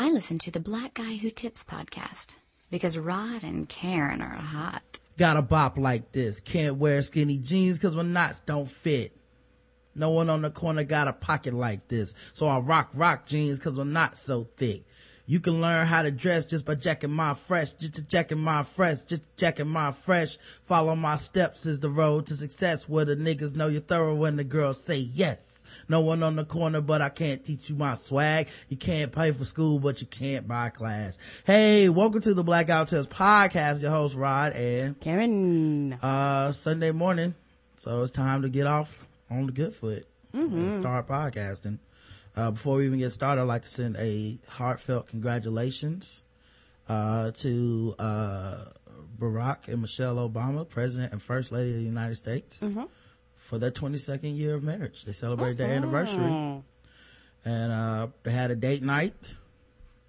I listen to the Black Guy Who Tips podcast because Rod and Karen are hot. Got a bop like this. Can't wear skinny jeans cause my knots don't fit. No one on the corner got a pocket like this. So I rock rock jeans cause I'm not so thick. You can learn how to dress just by checking my fresh, just checking my fresh, just checking my fresh. Follow my steps is the road to success where the niggas know you're thorough when the girls say yes. No one on the corner, but I can't teach you my swag. You can't pay for school, but you can't buy class. Hey, welcome to the Blackout Test podcast. Your host Rod and Karen. Uh, Sunday morning. So it's time to get off on the good foot mm-hmm. and start podcasting. Uh, before we even get started, I'd like to send a heartfelt congratulations, uh, to, uh, Barack and Michelle Obama, President and First Lady of the United States, mm-hmm. for their 22nd year of marriage. They celebrated their anniversary. And, uh, they had a date night.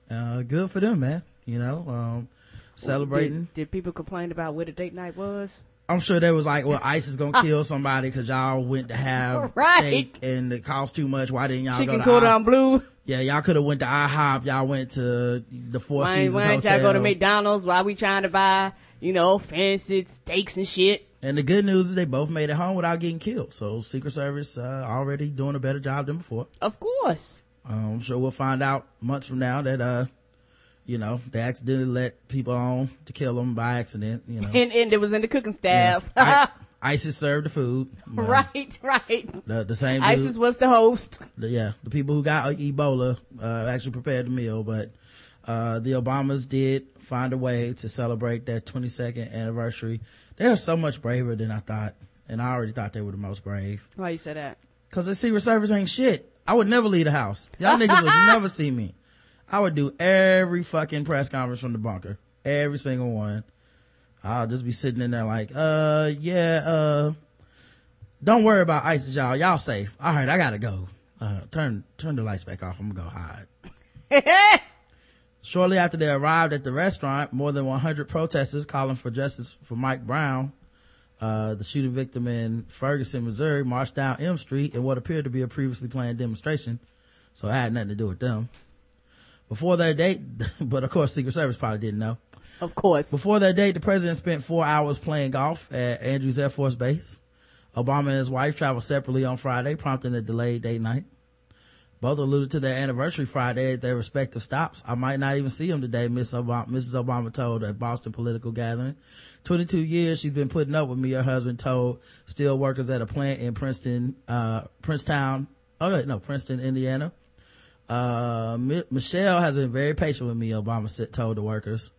Uh, good for them, man. You know, um, celebrating. Did, did people complain about where the date night was? I'm sure they was like, well, ICE is gonna kill somebody because y'all went to have right. steak and it cost too much. Why didn't y'all Chicken go to cordon bleu? Yeah, y'all could have went to IHOP. Y'all went to the Four why, Seasons Why didn't y'all go to McDonald's? Why we trying to buy, you know, fancy steaks and shit? And the good news is they both made it home without getting killed. So Secret Service uh, already doing a better job than before. Of course. Um, I'm sure we'll find out months from now that uh, you know, they accidentally let people on to kill them by accident, you know. And, and it was in the cooking staff. Yeah. I, ISIS served the food. right, right. The, the same. ISIS was the host. The, yeah, the people who got Ebola uh, actually prepared the meal, but uh, the Obamas did find a way to celebrate their 22nd anniversary. They are so much braver than I thought, and I already thought they were the most brave. Why you say that? Cause the Secret Service ain't shit. I would never leave the house. Y'all niggas would never see me. I would do every fucking press conference from the bunker. Every single one. I'll just be sitting in there like, uh, yeah, uh, don't worry about ISIS, y'all. Y'all safe. All right, I gotta go. Uh, turn, turn the lights back off. I'm gonna go hide. Shortly after they arrived at the restaurant, more than 100 protesters calling for justice for Mike Brown, uh, the shooting victim in Ferguson, Missouri, marched down M Street in what appeared to be a previously planned demonstration. So it had nothing to do with them. Before their date, but of course Secret Service probably didn't know. Of course. Before their date, the president spent four hours playing golf at Andrews Air Force Base. Obama and his wife traveled separately on Friday, prompting a delayed date night. Both alluded to their anniversary Friday at their respective stops. I might not even see him today, Miss Obama, Mrs. Obama told a Boston political gathering. 22 years she's been putting up with me, her husband told steel workers at a plant in Princeton, uh, Princetown, oh no, Princeton, Indiana. Uh, M- Michelle has been very patient with me, Obama said, told the workers.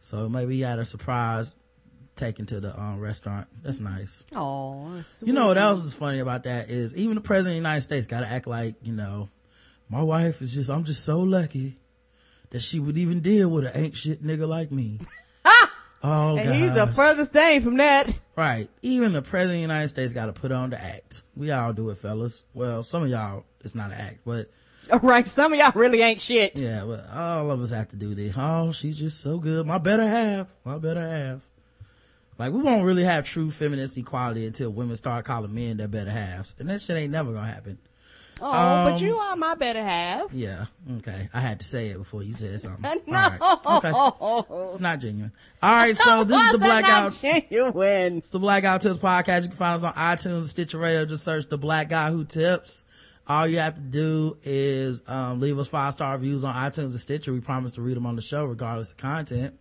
So maybe he had a surprise taken to the um, restaurant. That's nice. Oh, you know what else is funny about that is even the president of the United States got to act like you know, my wife is just. I'm just so lucky that she would even deal with an ain't shit nigga like me. oh, and he's the furthest thing from that. Right. Even the president of the United States got to put on the act. We all do it, fellas. Well, some of y'all, it's not an act, but right. Some of y'all really ain't shit. Yeah, but all of us have to do this. Oh, she's just so good. My better half. My better half. Like we won't really have true feminist equality until women start calling men their better halves. And that shit ain't never gonna happen. Oh, um, but you are my better half. Yeah. Okay. I had to say it before you said something. no. Okay. It's not genuine. All right. So this is the Blackout. Genuine. It's the Blackout Tips podcast. You can find us on iTunes, Stitcher Radio. Just search the Black Guy Who Tips all you have to do is um, leave us five star reviews on itunes and stitcher we promise to read them on the show regardless of content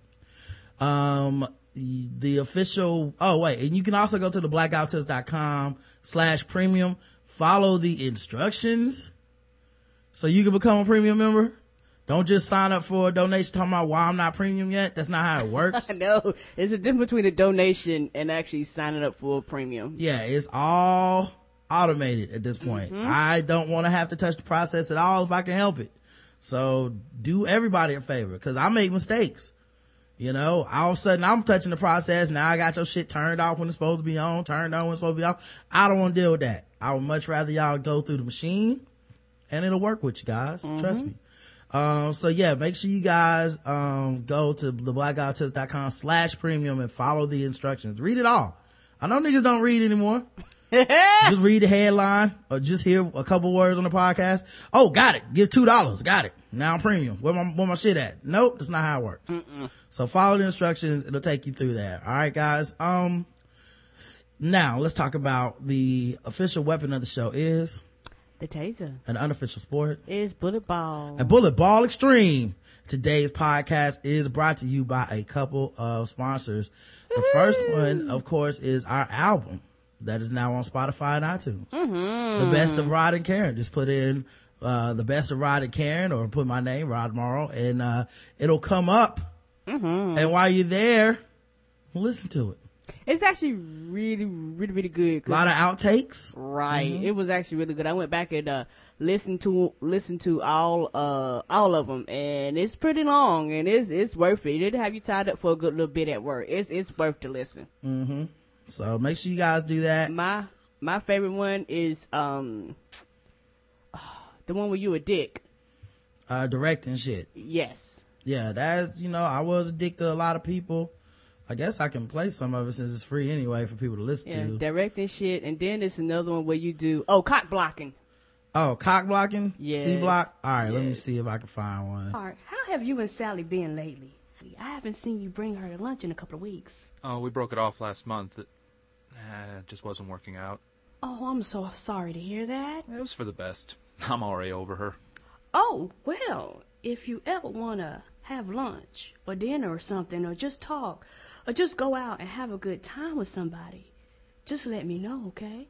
um, the official oh wait and you can also go to the blackouttips.com slash premium follow the instructions so you can become a premium member don't just sign up for a donation talking about why I'm not premium yet. That's not how it works. no, it's a difference between a donation and actually signing up for a premium. Yeah, it's all automated at this point. Mm-hmm. I don't want to have to touch the process at all if I can help it. So do everybody a favor because I make mistakes. You know, all of a sudden I'm touching the process. Now I got your shit turned off when it's supposed to be on, turned on when it's supposed to be off. I don't want to deal with that. I would much rather y'all go through the machine and it'll work with you guys. Mm-hmm. Trust me. Um, so yeah, make sure you guys, um, go to the slash premium and follow the instructions. Read it all. I know niggas don't read anymore. just read the headline or just hear a couple words on the podcast. Oh, got it. Give two dollars. Got it. Now I'm premium. Where my where my shit at? Nope, that's not how it works. Mm-mm. So follow the instructions. It'll take you through that. All right, guys. Um, now let's talk about the official weapon of the show is the taser. An unofficial sport is bullet ball. And bullet ball extreme. Today's podcast is brought to you by a couple of sponsors. The first one, of course, is our album that is now on Spotify and iTunes. Mm-hmm. The best of Rod and Karen. Just put in uh, the best of Rod and Karen or put my name, Rod Morrow, and uh, it'll come up. Mm-hmm. And while you're there, listen to it. It's actually really, really, really good. A lot of outtakes. Right. Mm-hmm. It was actually really good. I went back and uh, listened to listen to all uh all of them, and it's pretty long, and it's it's worth it. It'll have you tied up for a good little bit at work. It's it's worth to listen. Mm-hmm. So make sure you guys do that. My my favorite one is um the one where you a dick. Uh, directing shit. Yes. Yeah, that you know I was a dick to a lot of people I guess I can play some of it since it's free anyway for people to listen yeah, to. Directing shit, and then there's another one where you do oh cock blocking. Oh, cock blocking? Yeah. C block? Alright, yes. let me see if I can find one. Alright, how have you and Sally been lately? I haven't seen you bring her to lunch in a couple of weeks. Oh, we broke it off last month. It uh, just wasn't working out. Oh, I'm so sorry to hear that. It was for the best. I'm already over her. Oh, well, if you ever want to have lunch or dinner or something or just talk, or just go out and have a good time with somebody, just let me know, okay?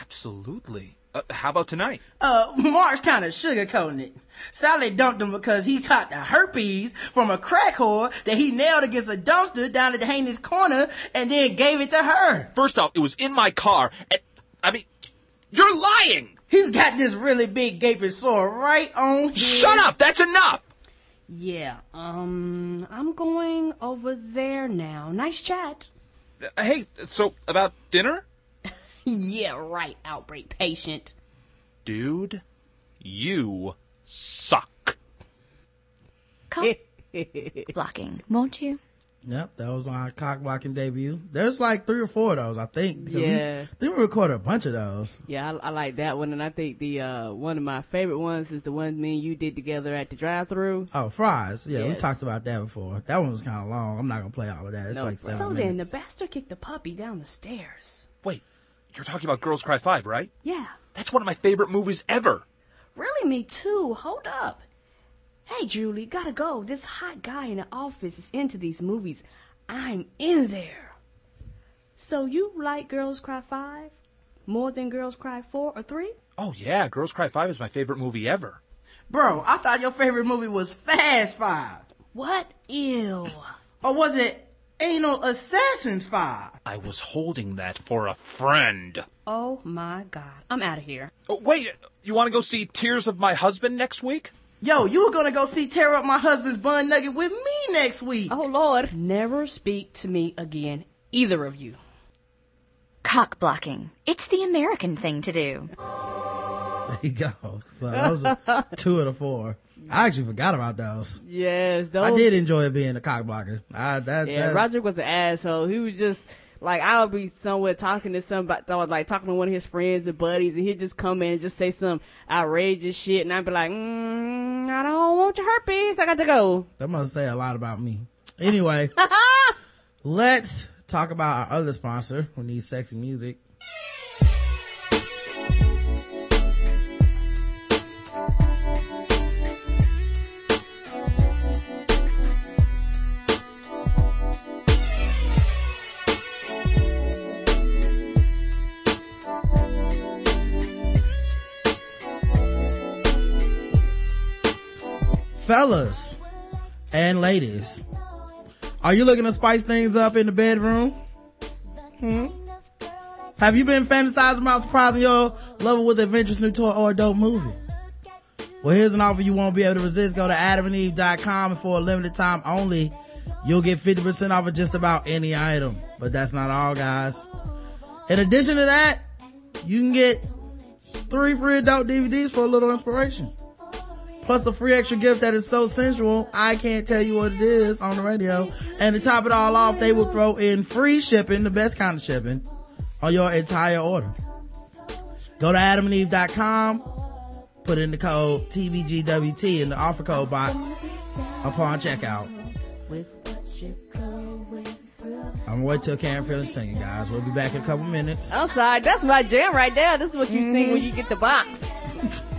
Absolutely. Uh, how about tonight? Uh, Mark's kind of sugarcoating it. Sally dumped him because he caught the herpes from a crack whore that he nailed against a dumpster down at the Haney's corner and then gave it to her. First off, it was in my car. And, I mean, you're lying! He's got this really big gaping sore right on his... Shut up! That's enough! Yeah, um, I'm going over there now. Nice chat. Uh, hey, so about dinner? yeah, right, outbreak patient. Dude, you suck. Come blocking, won't you? Yep, that was my cock blocking debut. There's like three or four of those, I think. Yeah. I think we recorded a bunch of those. Yeah, I, I, like that one. And I think the, uh, one of my favorite ones is the one me and you did together at the drive through. Oh, fries. Yeah, yes. we talked about that before. That one was kind of long. I'm not going to play all of that. It's no, like seven So minutes. then the bastard kicked the puppy down the stairs. Wait, you're talking about Girls Cry 5, right? Yeah. That's one of my favorite movies ever. Really, me too. Hold up. Hey, Julie, gotta go. This hot guy in the office is into these movies. I'm in there. So you like Girls Cry 5 more than Girls Cry 4 or 3? Oh yeah, Girls Cry 5 is my favorite movie ever. Bro, I thought your favorite movie was Fast 5. What? Ew. or was it Anal Assassins 5? I was holding that for a friend. Oh my god. I'm out of here. Oh, wait, you want to go see Tears of My Husband next week? Yo, you were gonna go see Tear Up My Husband's Bun Nugget with me next week. Oh Lord. Never speak to me again, either of you. Cock blocking. It's the American thing to do. There you go. So those are two of the four. I actually forgot about those. Yes, those. I did enjoy being a cock blocker. I, that, yeah, Roger was an asshole. He was just like I'll be somewhere talking to somebody, like talking to one of his friends and buddies, and he'd just come in and just say some outrageous shit, and I'd be like, mm, I don't want your herpes. I got to go. That must say a lot about me. Anyway, let's talk about our other sponsor who needs sexy music. Fellas and ladies, are you looking to spice things up in the bedroom? Hmm? Have you been fantasizing about surprising your lover with an adventurous new toy or adult movie? Well, here's an offer you won't be able to resist. Go to adamandeve.com and for a limited time only, you'll get 50% off of just about any item. But that's not all, guys. In addition to that, you can get three free adult DVDs for a little inspiration plus a free extra gift that is so sensual, I can't tell you what it is on the radio. And to top it all off, they will throw in free shipping, the best kind of shipping, on your entire order. Go to adamandeve.com, put in the code TBGWT in the offer code box upon checkout. I'm gonna wait till Karen feels singing, guys. We'll be back in a couple minutes. I'm sorry, that's my jam right there. This is what you sing when you get the box.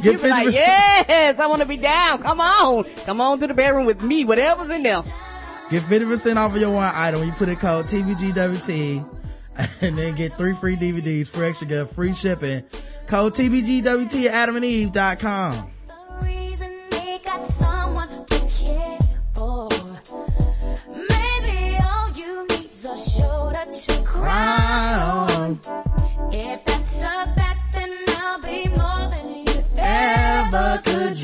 Get You be like, yes, I want to be down. Come on, come on to the bedroom with me. Whatever's in there. Get 50% off of your one item when you put in code TBGWT and then get three free DVDs, free extra good, free shipping. Code TBGWT at adamandeve.com. reason they got someone to care for. Maybe all you need's a shoulder to cry on. If that's a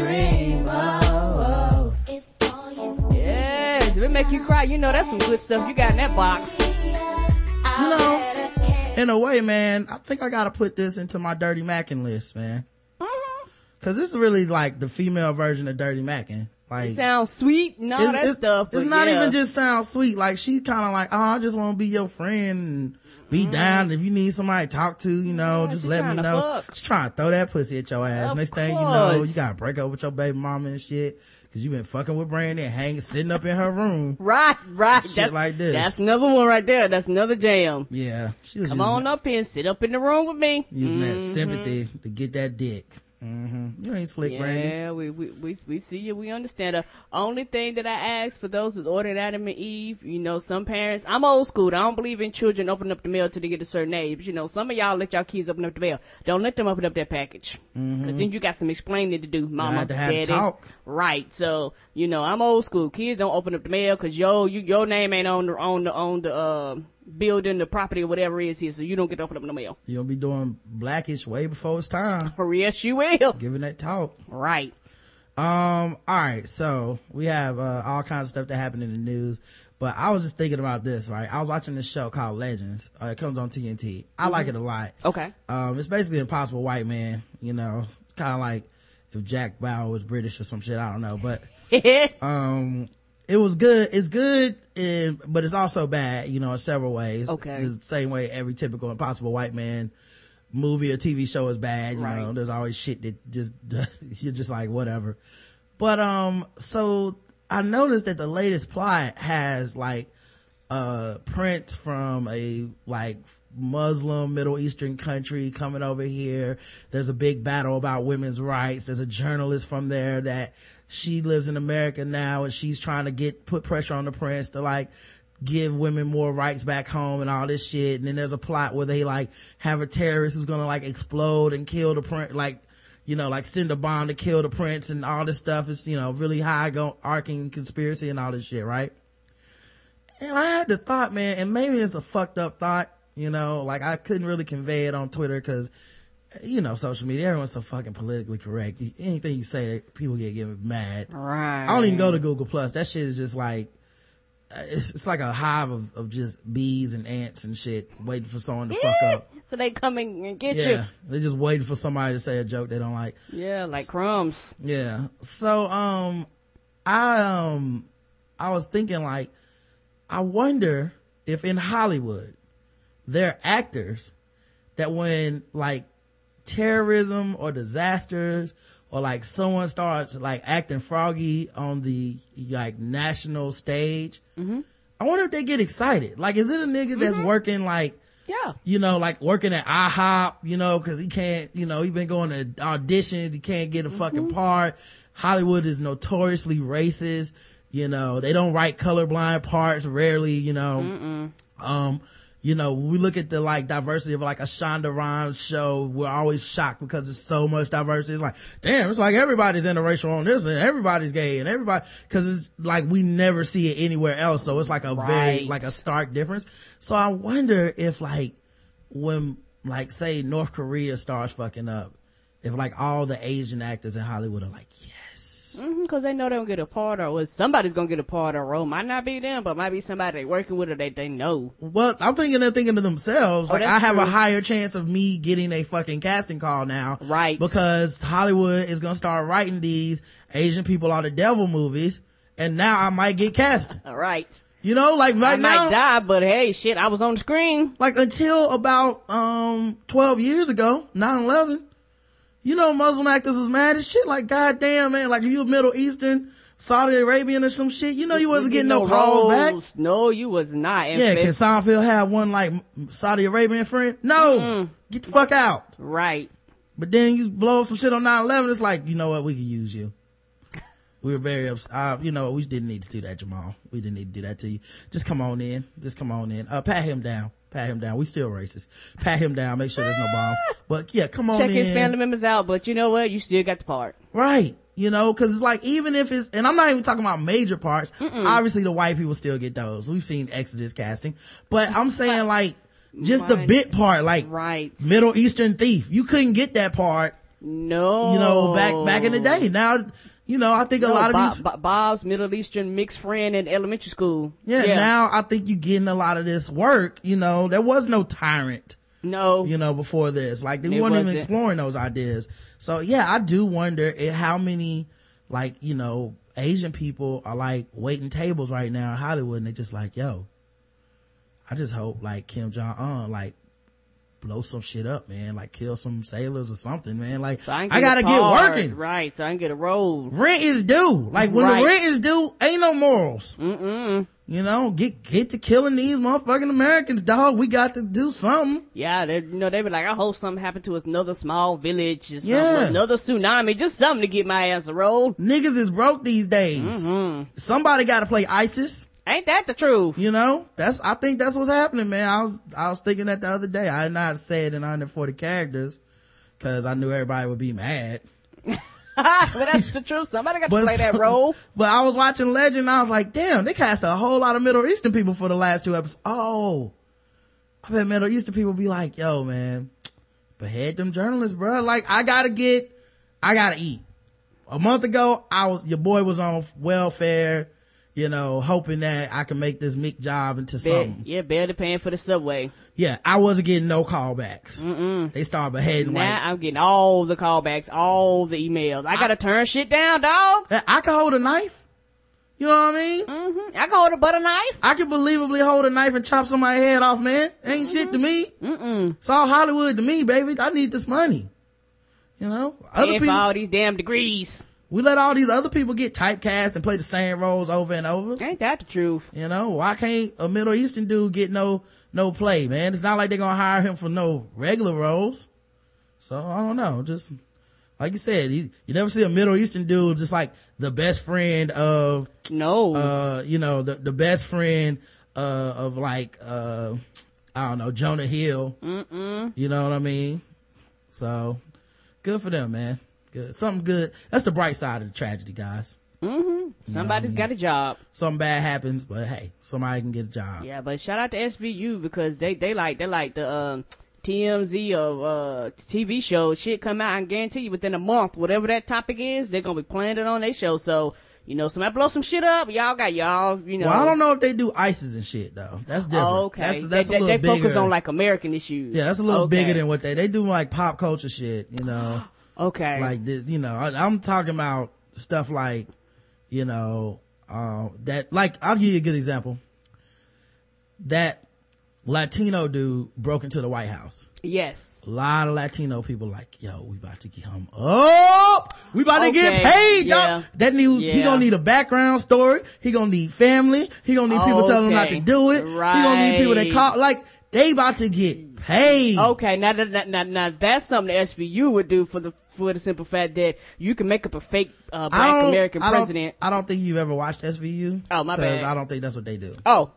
dream of. All you Yes, if it make you cry, you know that's some good stuff you got in that box. You know, in a way, man, I think I gotta put this into my Dirty Mackin list, man. Mm-hmm. Cause this is really like the female version of Dirty Mackin. Like, it Sounds sweet and all it's, that it's- stuff. it's not yeah. even just sound sweet. Like she's kind of like, oh, I just want to be your friend be down. If you need somebody to talk to, you know, Mm-hmm. Yeah, just let me know. fuck. She's trying to throw that pussy at your ass. Of Next thing you know, you gotta break up with your baby mama and shit. Cause you been fucking with Brandy and hanging, sitting up in her room. Right, right. Shit that's, like this. That's another one right there. That's another jam. Yeah. Come on up here and sit up in the room with me. using that Mhm. sympathy to get that dick. Hmm You ain't slick, Brandy. Yeah, we, we we we see you. We understand. The only thing that I ask for those who's ordered Adam and Eve, you know, some parents. I'm old school. I don't believe in children opening up the mail till they get a certain age. But, you know, some of y'all let y'all kids open up the mail. Don't let them open up that package. Because then you got some explaining to do, mama, to have daddy. talk. Right. So you know, I'm old school. Kids don't open up the mail because yo, you your name ain't on the on the on the uh, building, the property, or whatever it is here. So you don't get to open up the mail. You'll be doing blackish way before it's time. Yes, you will. Giving that talk. Right. Um, all right, so we have uh, all kinds of stuff that happened in the news, but I was just thinking about this, right? I was watching this show called Legends. Uh, it comes on TNT. I like it a lot. Okay. Um, it's basically Impossible White Man, you know, kind of like if Jack Bauer was British or some shit. I don't know, but um, it was good. It's good, in, but it's also bad, you know, in several ways. Okay. It's the same way every typical Impossible White Man movie or TV show is bad. You Right. know, there's always shit that just, you're just like, whatever. But, um, so I noticed that the latest plot has like, a print from a like Muslim Middle Eastern country coming over here. There's a big battle about women's rights. There's a journalist from there that she lives in America now and she's trying to get, put pressure on the prince to like give women more rights back home and all this shit. And then there's a plot where they like have a terrorist who's gonna like explode and kill the prince, like, you know, like send a bomb to kill the prince and all this stuff is, you know, really high go- arcing conspiracy and all this shit, right? And I had the thought, man, and maybe it's a fucked up thought, you know, like I couldn't really convey it on Twitter because, you know, social media, everyone's so fucking politically correct. Anything you say, that people get get mad. Right. I don't even go to Google Plus. That shit is just like, it's, it's like a hive of, of just bees and ants and shit waiting for someone to fuck up. So they come in and get you. Yeah. They're just waiting for somebody to say a joke they don't like. Yeah, like crumbs. Yeah. So, um, I, um, I was thinking like, I wonder if in Hollywood, there are actors that when like terrorism or disasters or like someone starts like acting froggy on the like national stage, mm-hmm. I wonder if they get excited. Like, is it a nigga that's mm-hmm. working like, Yeah. you know, like working at IHOP, you know, cause he can't, you know, he been going to auditions, he can't get a mm-hmm. fucking part. Hollywood is notoriously racist, you know, they don't write colorblind parts rarely, you know. Um, you know, we look at the like diversity of like a Shonda Rhimes show, we're always shocked because it's so much diversity. It's like, damn, it's like everybody's interracial on this and everybody's gay and everybody, cause it's like we never see it anywhere else. So it's like a very, like a stark difference. So I wonder if like when like say North Korea starts fucking up, if like all the Asian actors in Hollywood are like, yes. Because they know they'll get a part or well, somebody's going to get a part or role. Might not be them, but might be somebody they working with or they, they know. Well, I'm thinking they're thinking to themselves, Oh, like, I have a higher chance of me getting a fucking casting call now. Right. Because Hollywood is gonna start writing these Asian people are the devil movies, and now I might get cast. All right. You know, like right I now, might die, but hey, shit, I was on the screen. like until about um 12 years ago 9-11 you know muslim actors is mad as shit like goddamn man like if you a middle eastern saudi arabian or some shit you know you wasn't getting no calls back. No, you was not. And yeah can seinfeld have one like saudi arabian friend no get the fuck out right. but then you blow up some shit on 9-11 it's like you know what we could use you we were very upset. Uh, you know, we didn't need to do that, Jamal. We didn't need to do that to you. Just come on in. Just come on in. Uh, pat him down. Pat him down. We still racist. Pat him down. Make sure there's no bombs. Ah! But yeah, come on Check in. his family members out, but you know what? You still got the part. Right. You know, cause it's like, even if it's, and I'm not even talking about major parts. Obviously the white people still get those. We've seen Exodus casting, but I'm saying like, just the bit part, like Right. Middle Eastern thief. You couldn't get that part, No. you know, back, back in the day. Now, you know, I think a No, lot of Bob- these, Bo- Bob's Middle Eastern mixed friend in elementary school. yeah, now I think you're getting a lot of this work, you know, there was no tyrant. No. you know, before this. Like they It weren't even wasn't. exploring those ideas. So yeah, I do wonder how many, like, you know, Asian people are like waiting tables right now in Hollywood and they're just like, yo, I just hope like Kim Jong Un like blow some shit up, man. Like kill some sailors or something, man. Like So I, I, gotta get working. Right. So I can get a roll. Rent is due. Like when Right. the rent is due, ain't no morals. Mm-mm. You know, get get to killing these motherfucking Americans, dog. We got to do something. Yeah, they you know they be like, I hope something happened to another small village or something, Yeah. another tsunami, just something to get my ass a roll. niggas is broke these days. Mm-hmm. Somebody got to play ISIS. Ain't that the truth? You know, that's I think that's what's happening, man. I was I was thinking that the other day. I did not say it in 140 characters because I knew everybody would be mad. but that's the truth. Somebody got to But play that role. But I was watching Legend. and I was like, damn, they cast a whole lot of Middle Eastern people for the last two episodes. Oh, I bet Middle Eastern people be like, yo, man, behead them journalists, bro. Like, I gotta get, I gotta eat. A month ago, I was, your boy was on welfare, you know, hoping that I can make this Mick job into something. yeah, barely paying for the subway. Yeah, I wasn't getting no callbacks. Mm-mm. They started beheading Now white. I'm getting all the callbacks, all the emails. I gotta turn shit down, dog. I can hold a knife. You know what I mean? Mm-hmm. I can hold a butter knife. I can believably hold a knife and chop somebody's head off, man. Ain't shit to me. Mm-mm. It's all Hollywood to me, baby. I need this money. You know, other people, all these damn degrees. We let all these other people get typecast and play the same roles over and over. Ain't that the truth? You know, why can't a Middle Eastern dude get no, no play, man? It's not like they're gonna hire him for no regular roles. So I don't know. Just like you said, you, you never see a Middle Eastern dude just like the best friend of No. uh, you know, the, the best friend, uh, of like, uh, I don't know, Jonah Hill. Mm-mm. You know what I mean? So, good for them, man. Good. Something good. That's the bright side of the tragedy, guys. Mhm. Somebody's got a job. Something bad happens, but hey, somebody can get a job. Yeah, but shout out to SVU because they they like they like the um, TMZ of uh, TV shows. Shit come out, I guarantee you within a month, whatever that topic is, they're gonna be playing it on their show. So you know, somebody blow some shit up, y'all got y'all. You know, Well, I don't know if they do ISIS and shit though. That's different. Oh, okay, That's, that's they, a they, little they focus bigger. on like American issues. yeah, that's a little Okay. bigger than what they, they do like pop culture shit, you know. Okay. like the, you know I, i'm talking about stuff like you know uh, that like i'll give you a good example that latino dude broke into the white house yes, a lot of latino people like yo we about to get him up we about to get paid yeah. dog. that he Yeah. gonna need a background story he gonna need family he gonna need people telling him not to do it Right. he gonna need people that call like they about to get paid okay. Now, that- now, now, now that's something the SVU would do for the for the simple fact that you can make up a fake uh, black American I president. I don't think you've ever watched SVU. Oh, my bad. I don't think that's what they do. Oh,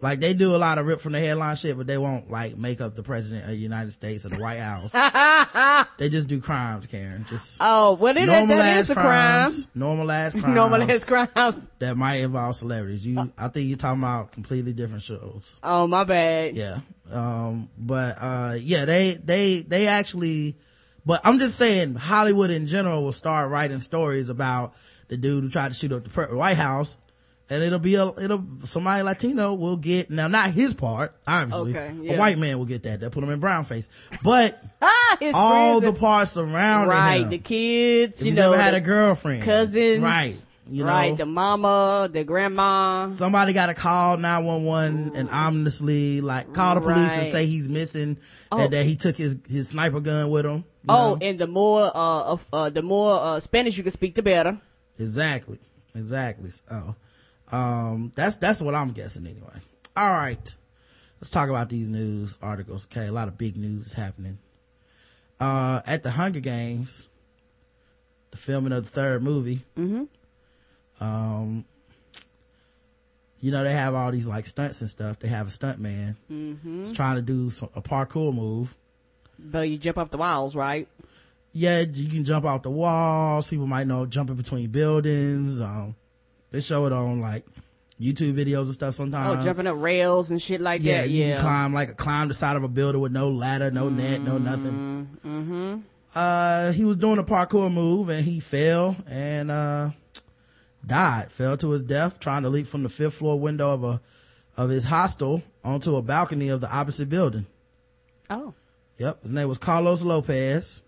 Like they do a lot of rip from the headline shit, but they won't like make up the president of the United States or the White House. they just do crimes, Karen. Just oh, well, it, that, normal that ass is a crime. crimes, normal ass crimes, Normal as crimes. that might involve celebrities. You, I think you're talking about completely different shows. Oh, my bad. Yeah. Um, but, uh, yeah, they, they, they actually, but I'm just saying Hollywood in general will start writing stories about the dude who tried to shoot up the White House. And it'll be a, it'll, somebody Latino will get, now not his part, obviously. Okay, A white man will get that. They'll put him in brown face. But Ah, all the parts surrounding right, him. the kids, If you he's know, ever had a girlfriend. cousins. Right. You right, know the mama, the grandma. somebody got to call 911 and ominously like call the police and say he's missing Oh. and that he took his his sniper gun with him Oh, know? and the more uh, uh the more uh Spanish you can speak, the better. exactly exactly so um that's that's what i'm guessing anyway all right let's talk about these news articles okay a lot of big news is happening uh at the hunger games the filming of the third movie mm-hmm. Um you know they have all these like stunts and stuff they have a stunt man mm-hmm. he's trying to do some, a parkour move But you jump off the walls, right? yeah, you can jump off the walls. People might know jumping between buildings. Um, they show it on like YouTube videos and stuff sometimes. Oh, jumping up rails and shit like yeah, that. you Yeah. can climb like climb the side of a building with no ladder, no net, no nothing. Mm-hmm. Uh, he was doing a parkour move and he fell and uh died. Fell to his death trying to leap from the fifth floor window of a of his hostel onto a balcony of the opposite building. Oh. Yep, his name was Carlos Lopez.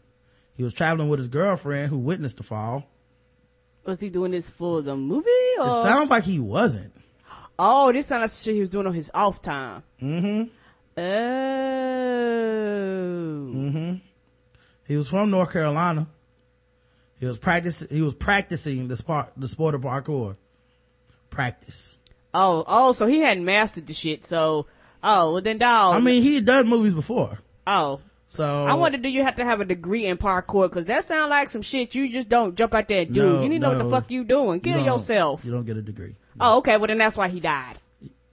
He was traveling with his girlfriend who witnessed the fall. Was he doing this for the movie or? It sounds like he wasn't. oh, this sounds like shit he was doing on his off time. Mm-hmm. Oh. Mm-hmm. He was from North Carolina. He was practice. He was practicing the sport, the sport of parkour. Practice. Oh, oh, so he hadn't mastered the shit. So, oh, well then, dog. I mean, he had done movies before, oh, so I wonder, do you have to have a degree in parkour? Because that sounds like some shit you just don't jump out there and do. No, you need to know what the fuck you doing. Kill don't- yourself. You don't get a degree. Oh, okay. Well, then that's why he died.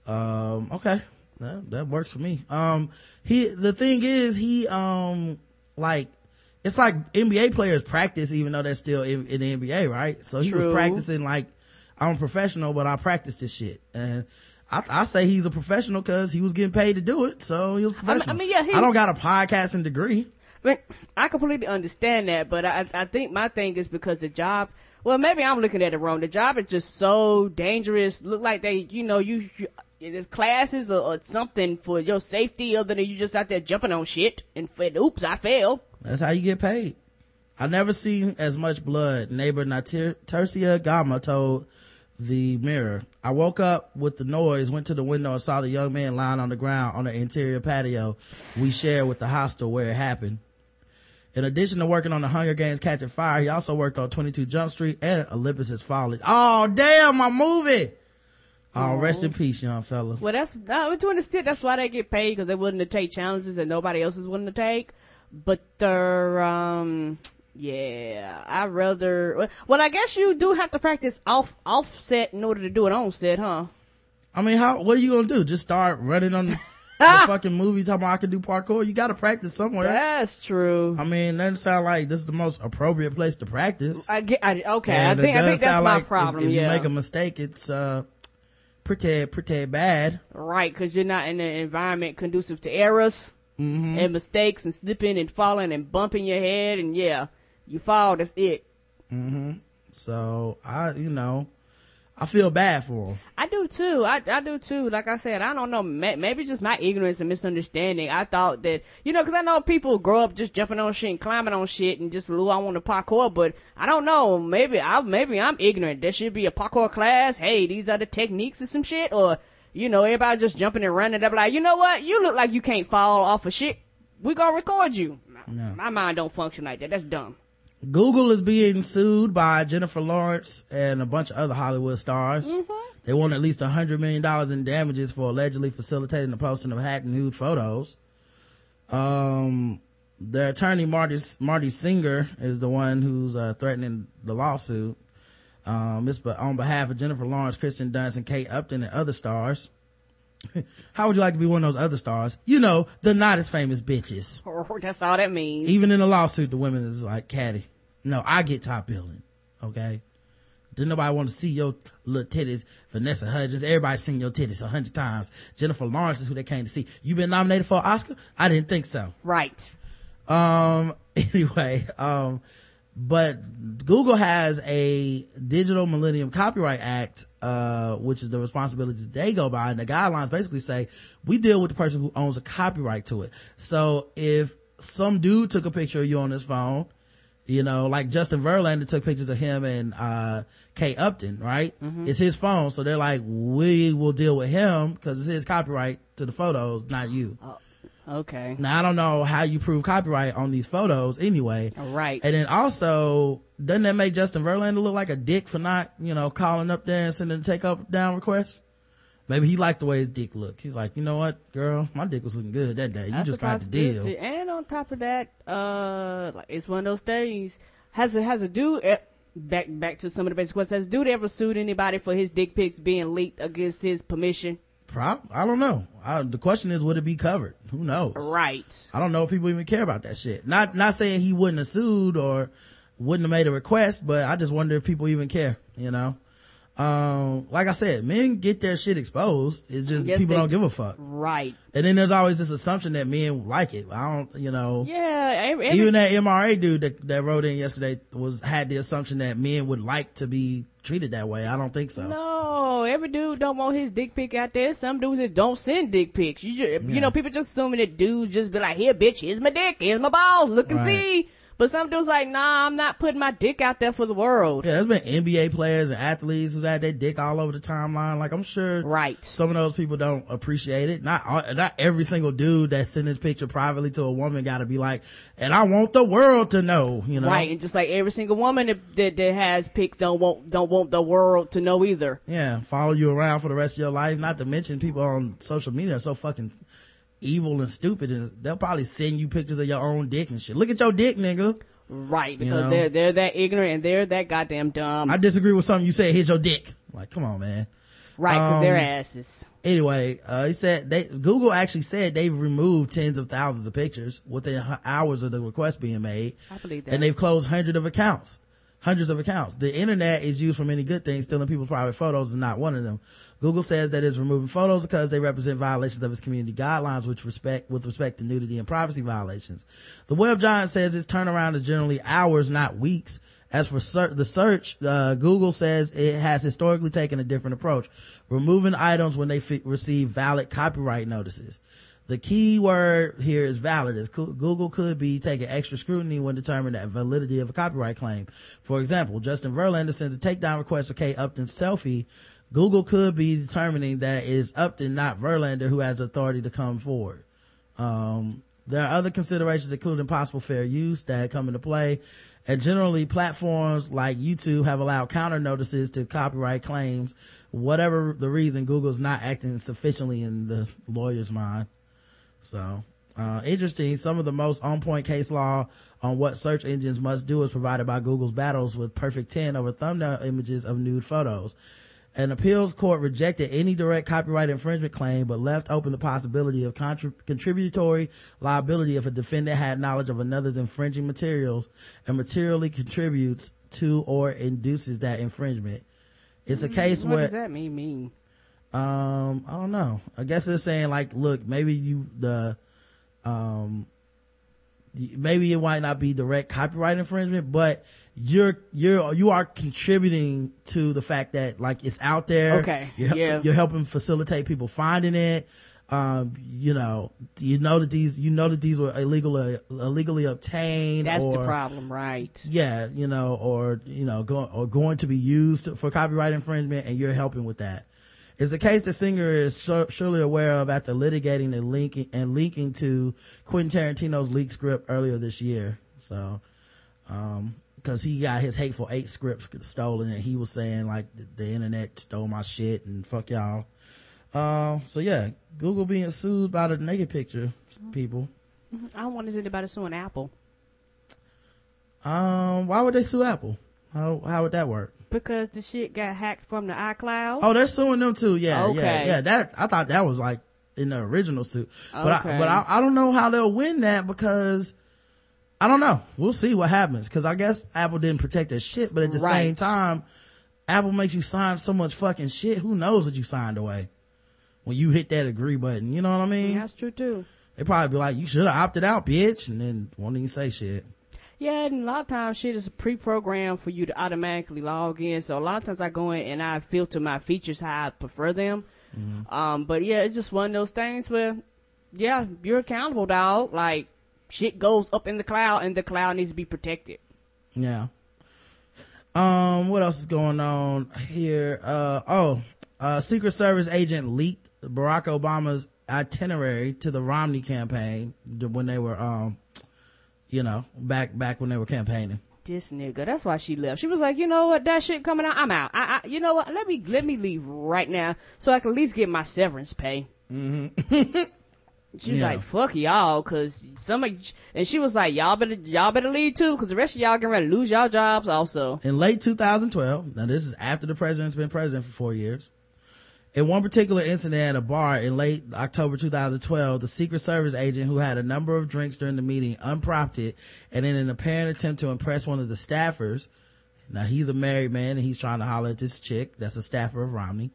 Um, okay. That, that works for me. Um, he, the thing is, he, um, like, it's like NBA players practice even though they're still in, in the NBA, right? So he was practicing like, I'm a professional, but I practice this shit. And I, I say he's a professional cause he was getting paid to do it. So he was professional. I mean, yeah, he- I don't got a podcasting degree. But I completely understand that, but I, I think my thing is because the job. Well, maybe I'm looking at it wrong. The job is just so dangerous. Look like they, you know, you, you there's classes or, or something for your safety, other than you just out there jumping on shit and f- oops, I fell. That's how you get paid. I never seen as much blood. Neighbor Natir- Tercia Gama told the mirror. I woke up with the noise, went to the window and saw the young man lying on the ground on the interior patio we share with the hostel where it happened. In addition to working on the Hunger Games Catching Fire, he also worked on 22 Jump Street and Olympus Has Fallen. Oh, damn, my movie! Oh, rest in peace, young fella. Well, that's no, to an extent that's why they get paid because they're willing to take challenges that nobody else is willing to take. But they're um, yeah, I rather. Well, I guess you do have to practice off offset in order to do it on set, huh? I mean, how, what are you gonna do? Just start running on the fucking movie talking about I can do parkour? You gotta practice somewhere. That's true. I mean, that sound like this is the most appropriate place to practice. I get. I, okay, And I think I think that's my like if- problem. If, yeah, you make a mistake, it's uh pretty pretty bad. right, because you're not in an environment conducive to errors and mistakes and slipping and falling and bumping your head and yeah, you fall. That's it. mhm So I, you know, I feel bad for him. I do too. I, I do too. Like I said, I don't know. Maybe just my ignorance and misunderstanding. I thought that, you know, cause I know people grow up just jumping on shit and climbing on shit and just, ooh, I want to parkour, but I don't know. Maybe I, maybe I'm ignorant. There should be a parkour class. Hey, these are the techniques or some shit. Or, you know, everybody just jumping and running. They're like, you know what? You look like you can't fall off of shit. We gonna record you. My mind don't function like that. That's dumb. Google is being sued by Jennifer Lawrence and a bunch of other Hollywood stars. They want at least a hundred million dollars in damages for allegedly facilitating the posting of hacked nude photos. Um, their attorney Marty Marty Singer is the one who's uh, threatening the lawsuit. Um, it's but on behalf of Jennifer Lawrence, Kirsten Dunst, and Kate Upton, and other stars. How would you like to be one of those other stars? You know, the not as famous bitches. That's all that means. Even in a lawsuit, the women is like, Caddy, no, I get top billing. Okay. Didn't nobody want to see your little titties. Vanessa Hudgens, everybody seen your titties a hundred times. Jennifer Lawrence is who they came to see. You been nominated for an Oscar? I didn't think so. right. Um, anyway, um, but Google has a Digital Millennium Copyright Act, uh, which is the responsibilities they go by. And the guidelines basically say we deal with the person who owns a copyright to it. So if some dude took a picture of you on his phone You know, like Justin Verlander took pictures of him and, uh, Kate Upton, right? It's his phone. So they're like, we will deal with him because it's his copyright to the photos, not you. Okay. Now I don't know how you prove copyright on these photos anyway. Right. And then also, doesn't that make Justin Verlander look like a dick for not, you know, calling up there and sending a take up down request? Maybe he liked the way his dick looked. He's like, you know what, girl, my dick was looking good that day. You That's just got the deal. And on top of that, uh, like it's one of those things. Has a has a dude eh, back back to some of the basic questions? Has dude ever sued anybody for his dick pics being leaked against his permission? Prob- I don't know. I, the question is, would it be covered? Who knows? Right. I don't know if people even care about that shit. Not, not saying he wouldn't have sued or wouldn't have made a request, but I just wonder if people even care, you know? Um, like I said, men get their shit exposed. It's just people don't do. give a fuck. Right. And then there's always this assumption that men like it. I don't, you know, Yeah. Every, even that MRA dude that, that wrote in yesterday was, had the assumption that men would like to be treated that way. I don't think so. No, every dude don't want his dick pic out there. Some dudes that don't send dick pics. You just, you know, people just assuming that dudes just be like, here, bitch, here's my dick, here's my balls, look and Right. see. But some dudes like, nah, I'm not putting my dick out there for the world. Yeah, there's been NBA players and athletes who had their dick all over the timeline. Like I'm sure Right. some of those people don't appreciate it. Not not every single dude that sent his picture privately to a woman got to be like, and I want the world to know, you know? Right, and just like every single woman that, that, that has pics don't want don't want the world to know either. Yeah, follow you around for the rest of your life. Not to mention people on social media are so fucking evil and stupid, and they'll probably send you pictures of your own dick and shit. Look at your dick, nigga. Right, because know? they're they're that ignorant and they're that goddamn dumb. I disagree with something you said. Here's your dick. Like, come on, man. right, because they're um, asses. anyway, uh, he said they, Google actually said they've removed tens of thousands of pictures within hours of the request being made. I believe that. And they've closed hundreds of accounts. Hundreds of accounts. The internet is used for many good things. Stealing people's private photos is not one of them. Google says that it's removing photos because they represent violations of its community guidelines, which respect, with respect to nudity and privacy violations. The web giant says its turnaround is generally hours, not weeks. As for ser- the search, uh, Google says it has historically taken a different approach, removing items when they fi- receive valid copyright notices. The key word here is valid as Google could be taking extra scrutiny when determining the validity of a copyright claim. For example, Justin Verlander sends a takedown request for Kate Upton's selfie. Google could be determining that it is Upton, not Verlander, who has authority to come forward. Um, there are other considerations, including possible fair use, that come into play. And generally, platforms like YouTube have allowed counter notices to copyright claims. Whatever the reason, Google's not acting sufficiently in the lawyer's mind. So, uh, interesting. Some of the most on point case law on what search engines must do is provided by Google's battles with Perfect 10 over thumbnail images of nude photos. An appeals court rejected any direct copyright infringement claim, but left open the possibility of contrib- contributory liability if a defendant had knowledge of another's infringing materials and materially contributes to or induces that infringement. It's a case What where does that mean? Mean? um i don't know i guess they're saying like look maybe you the um maybe it might not be direct copyright infringement but you're you're you are contributing to the fact that like it's out there Okay, you're, yeah. you're helping facilitate people finding it um you know you know that these you know that these were illegally illegally obtained That's the problem, right? yeah, you know, or, you know, going, or going to be used for copyright infringement and you're helping with that. It's a case the Singer is sur- surely aware of after litigating and linking, and linking to Quentin Tarantino's leaked script earlier this year. So, um, cause he got his Hateful Eight script stolen and he was saying like the, the internet stole my shit and fuck y'all. Um, so yeah, Google being sued by the naked picture people. I don't want to see anybody suing Apple Um, why would they sue Apple? How, how would that work? because the shit got hacked from the iCloud. Oh, they're suing them too. Yeah, yeah, Okay. yeah. That I thought that was like in the original suit, but I, but I, I don't know how they'll win that because I don't know. We'll see what happens because I guess Apple didn't protect their shit, but at the same time, Apple makes you sign so much fucking shit. Who knows that you signed away when you hit that agree button? You know what I mean? That's true too. They probably be like, "You should have opted out, bitch," and then won't even say shit. Yeah, and a lot of times shit is pre-programmed for you to automatically log in. So a lot of times I go in and I filter my features how I prefer them. Um, but yeah, it's just one of those things where, yeah, you're accountable, dog. Like shit goes up in the cloud, and the cloud needs to be protected. Yeah. Um, what else is going on here? Uh, oh, uh, Secret Service agent leaked Barack Obama's itinerary to the Romney campaign when they were, um, you know, back, back when they were campaigning. This nigga. That's why she left. She was like, you know what, that shit coming out. I'm out. I, I you know what? Let me let me leave right now so I can at least get my severance pay. Mm-hmm. she was Yeah. like, fuck y'all, cause somebody. And she was like, y'all better y'all better leave too, cause the rest of y'all getting ready to lose y'all jobs also. In late 2012, now this is after the president's been president for four years. In one particular incident at a bar in late October 2012, the Secret Service agent who had a number of drinks during the meeting unprompted and in an apparent attempt to impress one of the staffers, now he's a married man and he's trying to holler at this chick that's a staffer of Romney.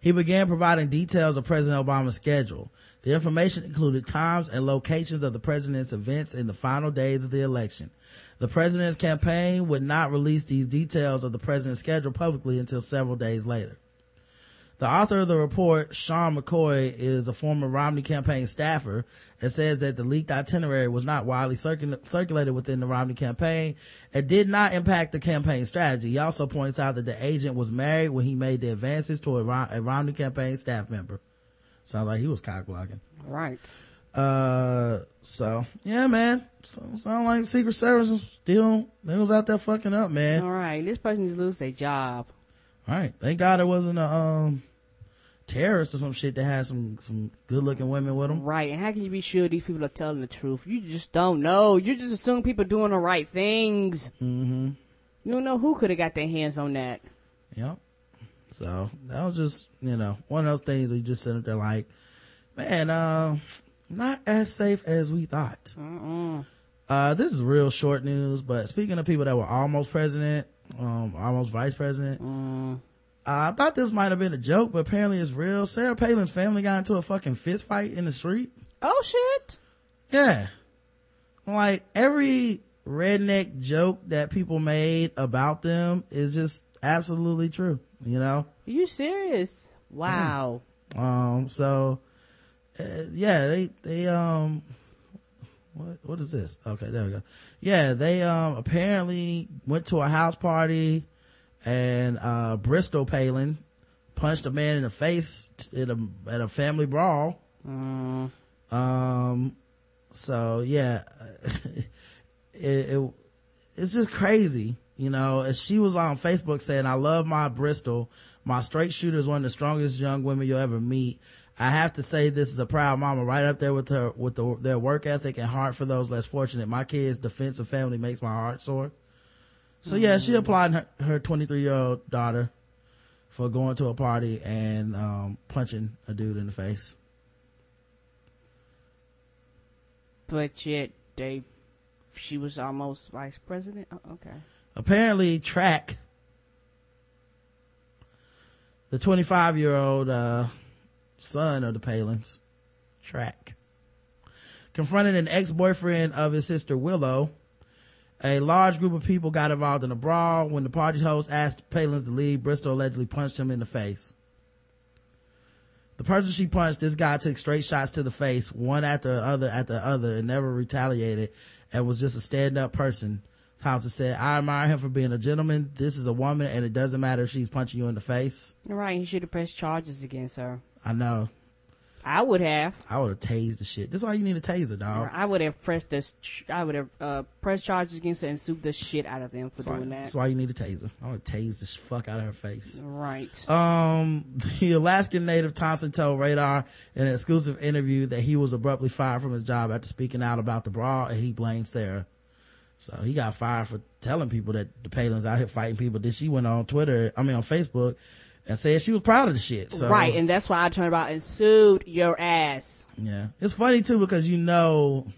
He began providing details of President Obama's schedule. The information included times and locations of the president's events in the final days of the election. The president's campaign would not release these details of the president's schedule publicly until several days later. The author of the report, Sean McCoy, is a former Romney campaign staffer and says that the leaked itinerary was not widely circul- circulated within the Romney campaign and did not impact the campaign strategy. He also points out that the agent was married when he made the advances to a, Rom- a Romney campaign staff member. Sounds like he was cock blocking. Right. Uh, so yeah, man. So, sound like Secret Service was still they was out there fucking up, man. All right. This person needs to lose their job. All right. Thank God it wasn't a um terrorist or some shit that had some some good looking women with them. Right. And how can you be sure these people are telling the truth? You just don't know. You just assume people doing the right things. Mm-hmm. You don't know who could have got their hands on that. Yep. So that was just you know one of those things we just sit up there like, man, uh, not as safe as we thought. Mm-mm. Uh, this is real short news, but speaking of people that were almost president, um, almost vice president, Mm. uh, I thought this might have been a joke, but apparently it's real. Sarah Palin's family got into a fucking fist fight in the street. Oh shit. Yeah. Like every redneck joke that people made about them is just absolutely true, you know? Are you serious? Wow. Um, so, uh, yeah, they, they, um, what, what is this? Okay, there we go. Yeah, they, um, apparently went to a house party and, uh, Bristol Palin punched a man in the face at a, at a family brawl. Mm. Um, so yeah, it, it, it's just crazy. You know, she was on Facebook saying, I love my Bristol. My straight shooter is one of the strongest young women you'll ever meet. I have to say this is a proud mama right up there with her, with the, their work ethic and heart for those less fortunate. My kids' defense of family makes my heart sore. So yeah, she applied her, her 23 year old daughter for going to a party and, um, punching a dude in the face. But yet they, she was almost vice president. Oh, okay. Apparently track the 25 year old uh, son of the palins track confronted an ex-boyfriend of his sister willow. A large group of people got involved in a brawl when the party host asked palins to leave. Bristol allegedly punched him in the face. The person she punched this guy took straight shots to the face one after the other after the other and never retaliated and was just a stand-up person Thompson said, I admire him for being a gentleman. This is a woman and it doesn't matter if she's punching you in the face. Right. He should have pressed charges against her. I know. I would have. I would have tased the shit. This is why you need a taser, dog. I would have pressed this. I would have uh, pressed charges against her and sued the shit out of them for That's why, doing that. that's why you need a taser. I would tase the fuck out of her face. Right. Um, the Alaskan native Thompson told Radar in an exclusive interview that he was abruptly fired from his job after speaking out about the brawl and he blamed Sarah. So he got fired for telling people that the Palins out here fighting people. Then she went on Twitter, I mean on Facebook, and said she was proud of the shit. So, right. And that's why I turned about and sued your ass. Yeah. It's funny too because you know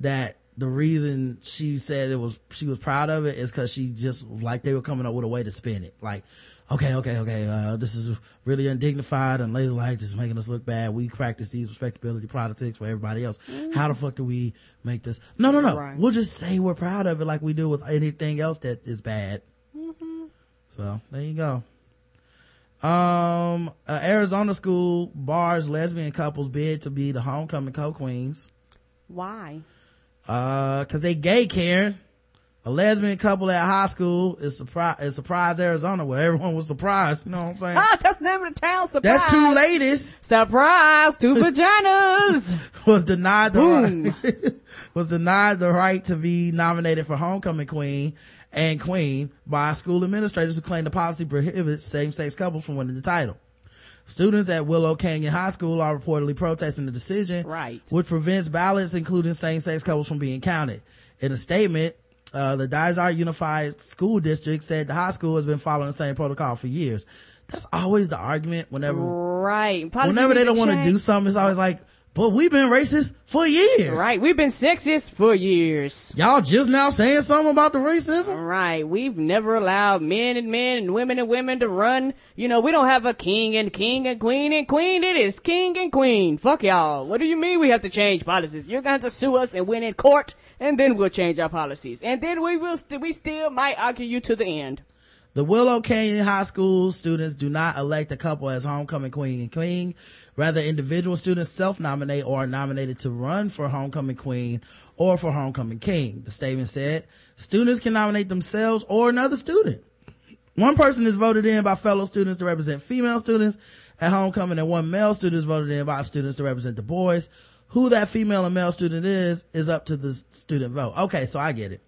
that the reason she said it was, she was proud of it is cause she just, like they were coming up with a way to spin it. Like, okay, okay, okay, uh, this is really undignified and ladylike, just making us look bad. We practice these respectability politics for everybody else. How the fuck do we make this? No, no, no. Right. We'll just say we're proud of it like we do with anything else that is bad. So there you go. Um, uh, Arizona school bars lesbian couples bid to be the homecoming co-queens. Why? Uh, cause they gay, Karen. A lesbian couple at high school is surprise, is surprise Arizona where everyone was surprised. You know what I'm saying? Ah, that's the name of the town. Surprise. That's two ladies Surprise, two vaginas. was denied the right, was denied the right to be nominated for homecoming queen and queen by school administrators who claim the policy prohibits same-sex couples from winning the title. Students at Willow Canyon High School are reportedly protesting the decision, Right. which prevents ballots including same-sex couples from being counted. In a statement, uh, the Dysart Unified School District said the high school has been following the same protocol for years. That's always the argument whenever right. Policy whenever they don't want to do something, it's always like, but we've been racist for years. Right. We've been sexist for years. Y'all just now saying something about the racism? Right. We've never allowed men and men and women and women to run. You know, we don't have a king and king and queen and queen. It is king and queen. Fuck y'all. What do you mean we have to change policies? You're going to sue us and win in court and then we'll change our policies. And then we will, st- we still might argue you to the end. The Willow Canyon High School students do not elect a couple as homecoming queen and king. Rather, individual students self-nominate or are nominated to run for homecoming queen or for homecoming king. The statement said, students can nominate themselves or another student. One person is voted in by fellow students to represent female students at homecoming and one male student is voted in by students to represent the boys. Who that female and male student is, is up to the student vote. Okay, so I get it.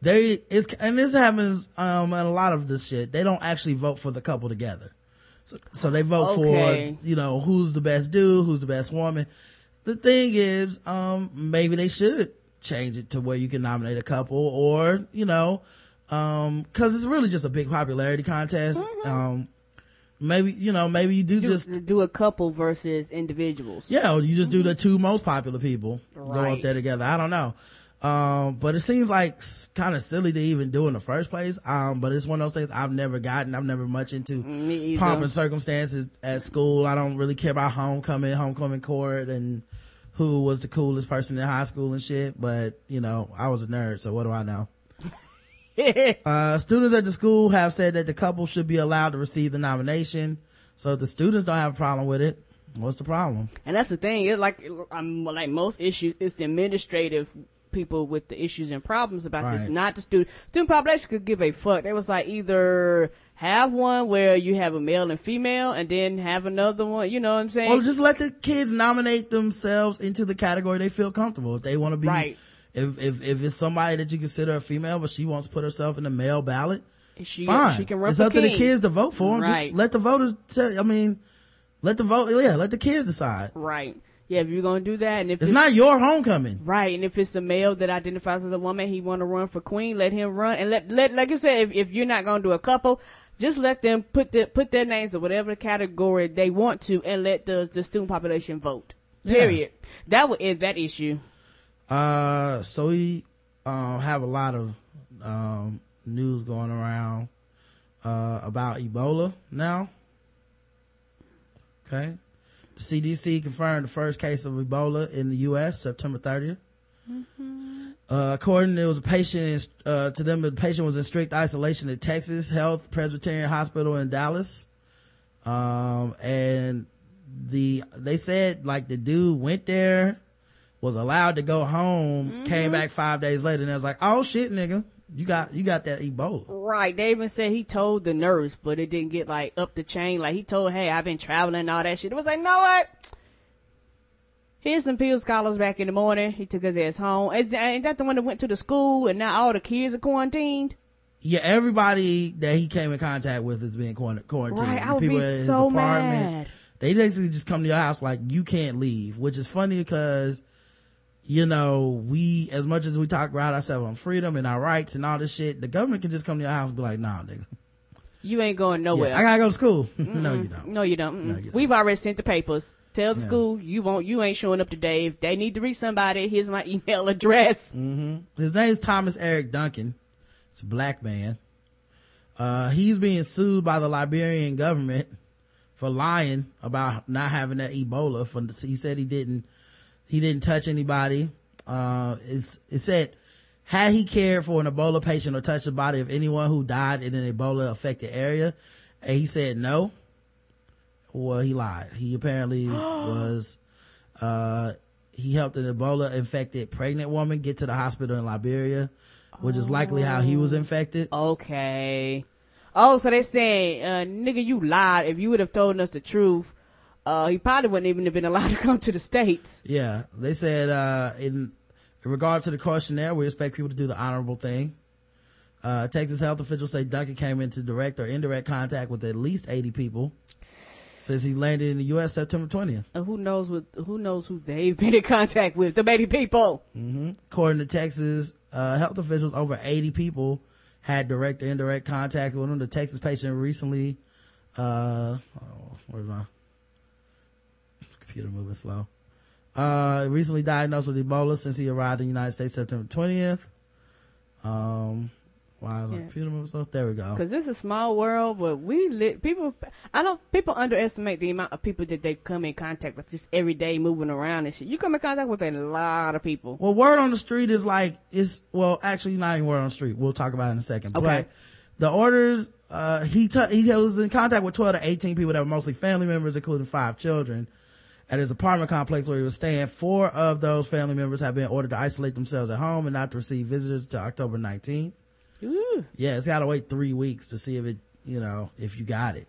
They, it's, and this happens, um, in a lot of this shit. They don't actually vote for the couple together. So, so they vote Okay. for, you know, who's the best dude, who's the best woman. The thing is, um, maybe they should change it to where you can nominate a couple or, you know, um, cause it's really just a big popularity contest. Um, maybe, you know, maybe you do, Do, just, do a couple versus individuals. yeah, or you just do the two most popular people go up there together. I don't know. Um, but it seems like kind of silly to even do in the first place. Um, but it's one of those things I've never gotten. I've never much into pomp and circumstances at school. I don't really care about homecoming, homecoming court and who was the coolest person in high school and shit. But, you know, I was a nerd, so what do I know? Uh, students at the school have said that the couple should be allowed to receive the nomination. So the students don't have a problem with it, what's the problem? And that's the thing. It's like, um, like most issues, it's the administrative people with the issues and problems about this, not the student. Student population could give a fuck. They was like either have one where you have a male and female and then have another one, you know what I'm saying? Or just let the kids nominate themselves into the category they feel comfortable. If they want to be, Right. If, if, if it's somebody that you consider a female, but she wants to put herself in the male ballot, she, fine. she can run it's up to the kids to vote for them. Right. Just let the voters tell, I mean, let the vote, yeah, let the kids decide. Right. Yeah, if you're gonna do that, and if It's not your homecoming. Right, and if it's a male that identifies as a woman, he want to run for queen, let him run, and let let like I said, if, if you're not gonna do a couple, just let them put the put their names in whatever category they want to, and let the the student population vote. Period. That would end that issue. Uh, so we, um, have a lot of, um, news going around, uh, about Ebola now. Okay. The CDC confirmed the first case of Ebola in the U.S. September 30th. Uh, according, there was a patient, uh, to them, the patient was in strict isolation at Texas Health Presbyterian Hospital in Dallas. Um, and the, they said like the dude went there, was allowed to go home, came mm-hmm. back five days later and I was like, oh shit, nigga, you got, you got that Ebola. Right. They even said he told the nurse, but it didn't get like up the chain. Like he told, hey, I've been traveling and all that shit. It was like, know what? Here's some pill scholars back in the morning. He took his ass home. Is, ain't that the one that went to the school and now all the kids are quarantined? Yeah, everybody that he came in contact with is being quarantined. Right, I would be people his so mad. They basically just come to your house like you can't leave, which is funny because, you know, we, as much as we talk about ourselves on freedom and our rights and all this shit, the government can just come to your house and be like, nah, nigga. You ain't going nowhere. Yeah, I gotta go to school. no, you don't. No, you don't. No, you don't. We've already sent the papers. Tell the Yeah. school you won't. You ain't showing up today. If they need to reach somebody, here's my email address. His name is Thomas Eric Duncan. It's a black man. Uh, he's being sued by the Liberian government for lying about not having that Ebola. For he said he didn't, he didn't touch anybody. Uh, it's it said had he cared for an Ebola patient or touched the body of anyone who died in an Ebola affected area, and he said no. Well, he lied. He apparently was uh he helped an ebola infected pregnant woman get to the hospital in liberia which is likely how he was infected. Okay. Oh, so they saying, uh, nigga, you lied. If you would have told us the truth, uh, he probably wouldn't even have been allowed to come to the States. Yeah, they said uh, in, in regard to the questionnaire, we expect people to do the honorable thing. Uh, Texas health officials say Duncan came into direct or indirect contact with at least 80 people since he landed in the U.S. September 20th. And who knows what, who knows who they've been in contact with, the many people. According to Texas uh, health officials, over 80 people had direct or indirect contact with him. The Texas patient recently, uh, oh, where's my computer moving slow? Uh, recently diagnosed with Ebola since he arrived in the United States September 20th. Um, why is my Yeah. computer moving slow? There we go. Cause this is a small world, but we lit people. I don't. people underestimate the amount of people that they come in contact with just every day, moving around and shit. You come in contact with a lot of people. Well, word on the street is like, it's, well, actually not even word on the street. We'll talk about it in a second. Okay. But the orders, uh, he, t- he was in contact with 12 to 18 people that were mostly family members, including five children at his apartment complex where he was staying. Four of those family members have been ordered to isolate themselves at home and not to receive visitors to October 19th. Ooh, Yeah, it's gotta wait three weeks to see if it, you know, if you got it.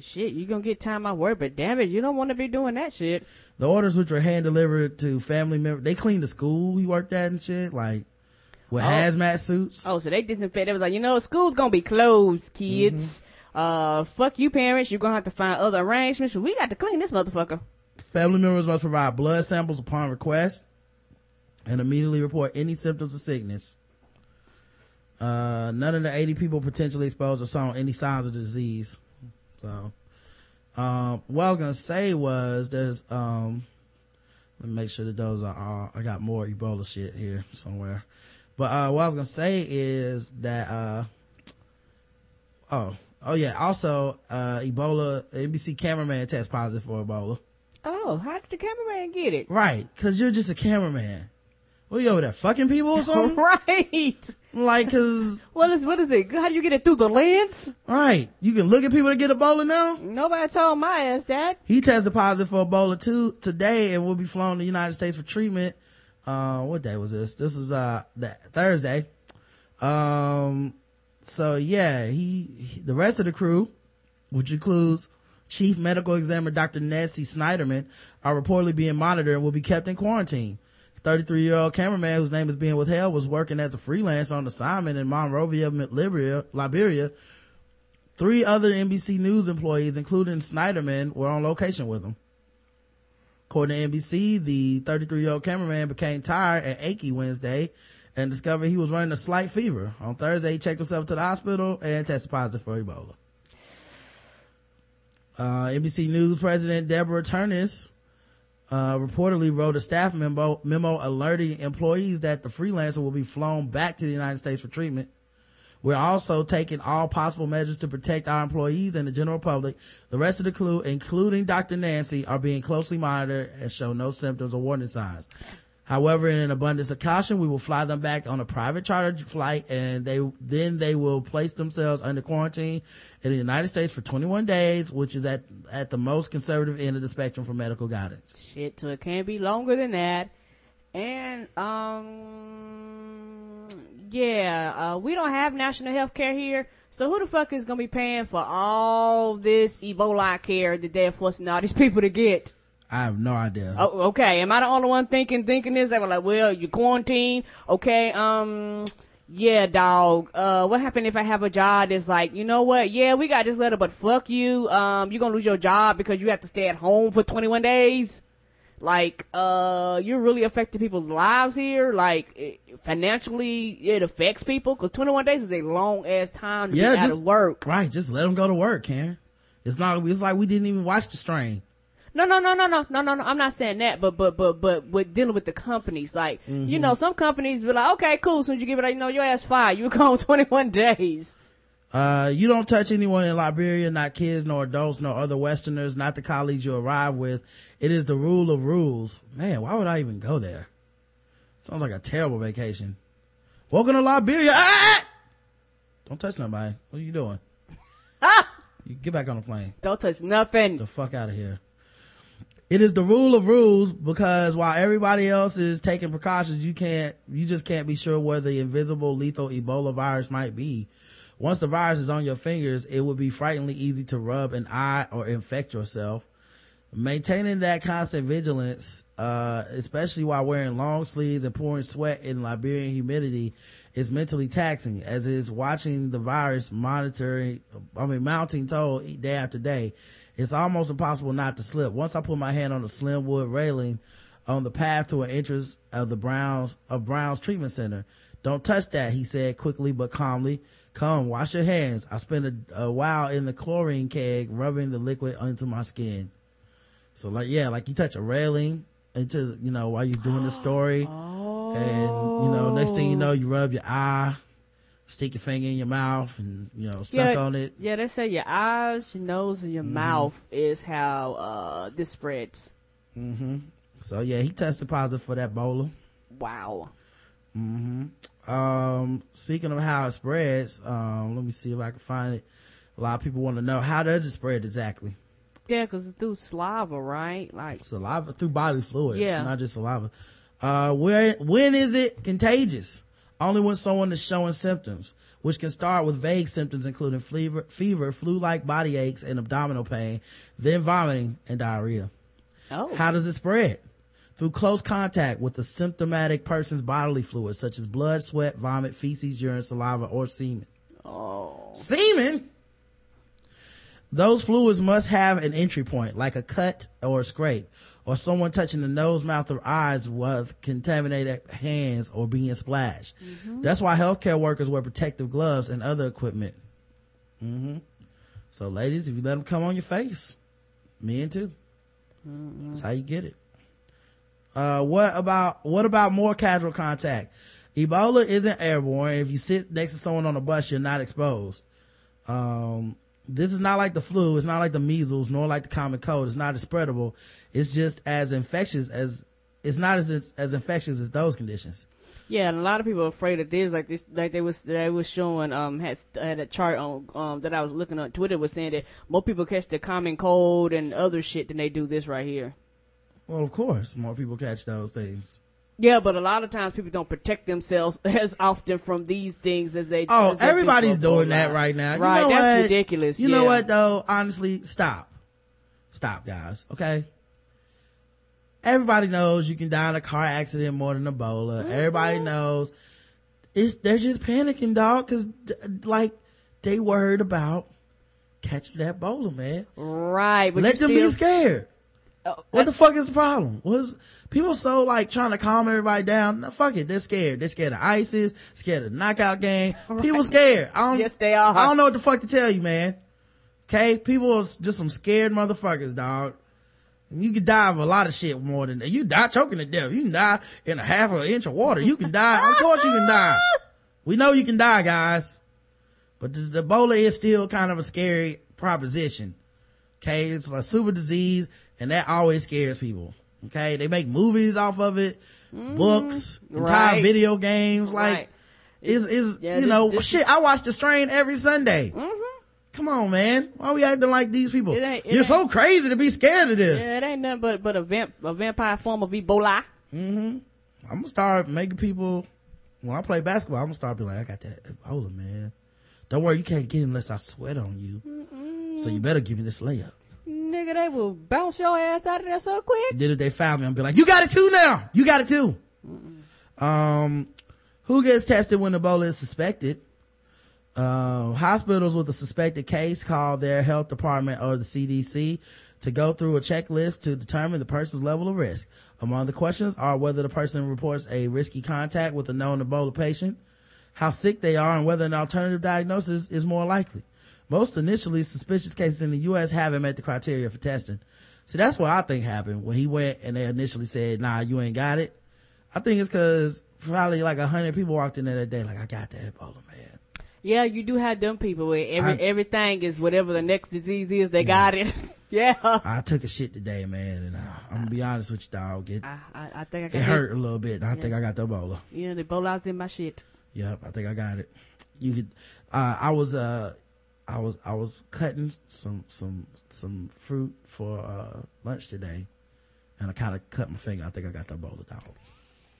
shit, you gonna get time out work, but damn it, you don't want to be doing that shit. The orders which were hand delivered to family members, they cleaned the school he worked at and shit, like, with Oh. hazmat suits. Oh, so they disinfect. It was like, you know, school's gonna be closed, kids. Uh, fuck you, parents. You're gonna have to find other arrangements. We got to clean this motherfucker. Family members must provide blood samples upon request and immediately report any symptoms of sickness. Uh, none of the 80 people potentially exposed or saw any signs of disease. So, um, what I was gonna say was there's, um, let me make sure that those are all, I got more Ebola shit here somewhere. But, uh, what I was gonna say is that, uh, oh, oh yeah, also, uh, Ebola, NBC cameraman test positive for Ebola. Oh, how did the cameraman get it? Right, cause you're just a cameraman. What you over there fucking people or something? right. like, cause, What is what is it? How do you get it through the lens? right, you can look at people to get Ebola now? Nobody told my ass that. He tested positive for Ebola too today and will be flown to the United States for treatment. Uh, what day was this? This was, uh, that Thursday. Um, so yeah, he, he- the rest of the crew, which includes Chief Medical Examiner Dr. Nancy Snyderman, are reportedly being monitored and will be kept in quarantine. 33 year old cameraman whose name is being withheld was working as a freelance on assignment in Monrovia, Liberia, Liberia. Three other NBC News employees, including Snyderman, were on location with him. According to NBC, the 33 year old cameraman became tired and achy Wednesday and discovered he was running a slight fever. On Thursday, he checked himself to the hospital and tested positive for Ebola. Uh, NBC News President Deborah Turness, uh, reportedly wrote a staff memo, memo alerting employees that the freelancer will be flown back to the United States for treatment. We're also taking all possible measures to protect our employees and the general public. The rest of the crew, including Dr. Nancy, are being closely monitored and show no symptoms or warning signs. However, in an abundance of caution, we will fly them back on a private charter flight and they, then they will place themselves under quarantine in the United States for 21 days, which is at, at the most conservative end of the spectrum for medical guidance. Shit, so it can't be longer than that. And um, yeah, uh, we don't have national health care here. So who the fuck is gonna be paying for all this Ebola care that they're forcing all these people to get? I have no idea. Oh, okay. Am I the only one thinking thinking this? They were like, well, you quarantine. Okay. Um. Yeah, dog. Uh, what happened if I have a job that's like, you know what? Yeah, we got this letter, but fuck you. Um, you're gonna lose your job because you have to stay at home for 21 days. Like, uh, you're really affecting people's lives here. Like, it, financially, it affects people because 21 days is a long ass time to yeah, be out of work. Right, just let them go to work, Karen. It's not, it's like we didn't even watch the strain. No, no, no, no, no, no, no, no. I'm not saying that, but, but, but, but, with dealing with the companies, like, you know, some companies be like, okay, cool. Soon as you give it, like, you know, your ass fired. You gone 21 days. Uh, you don't touch anyone in Liberia, not kids, nor adults, nor other Westerners, not the colleagues you arrive with. It is the rule of rules. Man, why would I even go there? Sounds like a terrible vacation. Welcome to Liberia. Ah! Don't touch nobody. What are you doing? you get back on the plane. Don't touch nothing. The fuck out of here. It is the rule of rules because while everybody else is taking precautions, you can't, you just can't be sure where the invisible lethal Ebola virus might be. Once the virus is on your fingers, it would be frighteningly easy to rub an eye or infect yourself. Maintaining that constant vigilance, uh, especially while wearing long sleeves and pouring sweat in Liberian humidity is mentally taxing as is watching the virus monitoring, I mean, mounting toll day after day. It's almost impossible not to slip. Once I put my hand on the slim wood railing on the path to an entrance of the Browns, of Brown's treatment center. Don't touch that, he said quickly but calmly. Come, wash your hands. I spent a, a while in the chlorine keg rubbing the liquid into my skin. So like, yeah, like you touch a railing into, you know, while you're doing the story. And, you know, next thing you know, you rub your eye, stick your finger in your mouth and, you know, suck yeah, on it. Yeah, they say your eyes, your nose, and your Mm-hmm. mouth is how uh this spreads. Mm-hmm. So yeah, he tested positive for that Ebola. Wow. Mhm. Um, speaking of how it spreads, um, let me see if I can find it. A lot of people want to know how does it spread exactly? Yeah, because it's through saliva, right? Like, Saliva through bodily fluids, Yeah. not just saliva. Uh, where, when is it contagious? Only when someone is showing symptoms, which can start with vague symptoms including fever, fever, flu-like body aches and abdominal pain, then vomiting and diarrhea. oh, How does it spread? Through close contact with the symptomatic person's bodily fluids, such as blood, sweat, vomit, feces, urine, saliva, or semen. oh, Semen? Those fluids must have an entry point, like a cut or a scrape, or someone touching the nose, mouth, or eyes with contaminated hands or being splashed. That's why healthcare workers wear protective gloves and other equipment. hmm So ladies, if you let them come on your face, men too. That's how you get it. Uh, what about, what about more casual contact? Ebola isn't airborne. If you sit next to someone on a bus, you're not exposed. Um, this is not like the flu. It's not like the measles, nor like the common cold. It's not as spreadable. It's just as infectious as, it's not as, as infectious as those conditions. yeah. And a lot of people are afraid of this. Like this, like they was they was showing um had had a chart on um that I was looking on Twitter was saying that more people catch the common cold and other shit than they do this right here. Well, of course, more people catch those things. Yeah, but a lot of times people don't protect themselves as often from these things as they. Oh, as everybody's doing that right now. You right, that's what? ridiculous. You know what though? Honestly, stop. Stop, guys. Okay. Everybody knows you can die in a car accident more than Ebola. Mm-hmm. Everybody knows it's, they're just panicking, dog, cause d- like they worried about catching that Ebola, man. Right, but Let them still, be scared. Oh, What the fuck is the problem? Was people so like trying to calm everybody down? No, fuck it, they're scared. They're scared of ISIS, scared of the knockout game. People scared. I don't, Yes, they are. I don't know what the fuck to tell you, man. Okay, people are just some scared motherfuckers, dog. You can die of a lot of shit more than that. You die choking to death. You can die in a half of an inch of water. You can die. of course you can die. We know you can die, guys. But this, the Ebola is still kind of a scary proposition. Okay, it's a super disease, and that always scares people. Okay, they make movies off of it, books, entire Mm-hmm. Right. video games. Like, Right. is is Yeah, you this- know this shit? I watch The Strain every Sunday. Come on, man. Why we acting like these people? It ain't- it You're ain't- so crazy to be scared of this. Yeah, it ain't nothing but but a vamp a vampire form of Ebola. Mm-hmm. I'm gonna start making people. When I play basketball, I'm gonna start being like, I got that Ebola, man. Don't worry, you can't get it unless I sweat on you. So you better give me this layup. Nigga, they will bounce your ass out of there so quick. Then if they found me, I'm be like, you got it too now. You got it too. Um, who gets tested when Ebola is suspected? Uh, hospitals with a suspected case call their health department or the CDC to go through a checklist to determine the person's level of risk. Among the questions are whether the person reports a risky contact with a known Ebola patient, how sick they are, and whether an alternative diagnosis is more likely. Most initially suspicious cases in the U.S. haven't met the criteria for testing. So that's what I think happened when he went and they initially said, nah, you ain't got it. I think it's cause probably like a hundred people walked in there that day like, I got that Ebola, man. Yeah, you do have them people where every I- everything is whatever the next disease is, they got it. yeah. I took a shit today, man, and uh, I'm gonna be honest with you, dog. It, I, I, I think I it hurt a little bit. I think I got the Ebola. Yeah, the Ebola's in my shit. Yep, I think I got it. You could, uh, I was, uh, I was, I was cutting some, some, some fruit for, uh, lunch today. and I kind of cut my finger. I think I got the Ebola dog.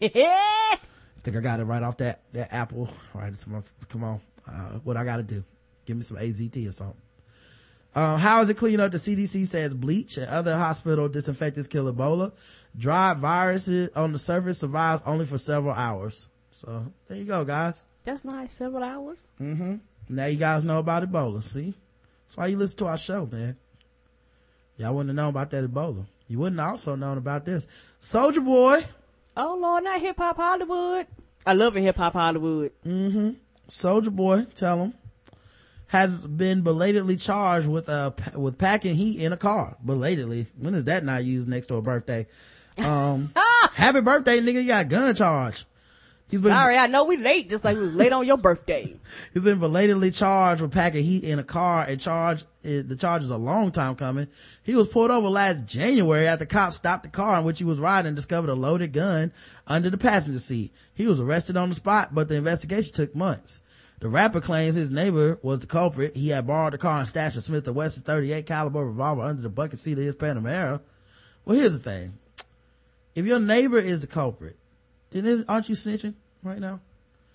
I think I got it right off that, that apple. Right. It's my, come on. Uh, what I got to do? Give me some AZT or something. Uh, how is it clean up? The CDC says bleach and other hospital disinfectants kill Ebola. Dry viruses on the surface survives only for several hours. So there you go, guys. That's nice. Several hours. Now you guys know about Ebola. See? That's why you listen to our show, man. Y'all wouldn't have known about that Ebola. You wouldn't have also known about this. Soulja Boy. Oh Lord, not hip hop Hollywood. I love it, hip hop Hollywood. Soulja Boy, tell him, has been belatedly charged with uh with packing heat in a car. Belatedly. When is that not used next to a birthday? Um, happy birthday, nigga. You got gun charge. He's been, Sorry, I know we late, just like we was late on your birthday. he's been belatedly charged with packing heat in a car. and charge, eh, the charge is a long time coming. He was pulled over last January after cops stopped the car in which he was riding and discovered a loaded gun under the passenger seat. He was arrested on the spot, but the investigation took months. The rapper claims his neighbor was the culprit. He had borrowed the car and stashed a Smith & Wesson 38 caliber revolver under the bucket seat of his Panamera. Well, here's the thing. If your neighbor is the culprit, is, aren't you snitching right now?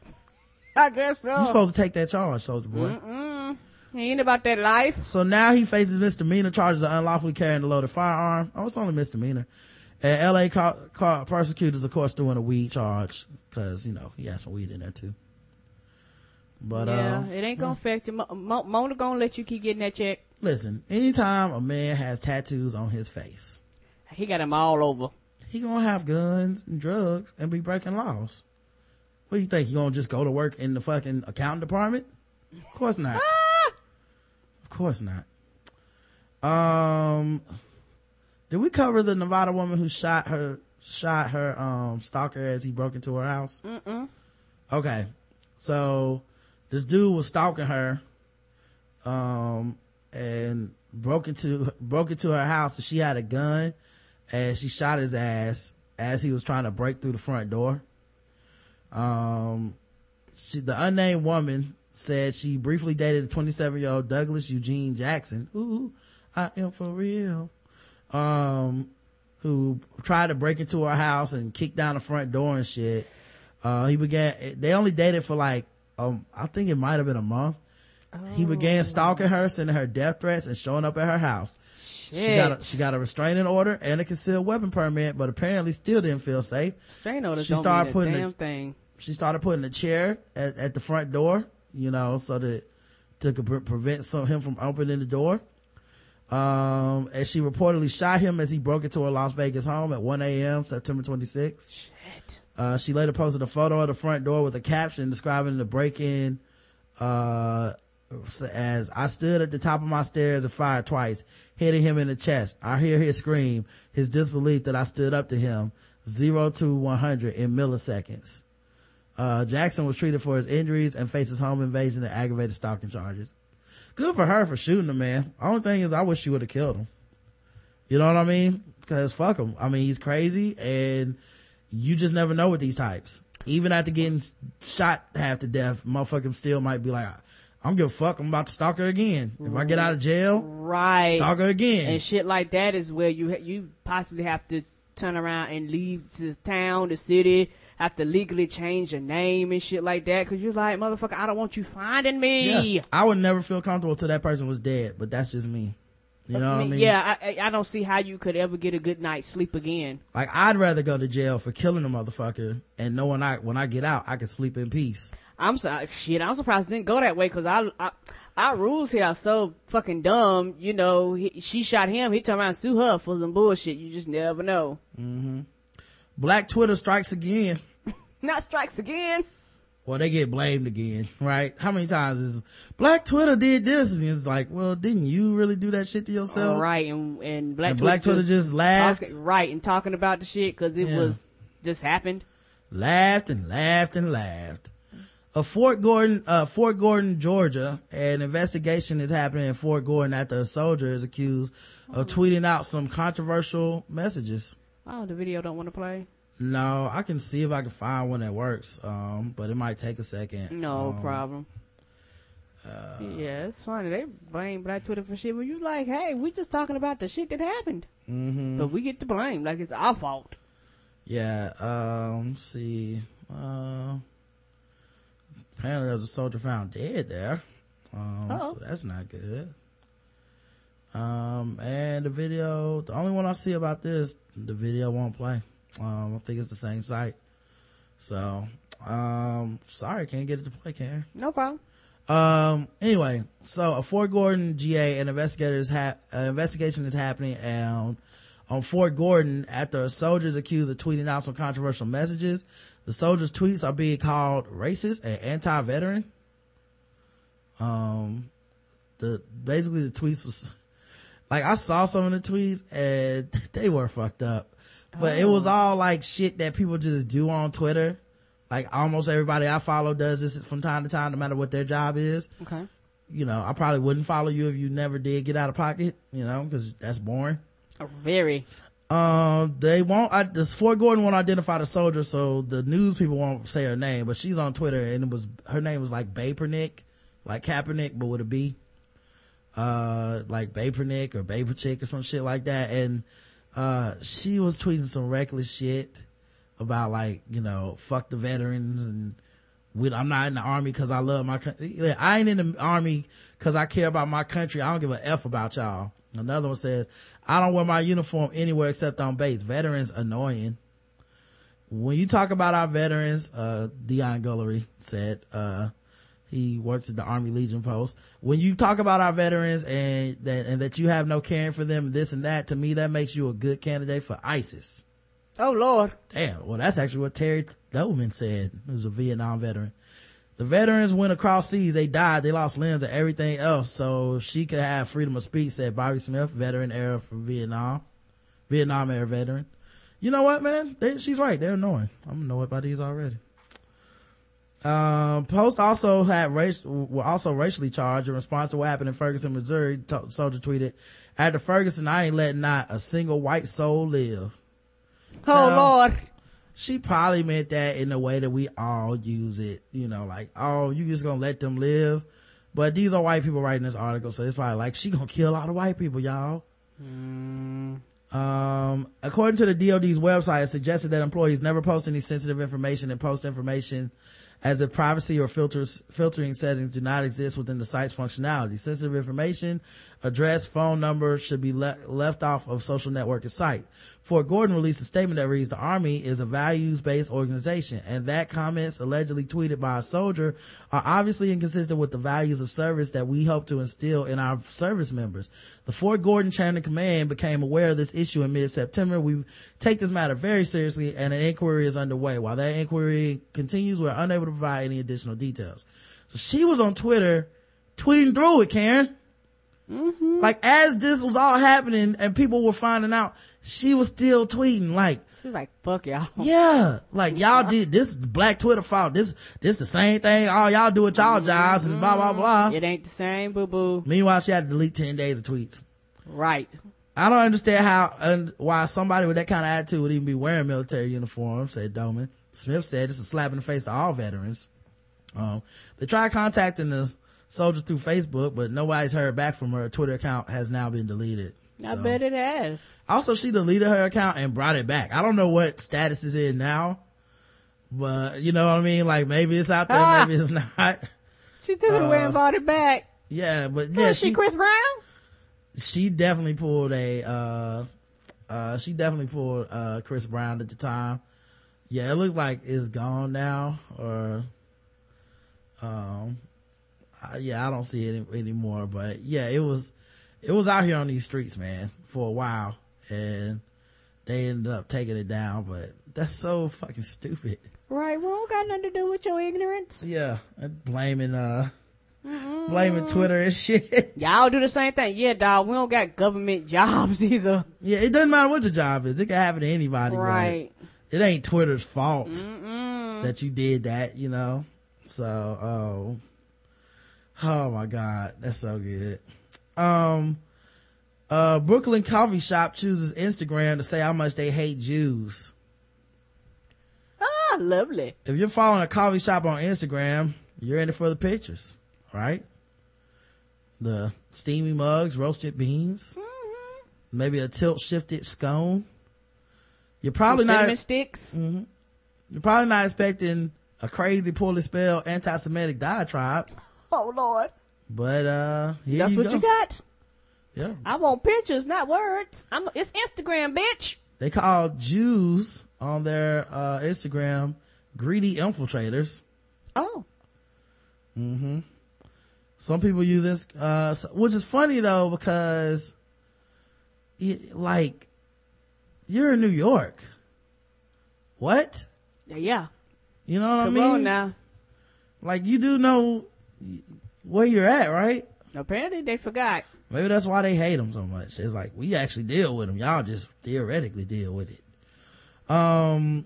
I guess so. You're supposed to take that charge, Soulja Boy. He ain't about that life. So now he faces misdemeanor charges of unlawfully carrying a loaded firearm. Oh, it's only misdemeanor. And LA ca- ca- prosecutors, of course, doing a weed charge because, you know, he has some weed in there too. But, yeah, uh, it ain't gonna affect you. Mo- Mo- Mona gonna let you keep getting that check. listen, anytime a man has tattoos on his face, He got them all over. He gonna have guns and drugs and be breaking laws. What do you think? He gonna just go to work in the fucking accounting department? Of course not. of course not. Um, did we cover the Nevada woman who shot her shot her um stalker as he broke into her house? Mm-mm. Okay, so this dude was stalking her, um, and broke into broke into her house, and she had a gun, and she shot his ass as he was trying to break through the front door. Um, she, the unnamed woman said she briefly dated a 27 year old Douglas Eugene Jackson. Ooh, I am for real. Um, who tried to break into her house and kick down the front door and shit. Uh, he began, they only dated for like, um, I think it might have been a month. He began stalking her, sending her death threats and showing up at her house. She got a, she got a restraining order and a concealed weapon permit, but apparently still didn't feel safe. Strain orders She started a putting damn it- thing. she started putting a chair at, at the front door, you know, so that to prevent some him from opening the door. Um, and she reportedly shot him as he broke into her Las Vegas home at 1 a.m. September 26th. Shit. Uh, she later posted a photo of the front door with a caption describing the break-in, uh, as I stood at the top of my stairs and fired twice, hitting him in the chest. I hear his scream, his disbelief that I stood up to him, zero to 100 in milliseconds. Uh, Jackson was treated for his injuries and faces home invasion and aggravated stalking charges. Good for her for shooting the man. Only thing is I wish she would have killed him. You know what I mean? Cause fuck him. I mean, he's crazy and you just never know with these types. Even after getting shot half to death, motherfucker still might be like, I'm give a fuck. I'm about to stalk her again. If I get out of jail, Right. stalk her again. and shit like that is where you you possibly have to turn around and leave the town, the city, have to legally change your name and shit like that because you're like, motherfucker, I don't want you finding me. yeah. I would never feel comfortable till that person was dead, but that's just me. You know what I mean? Yeah, I, I I don't see how you could ever get a good night's sleep again. Like I'd rather go to jail for killing a motherfucker and knowing I when I get out I can sleep in peace. I'm sorry, shit. I'm surprised it didn't go that way because I, I, our rules here are so fucking dumb. You know, he, she shot him. He turned around and sue her for some bullshit. You just never know. Mhm. Black Twitter strikes again. Not strikes again. Well, they get blamed again, right? How many times is Black Twitter did this? And it's like, well, didn't you really do that shit to yourself? right, and and Black And Black Twitter just laughed. talking- right, and talking about the shit because it Yeah. was just happened. laughed and laughed and laughed. A Fort Gordon, uh, Fort Gordon, Georgia, an investigation is happening in Fort Gordon after a soldier is accused of tweeting out some controversial messages. Oh, the video don't want to play. No, I can see if I can find one that works, um, but it might take a second. No Um, problem. yeah, it's funny. They blame Black Twitter for shit, but you like, hey, we just talking about the shit that happened. Mm-hmm. But we get to blame like it's our fault. Yeah, um, let's see. Uh, apparently there's a soldier found dead there. Um, Uh-oh. so that's not good. Um, and the video, the only one I see about this, the video won't play. Um, I think it's the same site. So, um, sorry, can't get it to play, Karen. No problem. Um, anyway, so a Fort Gordon GA and investigators ha- uh, investigation is happening and on Fort Gordon after a soldier is accused of tweeting out some controversial messages. The soldier's tweets are being called racist and anti-veteran. Um, the, basically the tweets was, like I saw some of the tweets and they were fucked up. But it was all like shit that people just do on Twitter. Like almost everybody I follow does this from time to time, no matter what their job is. Okay. You know, I probably wouldn't follow you if you never did get out of pocket, you know, cause that's boring. Oh, very. Um, they won't, I, this Fort Gordon won't identify the soldier, so the news people won't say her name, but she's on Twitter and it was, her name was like Bapernick, like Kaepernick, but with a B. Uh, like Bapernick or Baperchick or some shit like that. And, uh, she was tweeting some reckless shit about like, you know, fuck the veterans and we, I'm not in the army cause I love my country. I ain't in the army cause I care about my country. I don't give a F about y'all. Another one says, I don't wear my uniform anywhere except on base. Veterans annoying. When you talk about our veterans, uh, Dion Gullery said, uh, he works at the Army Legion post. When you talk about our veterans and that, and that you have no caring for them, this and that, to me, that makes you a good candidate for ISIS. Oh Lord. Damn. Well, that's actually what Terry Doberman said. He was a Vietnam veteran. The veterans went across seas. They died. They lost limbs and everything else. So she could have freedom of speech, said Bobby Smith, veteran era from Vietnam, Vietnam era veteran. You know what, man? They, she's right. They're annoying. I'm annoyed by these already. Um, Post also had race, were also racially charged in response to what happened in Ferguson, Missouri. To- soldier tweeted, after Ferguson, I ain't letting not a single white soul live. Oh Now- Lord. She probably meant that in the way that we all use it, you know, like, oh, you just gonna let them live. But these are white people writing this article, so it's probably like, she gonna kill all the white people, y'all. Um, according to the DoD's website, it suggested that employees never post any sensitive information and post information as if privacy or filters, filtering settings do not exist within the site's functionality. Sensitive information, address, phone number should be le- left off of social networking site. Fort Gordon released a statement that reads, the Army is a values-based organization and that comments allegedly tweeted by a soldier are obviously inconsistent with the values of service that we hope to instill in our service members. The Fort Gordon Chain of Command became aware of this issue in mid-September. We take this matter very seriously and an inquiry is underway. While that inquiry continues, we're unable to provide any additional details. So she was on Twitter tweeting through it, Karen. Like as this was all happening and people were finding out, she was still tweeting like, She was like, fuck y'all. yeah, like y'all did this black Twitter fault. This, this the same thing all y'all do at y'all jobs and blah, blah, blah. It ain't the same, boo boo. Meanwhile, she had to delete 10 days of tweets. Right. I don't understand how and why somebody with that kind of attitude would even be wearing military uniform, said Doman. Smith said it's a slap in the face to all veterans. Um, they tried contacting the soldier through Facebook, but nobody's heard back from her. Twitter account has now been deleted. I So- bet it has. Also, she deleted her account and brought it back. I don't know what status is in now, but you know what I mean? Like maybe it's out there, Ah. maybe it's not. She took it away Uh, and brought it back. Yeah, but Yeah, yeah, she, she, Chris Brown? she definitely pulled a, uh, uh, she definitely pulled, uh, Chris Brown at the time. Yeah, it looks like it's gone now or, um, uh, yeah, I don't see it any- anymore, but yeah, it was, it was out here on these streets, man, for a while and they ended up taking it down, but that's so fucking stupid. Right, well, don't got nothing to do with your ignorance. Yeah, and blaming, uh, blaming Twitter and shit. Y'all do the same thing. Yeah, dog, we don't got government jobs either. Yeah, it doesn't matter what your job is. It can happen to anybody. Right. It ain't Twitter's fault that you did that, you know? So, oh, oh my God. That's so good. Um, uh, Brooklyn coffee shop chooses Instagram to say how much they hate Jews. Ah, lovely. If you're following a coffee shop on Instagram, you're in it for the pictures, right? the steamy mugs, roasted beans, Mm-hmm. maybe a tilt shifted scone. You're Some probably cinnamon not, sticks. you're probably not expecting a crazy, poorly spelled anti-Semitic diatribe, Oh Lord, but, uh, that's you what go. you got. Yeah. I want pictures, not words. I'm. It's Instagram, bitch. They call Jews on their, uh, Instagram greedy infiltrators. Oh, mm-hmm Some people use this, uh, which is funny though because, y like, you're in New York. What? yeah. You know what Come I mean? on now. Like you do know where you're at, right? Apparently they forgot. Maybe that's why they hate them so much. It's like we actually deal with them. Y'all just theoretically deal with it. Um.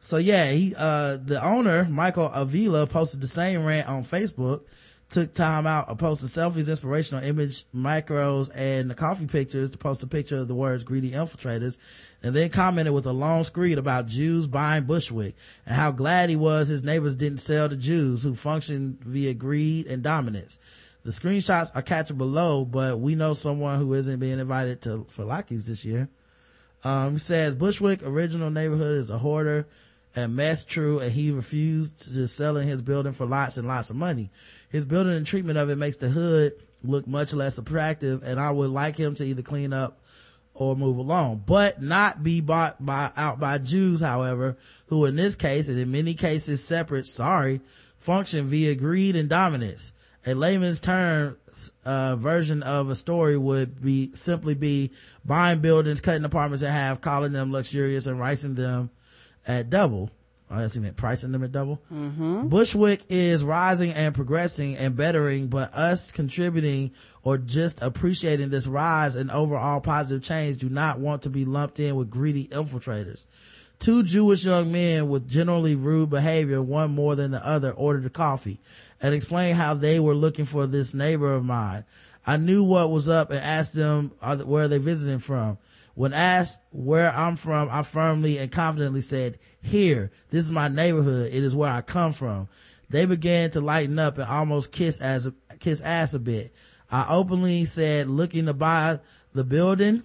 So yeah, he uh the owner Michael Avila posted the same rant on Facebook. Took time out of posting selfies, inspirational image macros, and the coffee pictures to post a picture of the words "greedy infiltrators," and then commented with a long screed about Jews buying Bushwick and how glad he was his neighbors didn't sell to Jews who functioned via greed and dominance. The screenshots are captured below, but we know someone who isn't being invited to for Lockies this year. Um, says Bushwick original neighborhood is a hoarder and mess true, and he refused to sell in his building for lots and lots of money. His building and treatment of it makes the hood look much less attractive, and I would like him to either clean up or move along, but not be bought by out by Jews, however, who in this case and in many cases separate, sorry, function via greed and dominance. A layman's terms uh, version of a story would be simply be buying buildings, cutting apartments in half, calling them luxurious, and pricing them at double. Oh, that's meant pricing them at double. Mm-hmm. Bushwick is rising and progressing and bettering, but us contributing or just appreciating this rise and overall positive change do not want to be lumped in with greedy infiltrators. Two Jewish young men with generally rude behavior, one more than the other, ordered a coffee and explained how they were looking for this neighbor of mine. I knew what was up and asked them uh, where are they visiting from. When asked where I'm from, I firmly and confidently said, here, this is my neighborhood. It is where I come from. They began to lighten up and almost kiss as kiss ass a bit. I openly said, looking to buy the building.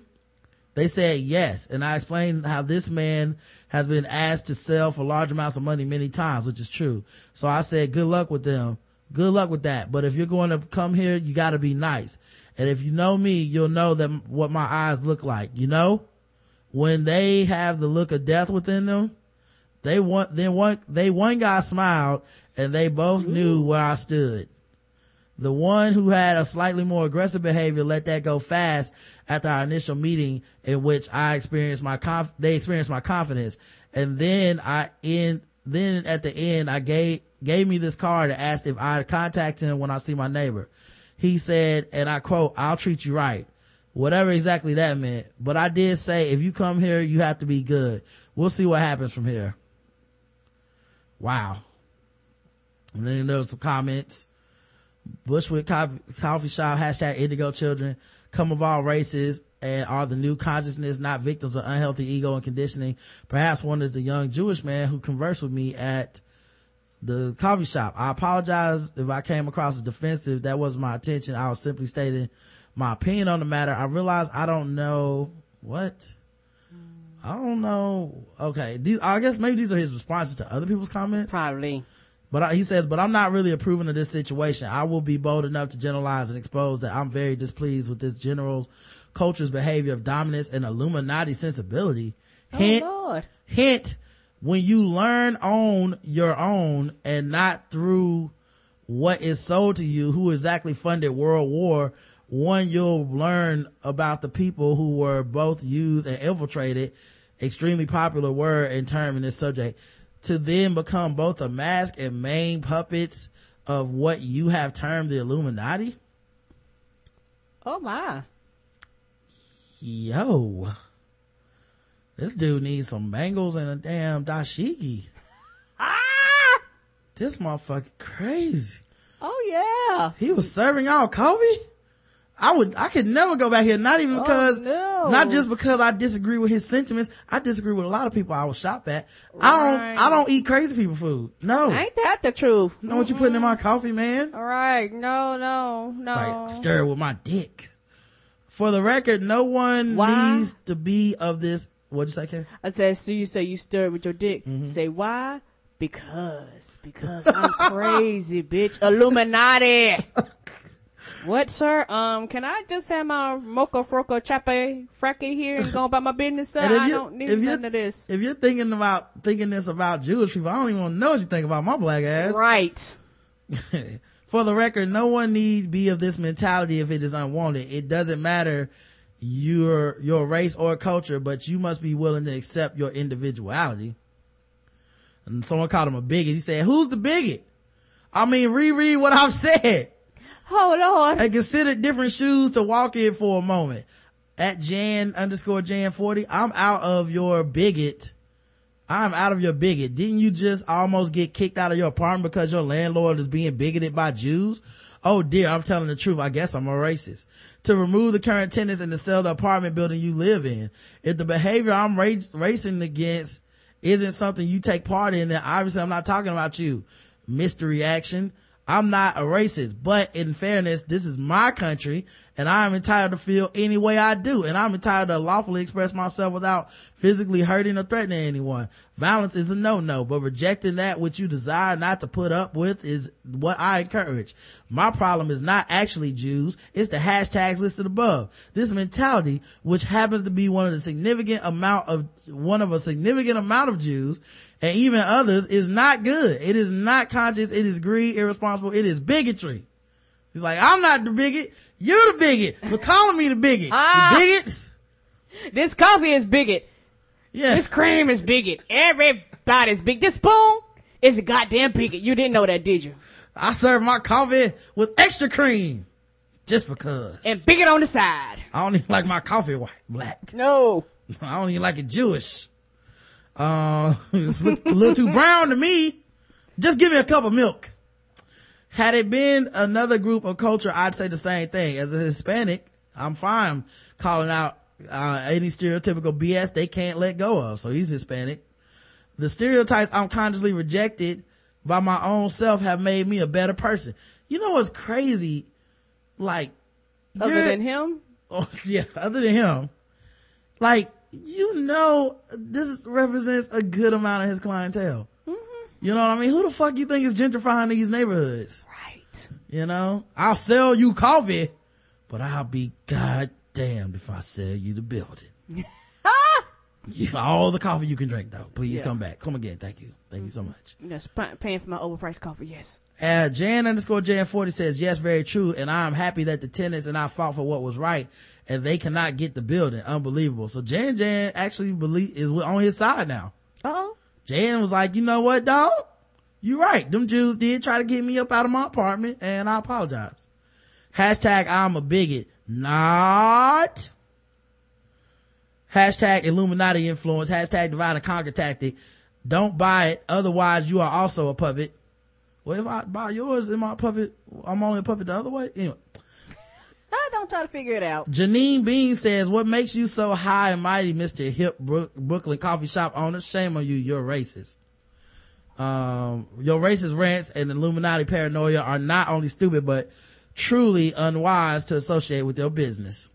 They said yes, and I explained how this man has been asked to sell for large amounts of money many times, which is true. So I said, good luck with them. Good luck with that. But if you're going to come here, you got to be nice. And if you know me, you'll know that what my eyes look like. You know, when they have the look of death within them, they want then one they one guy smiled and they both knew where I stood. The one who had a slightly more aggressive behavior let that go fast after our initial meeting in which I experienced my conf- they experienced my confidence. And then I in, then at the end I gave, gave me this card and asked if I'd contact him when I see my neighbor. He said, and I quote, I'll treat you right. Whatever exactly that meant. But I did say, if you come here, you have to be good. We'll see what happens from here. Wow. And then there was some comments. Bushwick Co- Coffee Shop, hashtag indigo children, come of all races and are the new consciousness, not victims of unhealthy ego and conditioning. Perhaps one is the young Jewish man who conversed with me at the coffee shop. I apologize if I came across as defensive. That wasn't my intention. I was simply stating my opinion on the matter. I realize I don't know what. I don't know. Okay. These, I guess maybe these are his responses to other people's comments. Probably. But I, he says, but I'm not really approving of this situation. I will be bold enough to generalize and expose that I'm very displeased with this general culture's behavior of dominance and Illuminati sensibility. Oh, hint, Oh Lord. hint, when you learn on your own and not through what is sold to you, who exactly funded World War, one, you'll learn about the people who were both used and infiltrated, extremely popular word and term in this subject, to then become both a mask and main puppets of what you have termed the Illuminati? Oh my. Yo. This dude needs some bangles and a damn dashiki. Ah! This motherfucker crazy. Oh yeah. He was serving y'all coffee? I would, I could never go back here, not even because, no. not just because I disagree with his sentiments. I disagree with a lot of people I would shop at. I don't, I don't eat crazy people food. No. Ain't that the truth? know what you putting in my coffee, man? All right. No, no, no. Like, stir it with my dick. For the record, no one Why? needs to be of this, what'd you say, Kay? I said, so you say you stir it with your dick. Mm-hmm. Say why? Because. Because I'm crazy, bitch. Illuminati. what, sir? Um, can I just have my mocha froco chape fracky here and go about my business, sir? I don't need none of this. If you're thinking about, thinking this about Jewish people, I don't even want to know what you think about my black ass. Right. For the record, no one need be of this mentality if it is unwanted. It doesn't matter your, your race or culture, but you must be willing to accept your individuality. And someone called him a bigot. He said, who's the bigot? I mean, reread what I've said Oh, Lord. and consider different shoes to walk in for a moment. At Jan underscore Jan 40, I'm out of your bigot. I'm out of your bigot. Didn't you just almost get kicked out of your apartment because your landlord is being bigoted by Jews? Oh dear, I'm telling the truth. I guess I'm a racist. To remove the current tenants and to sell the apartment building you live in. If the behavior I'm ra- racing against isn't something you take part in, then obviously I'm not talking about you. Mystery action. I'm not a racist, but in fairness, this is my country and I'm entitled to feel any way I do. And I'm entitled to lawfully express myself without physically hurting or threatening anyone. Violence is a no-no, but rejecting that which you desire not to put up with is what I encourage. My problem is not actually Jews. It's the hashtags listed above. This mentality, which happens to be one of the significant amount of, one of a significant amount of Jews, and even others is not good. It is not conscious. It is greed, irresponsible. It is bigotry. He's like, I'm not the bigot. You're the bigot for calling me the bigot. Ah. The bigot? This coffee is bigot. Yeah. This cream is bigot. Everybody's big. This spoon is a goddamn bigot. You didn't know that, did you? I serve my coffee with extra cream. Just because. And bigot on the side. I don't even like my coffee white, black. No. I don't even like it Jewish. Uh, it's look a little too brown to me. Just give me a cup of milk. Had it been another group of culture, I'd say the same thing. As a Hispanic, I'm fine calling out uh, any stereotypical BS they can't let go of. So he's Hispanic. The stereotypes I'm consciously rejected by my own self have made me a better person. You know what's crazy? Like, Other than him? Oh, yeah, other than him. Like, you know, this represents a good amount of his clientele. You know what I mean? Who the fuck you think is gentrifying these neighborhoods? Right. You know? I'll sell you coffee, but I'll be goddamned if I sell you the building. You- all the coffee you can drink though. Please Yeah. come back. Come again. Thank you. Thank you so much. Yes, pa- paying for my overpriced coffee, yes. Uh, Jan underscore Jan 40 says, yes, very true. And I'm happy that the tenants and I fought for what was right and they cannot get the building. Unbelievable. So Jan Jan actually believe is on his side now. Uh-oh. Jan was like, you know what, dog? You're right. Them Jews did try to get me up out of my apartment and I apologize. Hashtag I'm a bigot. Not. Hashtag Illuminati influence. Hashtag divide and conquer tactic. Don't buy it. Otherwise you are also a puppet. Well, if I buy yours, am I a puppet? I'm only a puppet the other way? Anyway. I don't try to figure it out. Janine Bean says, what makes you so high and mighty, Mr. Hip Brook- Brooklyn coffee shop owner? Shame on you. You're racist. Um, your racist rants and Illuminati paranoia are not only stupid, but truly unwise to associate with your business.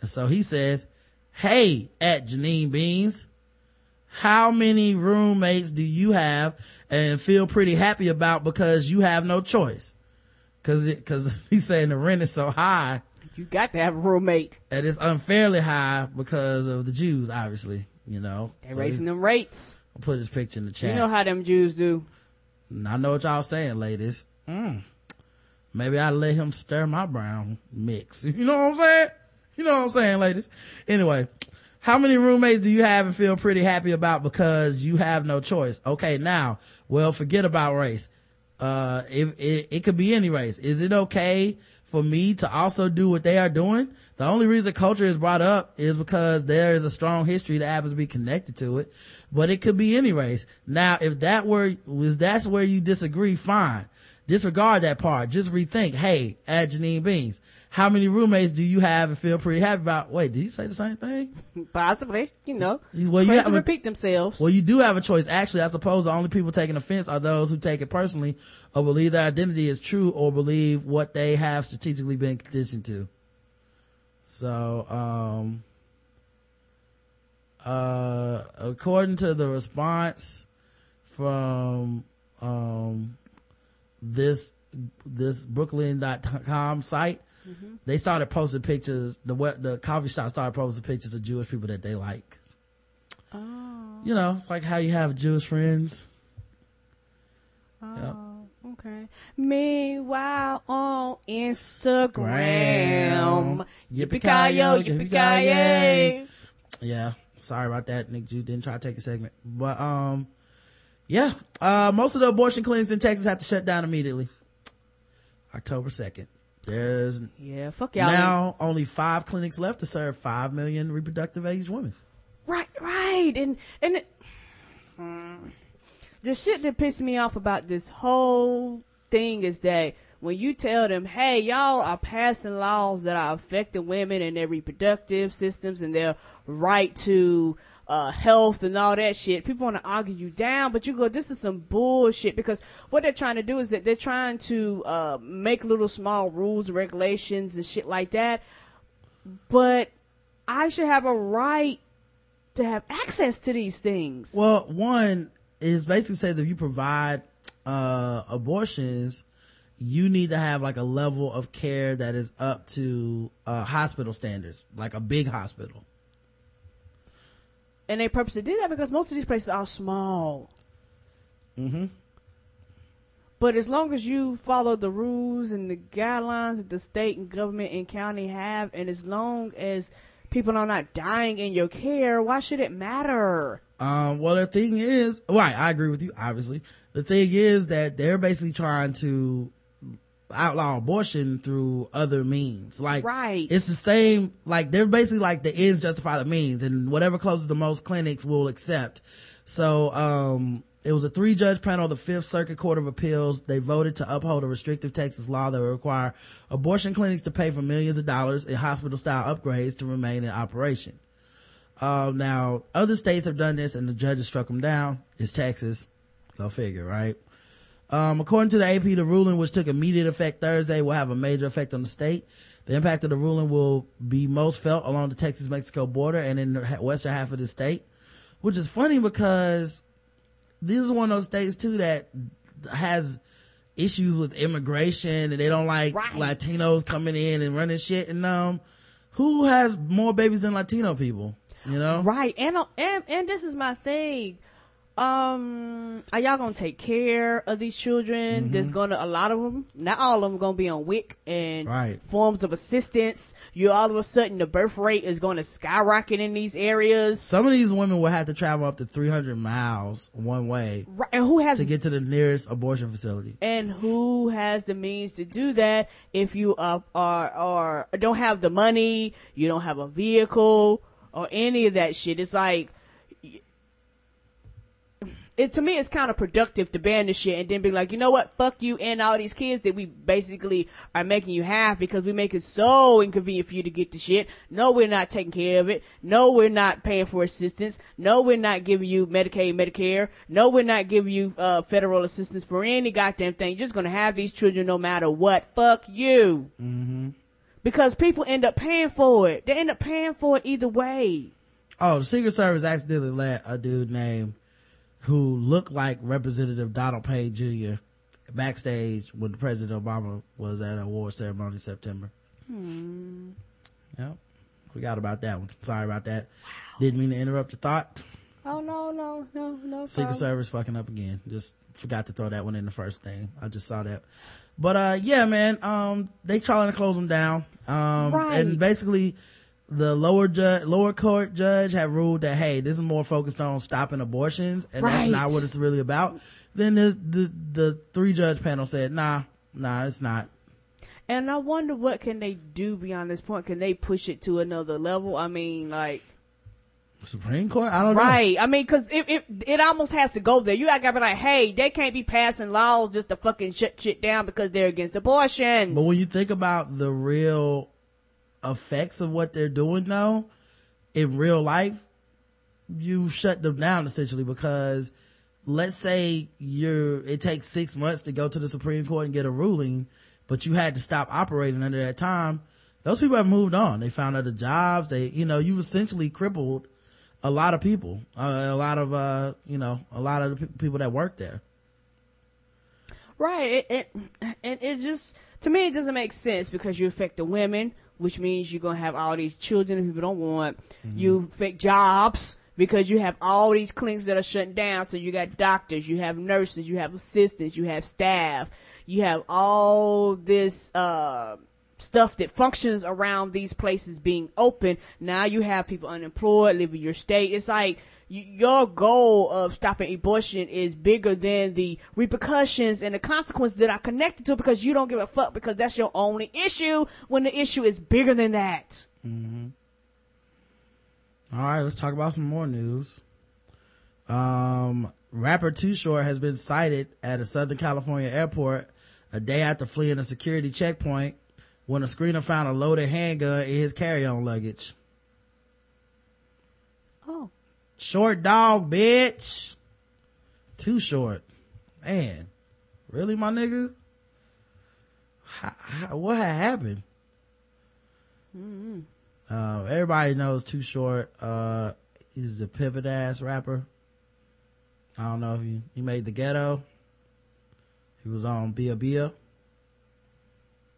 And so he says, Hey, at Janine Beans, how many roommates do you have and feel pretty happy about because you have no choice? Cause it, cause he's saying the rent is so high You got to have a roommate. and it's unfairly high because of the Jews, obviously, you know. They're So raising them rates. I'll put his picture in the chat. You know how them Jews do. And I know what y'all saying, ladies. Mm. Maybe I let him stir my brown mix. You know what I'm saying? You know what I'm saying, ladies? Anyway, how many roommates do you have and feel pretty happy about because you have no choice? Okay, now, well, forget about race. Uh, if it, it could be any race. Is it okay for me to also do what they are doing. The only reason culture is brought up is because there is a strong history that happens to be connected to it. But it could be any race. Now, if that were, was that's where you disagree, fine. Disregard that part. Just rethink, hey, add Janine Beans. How many roommates do you have and feel pretty happy about? Wait, did you say the same thing? Possibly, you know. Well, you have a- repeat themselves. Well, you do have a choice. Actually, I suppose the only people taking offense are those who take it personally or believe their identity is true or believe what they have strategically been conditioned to. So, um, uh, according to the response from, um, this, this Brooklyn.com site, they started posting pictures, the, the coffee shop started posting pictures of Jewish people that they like. You know, it's like how you have Jewish friends. Yep. Okay. Meanwhile, on Instagram, Gram. yippee-ki-yo, yippee-ki-yay. Yeah. Sorry about that. Nick Jew didn't try to take a segment. But, um, yeah. Uh, most of the abortion clinics in Texas have to shut down immediately. October 2nd. There's Yeah, fuck y'all. now only five clinics left to serve five million reproductive age women. Right, right. And, and it, the shit that pissed me off about this whole thing is that when you tell them, hey, y'all are passing laws that are affecting women and their reproductive systems and their right to uh, health and all that shit, people want to argue you down, but you go, this is some bullshit because what they're trying to do is that they're trying to uh, make little small rules and regulations and shit like that. But I should have a right to have access to these things. Well, one is basically says if you provide uh abortions, you need to have like a level of care that is up to uh hospital standards, like a big hospital. And they purposely did that because most of these places are small. Mm-hmm. But as long as you follow the rules and the guidelines that the state and government and county have, and as long as people are not dying in your care, why should it matter? Um, well, the thing is, right, I agree with you, obviously. The thing is that they're basically trying to outlaw abortion through other means. Like, Right. it's the same, like, they're basically like the ends justify the means, and whatever closes the most clinics will accept. So, um, it was a three judge panel of the Fifth Circuit Court of Appeals. They voted to uphold a restrictive Texas law that would require abortion clinics to pay for millions of dollars in hospital style upgrades to remain in operation. Uh, now other states have done this and the judges struck them down. It's Texas. Go figure, right? Um, according to the AP, the ruling, which took immediate effect Thursday, will have a major effect on the state. The impact of the ruling will be most felt along the Texas-Mexico border and in the western half of the state, which is funny because this is one of those states too that has issues with immigration and they don't like Right. Latinos coming in and running shit. And, um, who has more babies than Latino people? You know? Right. And, uh, and, and this is my thing. Um, are y'all gonna take care of these children? Mm-hmm. There's gonna, a lot of them, not all of them gonna be on WIC and Right. forms of assistance. You all of a sudden, the birth rate is gonna skyrocket in these areas. Some of these women will have to travel up to 300 miles one way Right. And who has to get to the nearest abortion facility. and who has the means to do that if you are, are, are, don't have the money, you don't have a vehicle or any of that shit. It's like, it, to me, it's kind of productive to ban this shit and then be like, you know what? Fuck you and all these kids that we basically are making you have because we make it so inconvenient for you to get the shit. No, we're not taking care of it. No, we're not paying for assistance. No, we're not giving you Medicaid, Medicare. No, we're not giving you, uh, federal assistance for any goddamn thing. You're just gonna have these children no matter what. Fuck you. Mm-hmm. Because people end up paying for it. They end up paying for it either way. Oh, the Secret Service accidentally let a dude named who looked like Representative Donald Payne Jr. backstage when President Obama was at an award ceremony in September. Hmm. Yep. Forgot about that one. Sorry about that. Didn't mean to interrupt your thought. Oh no, no, no, no. Secret problem. Service fucking up again. Just forgot to throw that one in the first thing. I just saw that. But uh yeah, man, um they trying to close them down. Um Right. and basically the lower judge lower court judge had ruled that hey, this is more focused on stopping abortions and Right. that's not what it's really about. Then the the the three judge panel said, nah, nah, it's not. And I wonder what can they do beyond this point? Can they push it to another level? I mean, like, Supreme Court? I don't know. right. I mean, cause it, it, it almost has to go there. You gotta be like, hey, they can't be passing laws just to fucking shut shit down because they're against abortions. But when you think about the real effects of what they're doing though, in real life, you shut them down essentially because let's say you're, it takes six months to go to the Supreme Court and get a ruling, but you had to stop operating under that time. Those people have moved on. They found other jobs. They, you know, you've essentially crippled a lot of people, uh, a lot of, uh, you know, a lot of the pe- people that work there. Right. It, it, and it just, to me, it doesn't make sense because you affect the women, which means you're to have all these children that people don't want. You fake jobs because you have all these clinics that are shutting down. So you got doctors, you have nurses, you have assistants, you have staff, you have all this, uh, stuff that functions around these places being open. Now you have people unemployed, leaving your state. It's like your goal of stopping abortion is bigger than the repercussions and the consequences that are connected to because you don't give a fuck because that's your only issue when the issue is bigger than that. All right, let's talk about some more news. Um, rapper Too Short has been cited at a Southern California airport a day after fleeing a security checkpoint when a screener found a loaded handgun in his carry-on luggage. Oh. Short dog, bitch. Too short. Man. Really, my nigga? How, how, what had happened? Uh, everybody knows Too Short. Uh, he's the pivot ass rapper. I don't know if you, he made the ghetto. He was on Bia Bia.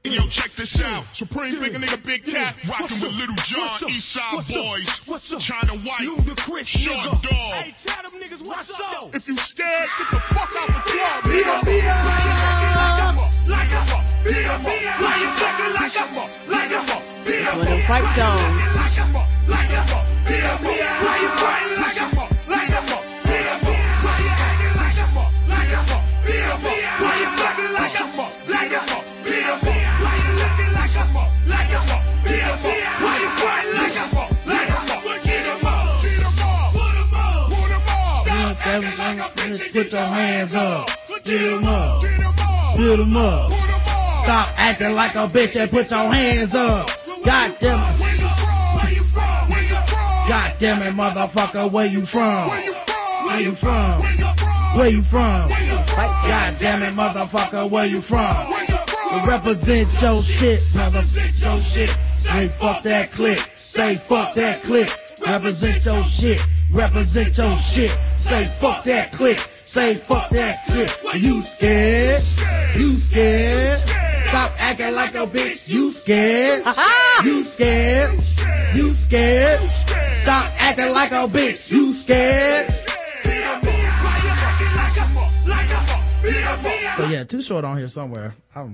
Yo, check this out. Supreme big nigga, big cat, rockin' with Lil Jon, East Side Boyz, China White, Short Dog. Hey, tell them niggas what's up. If you scared, get the fuck out the club. Beat up, Like a, like a, beat up, why you fucking like a, like a, beat up, One of them fight songs. like a, like a, beat up, why you fighting like a, like a, Put your hands up. Get him up. beat 'em up. Stop acting like a bitch and put your hands up. God damn it. God damn it, motherfucker. Where you from? Where you from? Where you from? God damn it, motherfucker. Where you from? Represent your shit, motherfucker. Your shit. Say fuck that click. Say fuck that click. Represent your shit. Represent your shit. Say fuck that click. Say fuck that click. You scared? You scared? Stop acting like a bitch. You scared? You scared? You scared? Stop acting like a bitch. You scared? So yeah, too short on here somewhere. I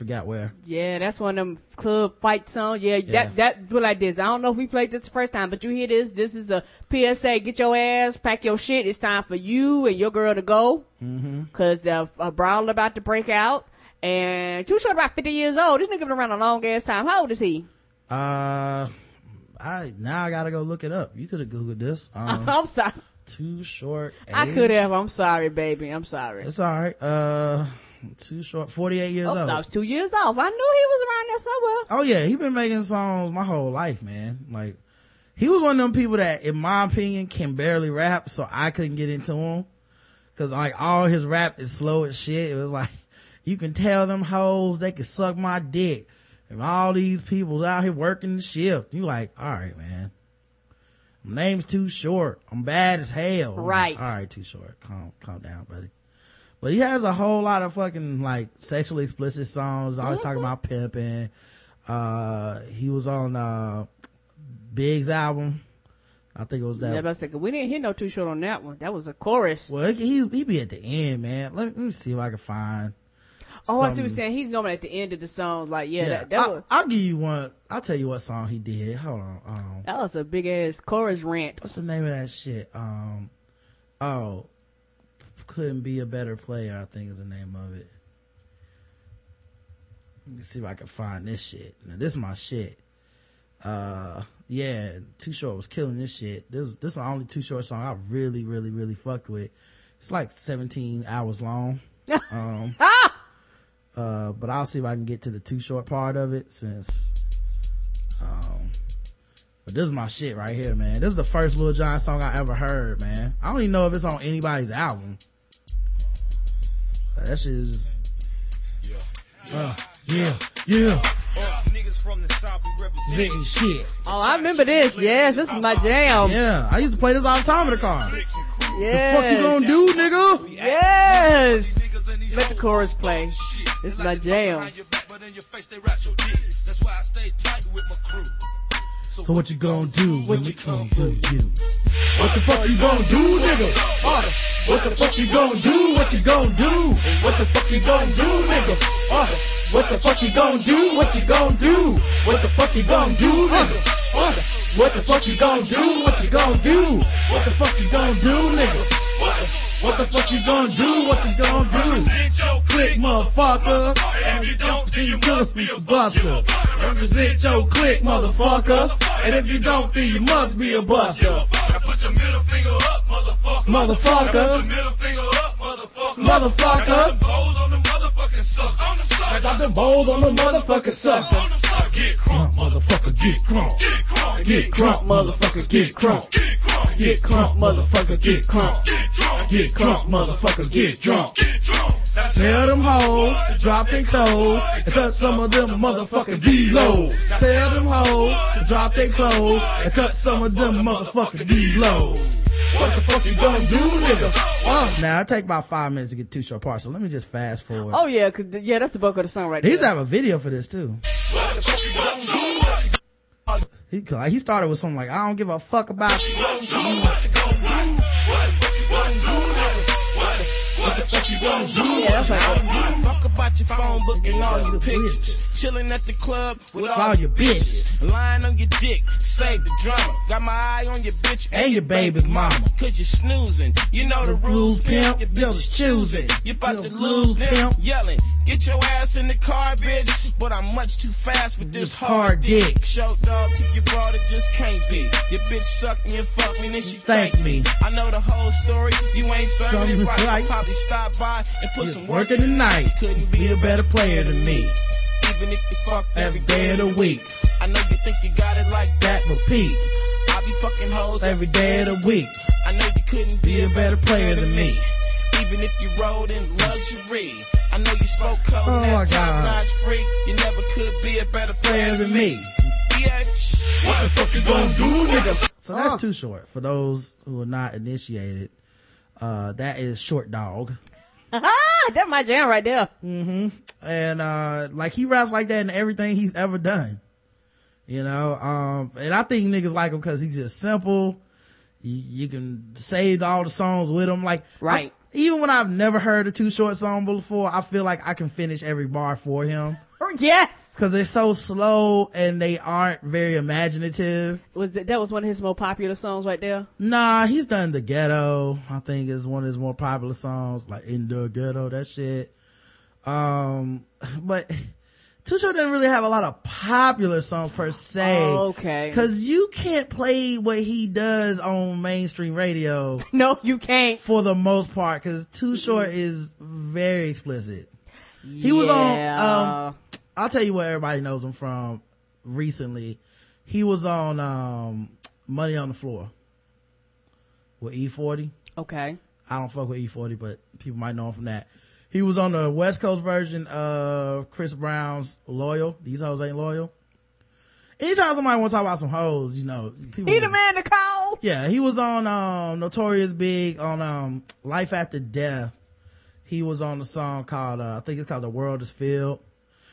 forgot where. Yeah, that's one of them club fight songs. Yeah, Yeah. that that put like this. I don't know if we played this the first time, but you hear this. This is a PSA. Get your ass, pack your shit. It's time for you and your girl to go. Mm-hmm. Cause the a brawl about to break out. And too short, about fifty years old. This nigga been around a long ass time. How old is he? Uh, I now I gotta go look it up. You could have googled this. Um, I'm sorry. too short. I could have. I'm sorry, baby. I'm sorry. It's all right. Uh, too short. Forty eight years Oh, old. I was two years off. I knew he was around there somewhere. Oh yeah, he been making songs my whole life, man. Like he was one of them people that, in my opinion, can barely rap, so I couldn't get into him. Cause like all his rap is slow as shit. It was like you can tell them hoes they can suck my dick, and all these people out here working the shift. You like, all right, man. My name's too short. I'm bad as hell. Right. like, all right, too short. Calm, calm down, buddy. But he has a whole lot of fucking like sexually explicit songs. Always talking about pimping. Uh, he was on, uh, Big's album. I think it was Yeah, that. but I said, we didn't hear no too short on that one. That was a chorus. Well, he, he be at the end, man. Let me, let me see if I can find. Oh, I see what you're saying. He's normally at the end of the song. Like, yeah, Yeah, that, that, I, was, I'll give you one. I'll tell you what song he did. Hold on. Um, that was a big ass chorus rant. what's the name of that shit? Um, oh, couldn't be a better player. I think is the name of it. Let me see if I can find this shit. Now this is my shit. Uh, yeah, Too Short was killing this shit. This this is the only Too Short song I really, really, really fucked with. It's like 17 hours long. Um, uh, but I'll see if I can get to the Too Short part of it since, um, but this is my shit right here, man. This is the first Lil Jon song I ever heard, man. I don't even know if it's on anybody's album. That shit is, uh, yeah, yeah, Zitting shit. Oh, I remember this. Yes, this is my jam. Yeah, I used to play this all the time in the car. Yes. Fuck you gonna do, nigga? Yes. Let the chorus play. This is my jam. So what you gonna do when you come to you? What the fuck you gonna do, nigga? Uh, what the fuck you gonna do? What you gonna do? What the fuck you gonna do, nigga? Uh, what the fuck you gonna do? What you gonna do? What the fuck you gonna do, nigga? Uh, what the fuck you gonna do? What you gonna do? What the fuck you gonna do, nigga? What, the fuck you gonna do? What you gonna do? Click, motherfucker. And if you don't, then you must be a buster. Represent your click, motherfucker. And if you don't, then you must be a buster. Now put your middle finger up, motherfucker. Motherfucker. Put your middle finger up, motherfucker. Motherfucker. I got the balls on the motherfucking sucker. Get crunk, motherfucker, get crunk. Get crunk, motherfucker, get crunk. Get crunk, motherfucker, get crunk. Get crunk, motherfucker, get drunk. Tell them hoes to drop their clothes and cut some of them motherfucking V-lows. Tell them hoes to drop their clothes and cut some of them motherfucking V-lows. What the fuck you gonna do, nigga? Uh, now, it take about five minutes to get two short parts, so let me just fast forward. Oh yeah, 'cause th- yeah, that's the bulk of the song right He used to there. have a video for this too. He, he started with something like, I don't give a fuck about you. Yeah, that's like Fuck about your phone book and all your pictures. Chilling at the club with all, All your bitches. Lying on your dick, save the drama. Got my eye on your bitch And your baby mama. Cause you're snoozing. You know the rules, pimp. Your bitch is choosing. You about to lose them. Yelling. Get your ass in the car, bitch. But I'm much too fast for this hard dick. Show dog, keep your broad, it just can't be. Your bitch suck me and fuck me, then she Thank me. I know the whole story. You ain't serving it right. right. I'll probably stop by and put some work Working tonight. Couldn't Be a better player than me. Even if you fuck Every day of the week. I know you think you got it like That repeat. I be fucking hoes Every day of the week. I know you couldn't Be a better player than me. Even if you rode in luxury. I know you spoke code Oh, that my top notch freak. You never could be a better player Player than me. Bitch. What the fuck you gonna do, nigga? So that's too short for those who are not initiated. Uh, that is short dog. that's my jam right there. Mm-hmm. And, uh, like he raps like that in everything he's ever done. You know, um, and I think niggas like him cause he's just simple. You, you can save all the songs with him. Like, Right. I- even when I've never heard a too short song before, I feel like I can finish every bar for him. Yes. Cause they're so slow and they aren't very imaginative. Was that, that was one of his more popular songs right there? Nah, he's done the ghetto. I think is one of his more popular songs, like in the ghetto, that shit. Um, but Too Short doesn't really have a lot of popular songs per se. Oh, okay. Cause you can't play what he does on mainstream radio. No, you can't. For the most part, cause Too Short is very explicit. He was on, um, I'll tell you where everybody knows him from recently. He was on, um, Money on the Floor with E-40. Okay. I don't fuck with E-40, but people might know him from that. He was on the West Coast version of Chris Brown's Loyal. These hoes ain't loyal. Anytime somebody want to talk about some hoes, you know, people. He the man to call. Yeah, he was on, um, Notorious B.I.G. on, um, Life After Death. He was on the song called, uh, I think it's called The World is Filled.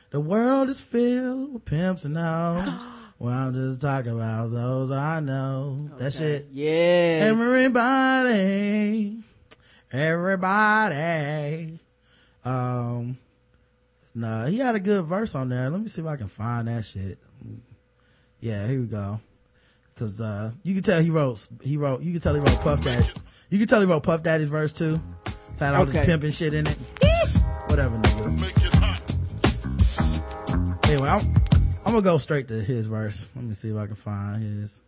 The world is filled with pimps and hoes. well, I'm just talking about those I know. That shit. Yes. Everybody, everybody. Um, nah, he had a good verse on there. Let me see if I can find that shit. Yeah, here we go. Cause, uh, you can tell he wrote, he wrote, you can tell he wrote Puff Daddy. You can tell he wrote Puff Daddy's verse too. It's had all Okay. this pimping shit in it. Whatever, nigga. Anyway, I'm, I'm gonna go straight to his verse. Let me see if I can find his.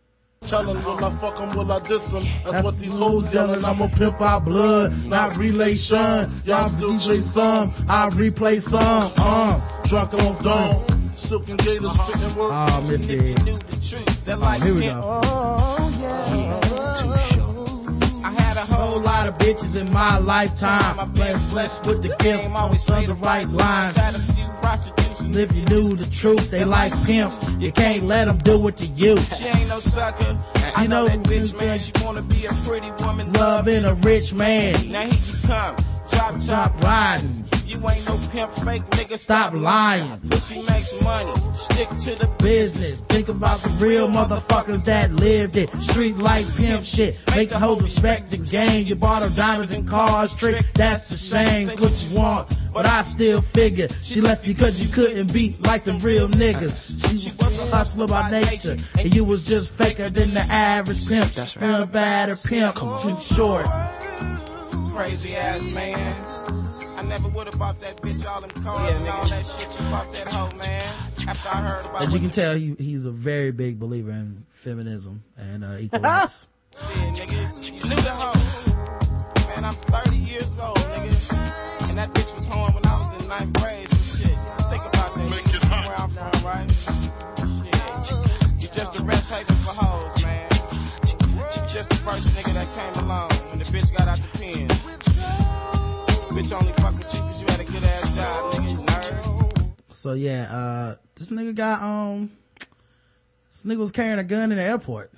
Tell them will I fuck them, will I diss them? That's, That's what these hoes yelling. I'm gonna pimp our blood, not relation. Y'all still chase some, I replay some. Uh, Drunk on dawn. Silk and gators spitting work. oh, Missy. Oh, here we go. I of bitches in my lifetime. I've Been blessed with the gift, always say the right lines. Had a few prostitutes And if you knew the truth, they like pimps. You can't let them do it to you. She ain't no sucker. I know, that bitch, man. She wanna be a pretty woman. Loving a rich man. Now here you come. Drop top riding. You ain't no pimp, fake nigga. Stop lying. Pussy makes money. Stick to the business. Think about the real motherfuckers that lived it. Street life pimp shit. Make the hoes respect the game. You bought her diamonds and cars. Trick, that's a shame. What you want, but I still figure she left you cause you couldn't beat like them real niggas. She was a hustler by nature, and you was just faker than the average pimp. That's right. A badder pimp, too short. crazy ass man. I never would have bought that bitch all them cars and all that shit. You bought that hoe, man. After I heard about As you can tell, he, he's a very big believer in feminism and uh, equal rights. you did, nigga. You knew the hoe. Man, I'm 30 years old, nigga. And that bitch was home when I was in ninth grade. So shit, think about that. Make it hot. Where I'm from, right? Shit. You just the rest haven for hoes, man. You just the first nigga that came along when the bitch got out the pen. Bitch only fuck with you cause you had a good ass job, nigga. You nerd. So yeah, uh, this nigga got, um, this nigga was carrying a gun in the airport,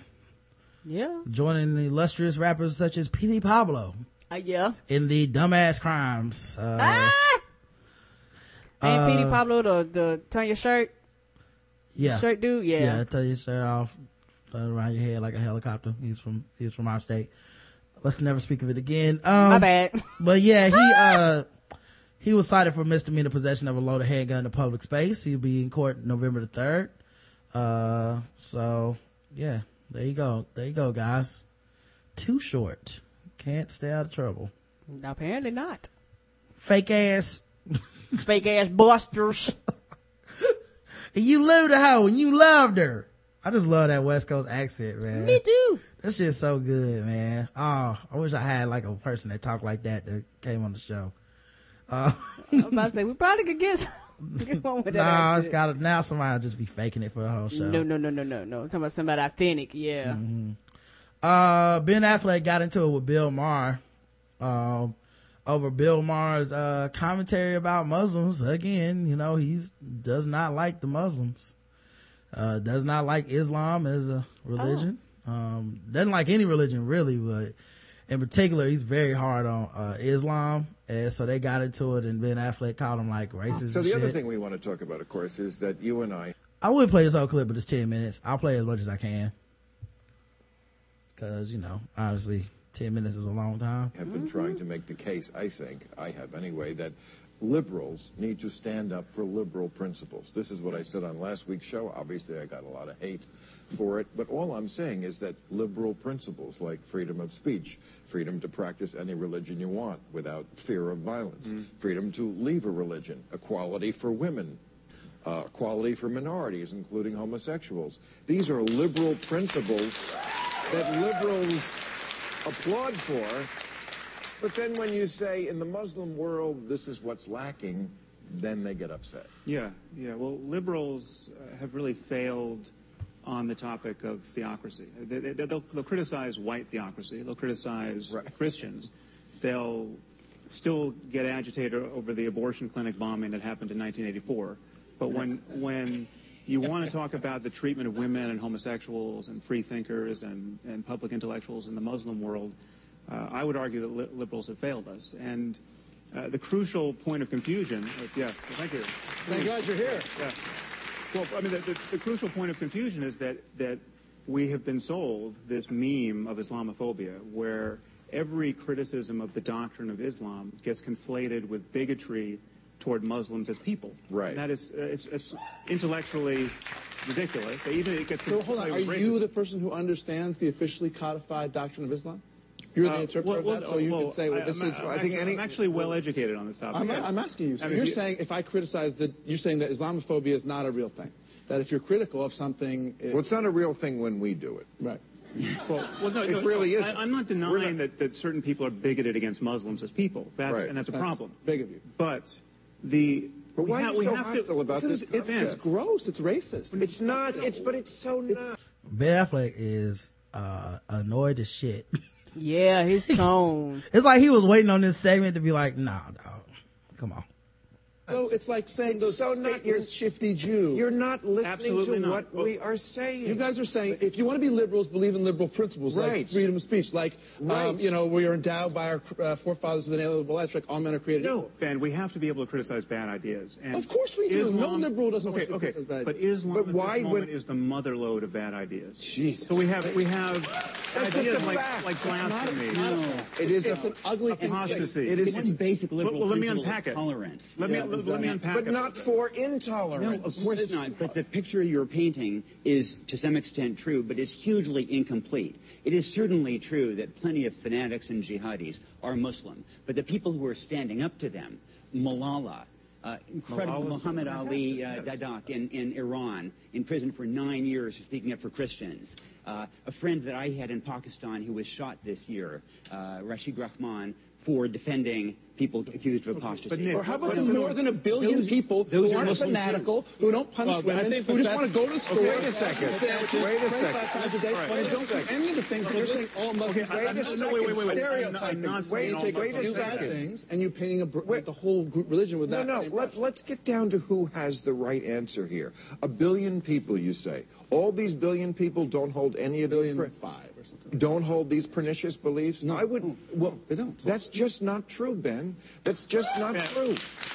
Yeah. joining the illustrious rappers such as Petey Pablo Uh, yeah. in the dumbass crimes. Uh, Ah! Ain't Uh, Petey Pablo the, the turn your shirt? yeah. Shirt dude? Yeah. Yeah, tell your shirt off, throw it around your head like a helicopter. He's from, he's from our state. Let's never speak of it again. Um, My bad. But yeah, he, uh, he was cited for misdemeanor possession of a loaded handgun in a public space. He'll be in court November the 3rd. Uh, so yeah, there you go. There you go, guys. Too short. Can't stay out of trouble. Apparently not. Fake ass. Fake ass busters. You loved the hoe and you loved her. I just love that West Coast accent, man. Me too. That shit's so good, man. Oh, I wish I had like a person that talked like that that came on the show. Uh, I'm about to say, we probably could get, some, get one with that nah, it's got to now somebody will just be faking it for the whole show. No, no, no, no, no, no. I'm talking about somebody authentic. Yeah. Uh, Ben Affleck got into it with Bill Maher, um, over Bill Maher's, uh, commentary about Muslims. Again, you know, he's, does not like the Muslims. Uh, does not like Islam as a religion. Um, doesn't like any religion really, but in particular, he's very hard on, uh, Islam. And so they got into it and Ben Affleck called him like racist So and the other shit. thing we want to talk about, of course, is that you and I I would play this whole clip, but it's 10 minutes. I'll play as much as I can. Cause, you know, honestly, 10 minutes is a long time. I have been trying to make the case, I think, I have anyway, that liberals need to stand up for liberal principles. This is what I said on last week's show. Obviously, I got a lot of hate for it, but all I'm saying is that liberal principles like freedom of speech, freedom to practice any religion you want without fear of violence, freedom to leave a religion, equality for women, uh, equality for minorities, including homosexuals. These are liberal principles that liberals applaud for. But then when you say in the Muslim world this is what's lacking, then they get upset. Yeah, yeah. Well, liberals uh, have really failed on the topic of theocracy. They, they, they'll, they'll criticize white theocracy. They'll criticize Christians. They'll still get agitated over the abortion clinic bombing that happened in 1984. But when when you want to talk about the treatment of women and homosexuals and free thinkers and, and public intellectuals in the Muslim world, I would argue that li- liberals have failed us. And uh, the crucial point of confusion, uh, yeah, thank you. Thank God you're here. Yeah. Well, I mean, the, the, the crucial point of confusion is that, that we have been sold this meme of Islamophobia where every criticism of the doctrine of Islam gets conflated with bigotry toward Muslims as people. Right. And that is, uh, it's, it's intellectually ridiculous. Even it gets So hold on, are with you the person who understands the officially codified doctrine of Islam? You're the Uh, interpreter well, of that, so you well, can say, well, I- this I'm- is. I'm I think actually- any. I'm actually well educated on this topic. I'm, I'm asking you. So I mean, you're you- saying if I criticize the, you're saying that Islamophobia is not a real thing. That if you're critical of something, Well, it's not a real thing when we do it. Right. Well, well, no, It no, really no, isn't. I, am not denying that, that certain people are bigoted against Muslims as people, that's, Right. and that's a That's problem. big of you. But the But why ha- are you we so have to- hostile about this it's, it's gross. It's racist. It's not. It's but it's so not. Ben Affleck is uh, annoyed as shit. Yeah, his tone. it's like he was waiting on this segment to be like, nah, dog. Come on. So it's like saying those so not- you're- stateless, shifty Jew. You're not listening Absolutely to not. what Well, we are saying. You guys are saying if you want to be liberals, believe in liberal principles like freedom of speech, like um, you know we are endowed by our uh, forefathers with an inalienable rights, like all men are created No, equal. Ben, we have to be able to criticize bad ideas. And Of course we do. No liberal doesn't want to okay. criticize bad But ideas. Islam But at why this moment would- is the mother lode of bad ideas. Jesus. So we have we have That's ideas just a like fact. like It's not- blasphemy. it's not a- It is it's a- an ugly thing. apostasy. It is- It's basic Well, liberal well, let me unpack it. tolerance. Let me Let, me unpack but it. not for intolerance. No, of course not. But the picture you're painting is to some extent true, but is hugely incomplete. It is certainly true that plenty of fanatics and jihadis are Muslim, but the people who are standing up to them, Malala, uh, incredible Muhammad Ali uh, Dadkhah in, in Iran, in prison for nine years for speaking up for Christians. Uh, a friend that I had in Pakistan who was shot this year, uh, Rashid Rahman, for defending people accused of apostasy. Or how about the more than a billion people who are aren't fanatical, who don't punish women, who just want to go to the store, Wait a second. sandwiches, Wait a second. five times a day, Right. but Wait a second. any of the things. You're saying all Muslims. Okay, Wait a no, second. wait, wait, wait, wait. I'm not- Stereotyping. Wait, saying all take- wait a Muslims do are bad second. things, and you're painting the whole group religion with No, that. no. brush. let's get down to who has the right answer here. A billion people, you say. All these billion people don't hold any of billion these. five or something. Don't hold these pernicious beliefs. No. I wouldn't. Well, they don't. That's just not true, Ben. That's just not Yeah. true.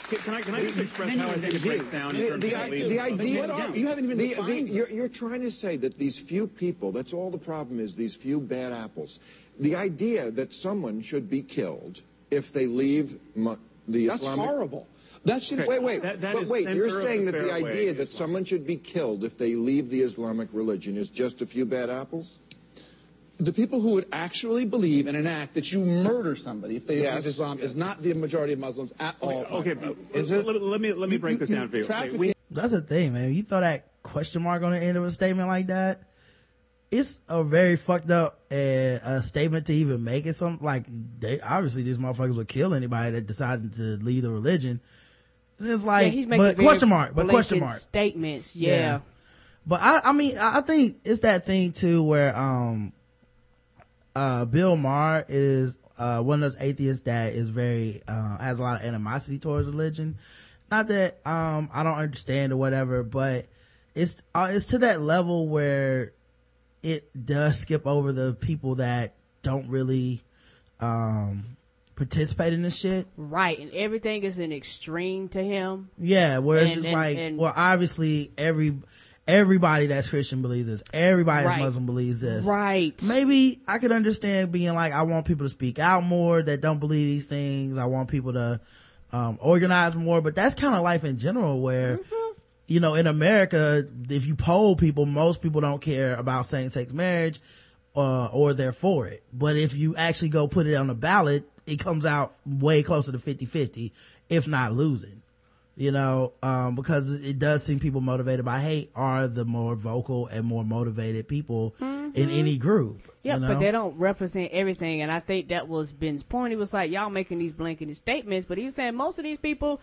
Can, can I can I just express how I think it breaks do. down in The, terms the, of i- the idea, What are- you haven't even the, defined the, you're, you're trying to say that these few people, that's all the problem is, these few bad apples. The idea that someone should be killed if they leave mu- the Islamic That's Islamic... horrible. That should Wait, wait, That- that but wait, you're saying that the idea that Islam. someone should be killed if they leave the Islamic religion is just a few bad apples? The people who would actually believe and enact that you murder somebody if they Yes. leave Islam is not the majority of Muslims at all. Okay, but Let, let me let me You- break you- this you down for you. Okay, we- That's the thing, man. You throw that question mark on the end of a statement like that. It's a very fucked up uh, uh, statement to even make it. Some like they obviously these motherfuckers would kill anybody that decided to leave the religion. It's like, yeah, he's but question mark, but question mark. statements. Yeah. But I, I mean, I I think it's that thing too where, um, uh, Bill Maher is, uh, one of those atheists that is very, uh, has a lot of animosity towards religion. Not that, um, I don't understand or whatever, but it's, uh, it's to that level where it does skip over the people that don't really, um, participate in this shit. Right, and everything is an extreme to him. Yeah, where it's And- just and- like, and- well, obviously every, everybody that's Christian believes this. Everybody that's Muslim believes this. Right. Maybe I could understand being like, I want people to speak out more that don't believe these things. I want people to, um, organize more, but that's kind of life in general where, Mm-hmm. you know, in America, if you poll people, most people don't care about same-sex marriage, uh, or they're for it. But if you actually go put it on the ballot, it comes out way closer to 50-50, if not losing. You know, um, because it does seem people motivated by hate are the more vocal and more motivated people in any group. Yeah, you know? but they don't represent everything, and I think that was Ben's point. He was like, "Y'all making these blanket statements," but he was saying most of these people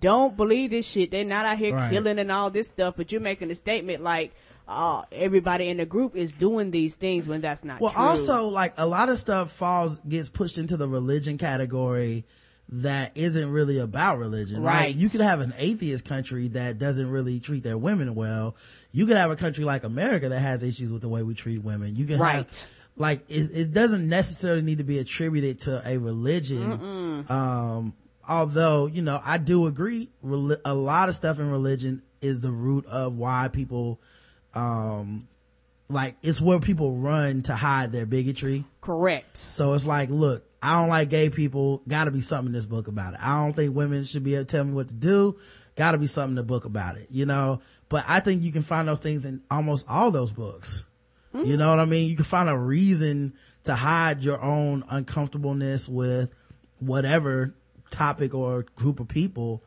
don't believe this shit. They're not out here Right. killing and all this stuff. But you're making a statement like, "Oh, everybody in the group is doing these things," when that's not Well, true. also, like a lot of stuff falls gets pushed into the religion category that isn't really about religion. Right? Right. You could have an atheist country that doesn't really treat their women well. You could have a country like America that has issues with the way we treat women. You can have Right. like it, it doesn't necessarily need to be attributed to a religion. Um, although you know, I do agree. A lot of stuff in religion is the root of why people, um, like it's where people run to hide their bigotry. Correct. So it's like, look, I don't like gay people. Got to be something in this book about it. I don't think women should be able to tell me what to do. Got to be something in the book about it, you know. But I think you can find those things in almost all those books. Hmm. You know what I mean? You can find a reason to hide your own uncomfortableness with whatever topic or group of people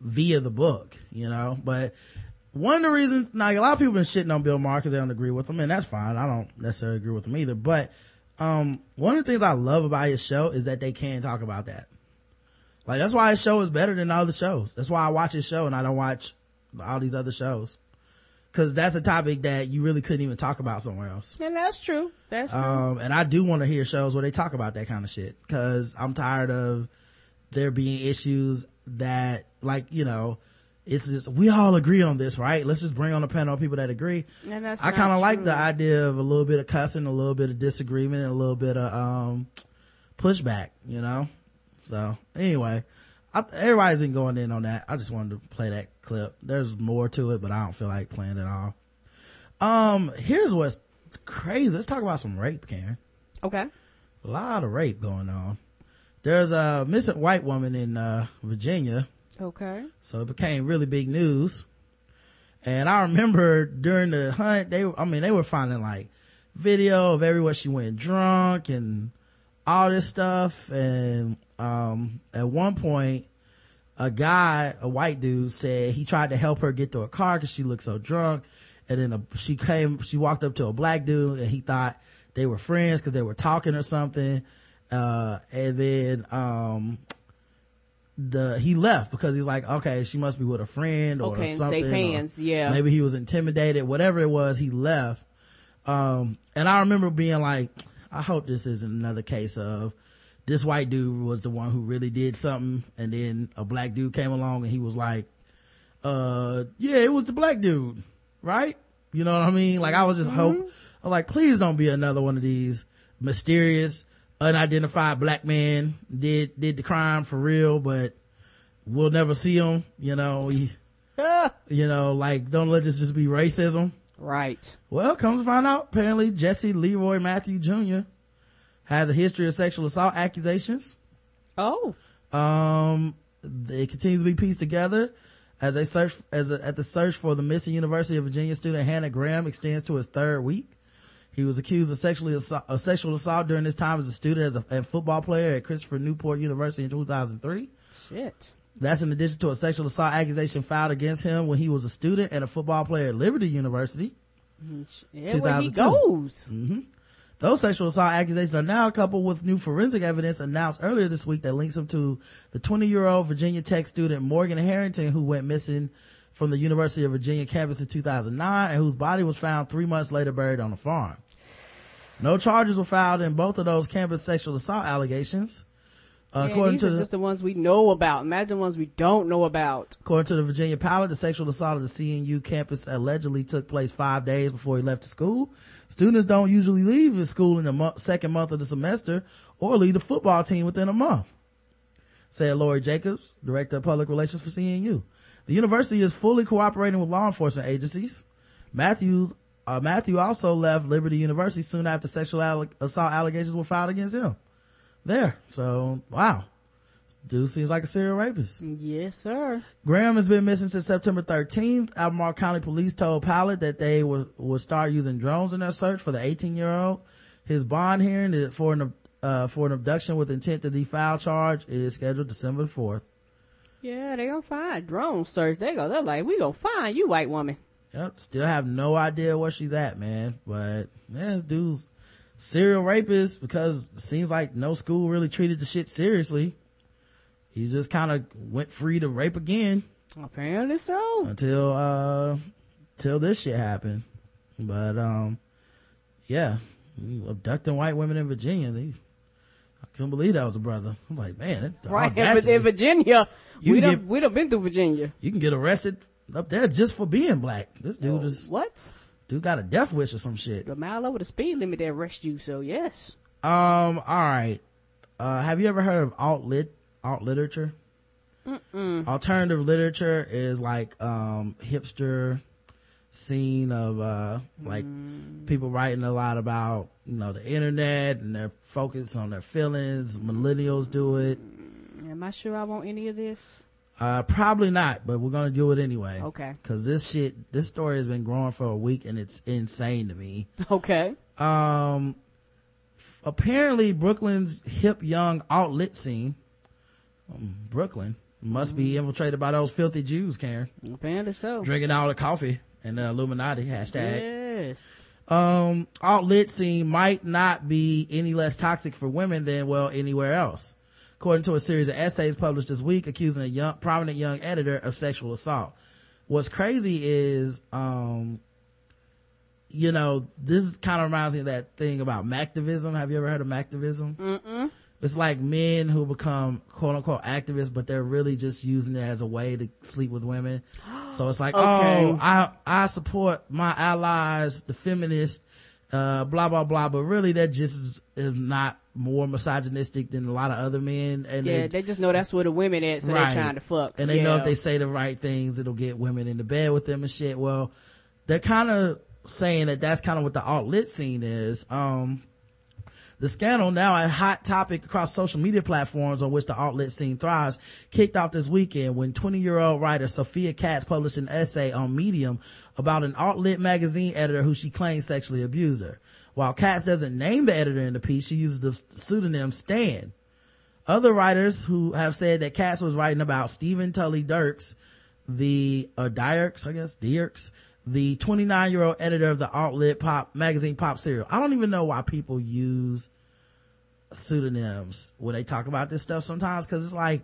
via the book, you know, but one of the reasons, now a lot of people been shitting on Bill Maher because they don't agree with him, and that's fine. I don't necessarily agree with him either, but, um, one of the things I love about his show is that they can talk about that. Like, that's why his show is better than all the shows. That's why I watch his show and I don't watch all these other shows. Cause that's a topic that you really couldn't even talk about somewhere else. And that's true. That's true. Um, and I do want to hear shows where they talk about that kind of shit because I'm tired of there being issues that, like, you know, it's just, we all agree on this, right? Let's just bring on a panel of people that agree. And that's I kind of like the idea of a little bit of cussing, a little bit of disagreement, and a little bit of, um, pushback, you know? So anyway, I, everybody's been going in on that. I just wanted to play that clip. There's more to it, but I don't feel like playing it all. Um, here's what's crazy. Let's talk about some rape, Karen. Okay. A lot of rape going on. There's a missing white woman in, uh, Virginia. Okay. So it became really big news. And I remember during the hunt, they, I mean, they were finding like video of everywhere she went drunk and all this stuff. And, um, at one point, a guy, a white dude said he tried to help her get to a car cause she looked so drunk. And then a, she came, she walked up to a black dude and he thought they were friends cause they were talking or something. Uh, and then, um, the he left because he's like okay she must be with a friend or Okay, something safe or hands, yeah. maybe he was intimidated whatever it was he left. Um and i remember being like i hope this isn't another case of this white dude was the one who really did something and then a black dude came along and he was like uh yeah it was the black dude right? You know what i mean? Like i was just hope I'm like please don't be another one of these mysterious unidentified black man did did the crime for real but we'll never see him you know he, you know like don't let this just be racism Right. well come to find out apparently jesse leroy matthew jr has a history of sexual assault accusations Oh. um, it continues to be pieced together as they search as a, at the search for the missing University of Virginia student Hannah Graham extends to his third week. He was accused of sexually assault, of sexual assault during his time as a student as a and football player at Christopher Newport University in 2003. Shit. That's in addition to a sexual assault accusation filed against him when he was a student and a football player at Liberty University. Yeah, where he 2002. goes. hmm Those sexual assault accusations are now coupled with new forensic evidence announced earlier this week that links him to the 20 year old Virginia Tech student Morgan Harrington who went missing from the University of Virginia campus in 2009 and whose body was found three months later buried on a farm. No charges were filed in both of those campus sexual assault allegations. Uh, Man, according these to are the, just the ones we know about. Imagine ones we don't know about. According to the Virginia Pilot, the sexual assault at the CNU campus allegedly took place five days before he left the school. Students don't usually leave the school in the mo- second month of the semester or leave the football team within a month, said Lori Jacobs, Director of Public Relations for CNU. The university is fully cooperating with law enforcement agencies. Matthews, uh, Matthew also left Liberty University soon after sexual alle- assault allegations were filed against him. There. So, wow. Dude seems like a serial rapist. Yes, sir. Graham has been missing since September 13th. Albemarle County Police told Pilot that they will, will start using drones in their search for the 18 year old. His bond hearing for an, uh, for an abduction with intent to defile charge is scheduled December 4th. Yeah, they gonna find drone search. They go. They're like, we gonna find you, white woman. Yep. Still have no idea where she's at, man. But, man, this dude's serial rapist because it seems like no school really treated the shit seriously. He just kind of went free to rape again. Apparently so. until uh till this shit happened but um yeah abducting white women in virginia i couldn't believe that was a brother i'm like man Right, but in Virginia, You we done, get- we done been through Virginia. you can get arrested up there just for being black. This dude Oh, is what? dude got a death wish or some shit. A mile over the speed limit they arrest you. So yes, um all right. Uh have you ever heard of alt lit alt literature? Mm-mm. alternative literature is like um hipster scene of uh like people writing a lot about you know the internet and their focus on their feelings. Millennials do it. Am I sure I want any of this? Uh probably not but we're gonna do it anyway Okay. because this shit this story has been growing for a week and it's insane to me Okay. um f- apparently Brooklyn's hip young alt-lit scene, um, Brooklyn, must be infiltrated by those filthy Jews, Karen. Apparently so. Drinking all the coffee and the Illuminati hashtag. Yes. Um, alt-lit scene might not be any less toxic for women than, well, anywhere else. According to a series of essays published this week accusing a young, prominent young editor of sexual assault. What's crazy is, um, you know, this kind of reminds me of that thing about Mactivism. Have you ever heard of Mactivism? Mm-mm. It's like men who become quote unquote activists, but they're really just using it as a way to sleep with women. So it's like, Okay. oh, I, I support my allies, the feminists, uh, blah, blah, blah. But really that just is not more misogynistic than a lot of other men. And yeah, they, they just know that's where the women at, so Right. they're trying to fuck. and they know if they say the right things, it'll get women into bed with them and shit. Well, they're kind of saying that that's kind of what the alt lit scene is. Um, the scandal, now a hot topic across social media platforms on which the alt lit scene thrives, kicked off this weekend when 20 year old writer Sophia Katz published an essay on Medium about an alt lit magazine editor who she claims sexually abused her. While Katz doesn't name the editor in the piece, she uses the pseudonym Stan. Other writers who have said that Katz was writing about Stephen Tully Dierks, the, uh, Dierks, I guess, Dierks, the 29 year old editor of the alt-lit pop magazine Pop Serial. I don't even know why people use pseudonyms when they talk about this stuff sometimes because it's like,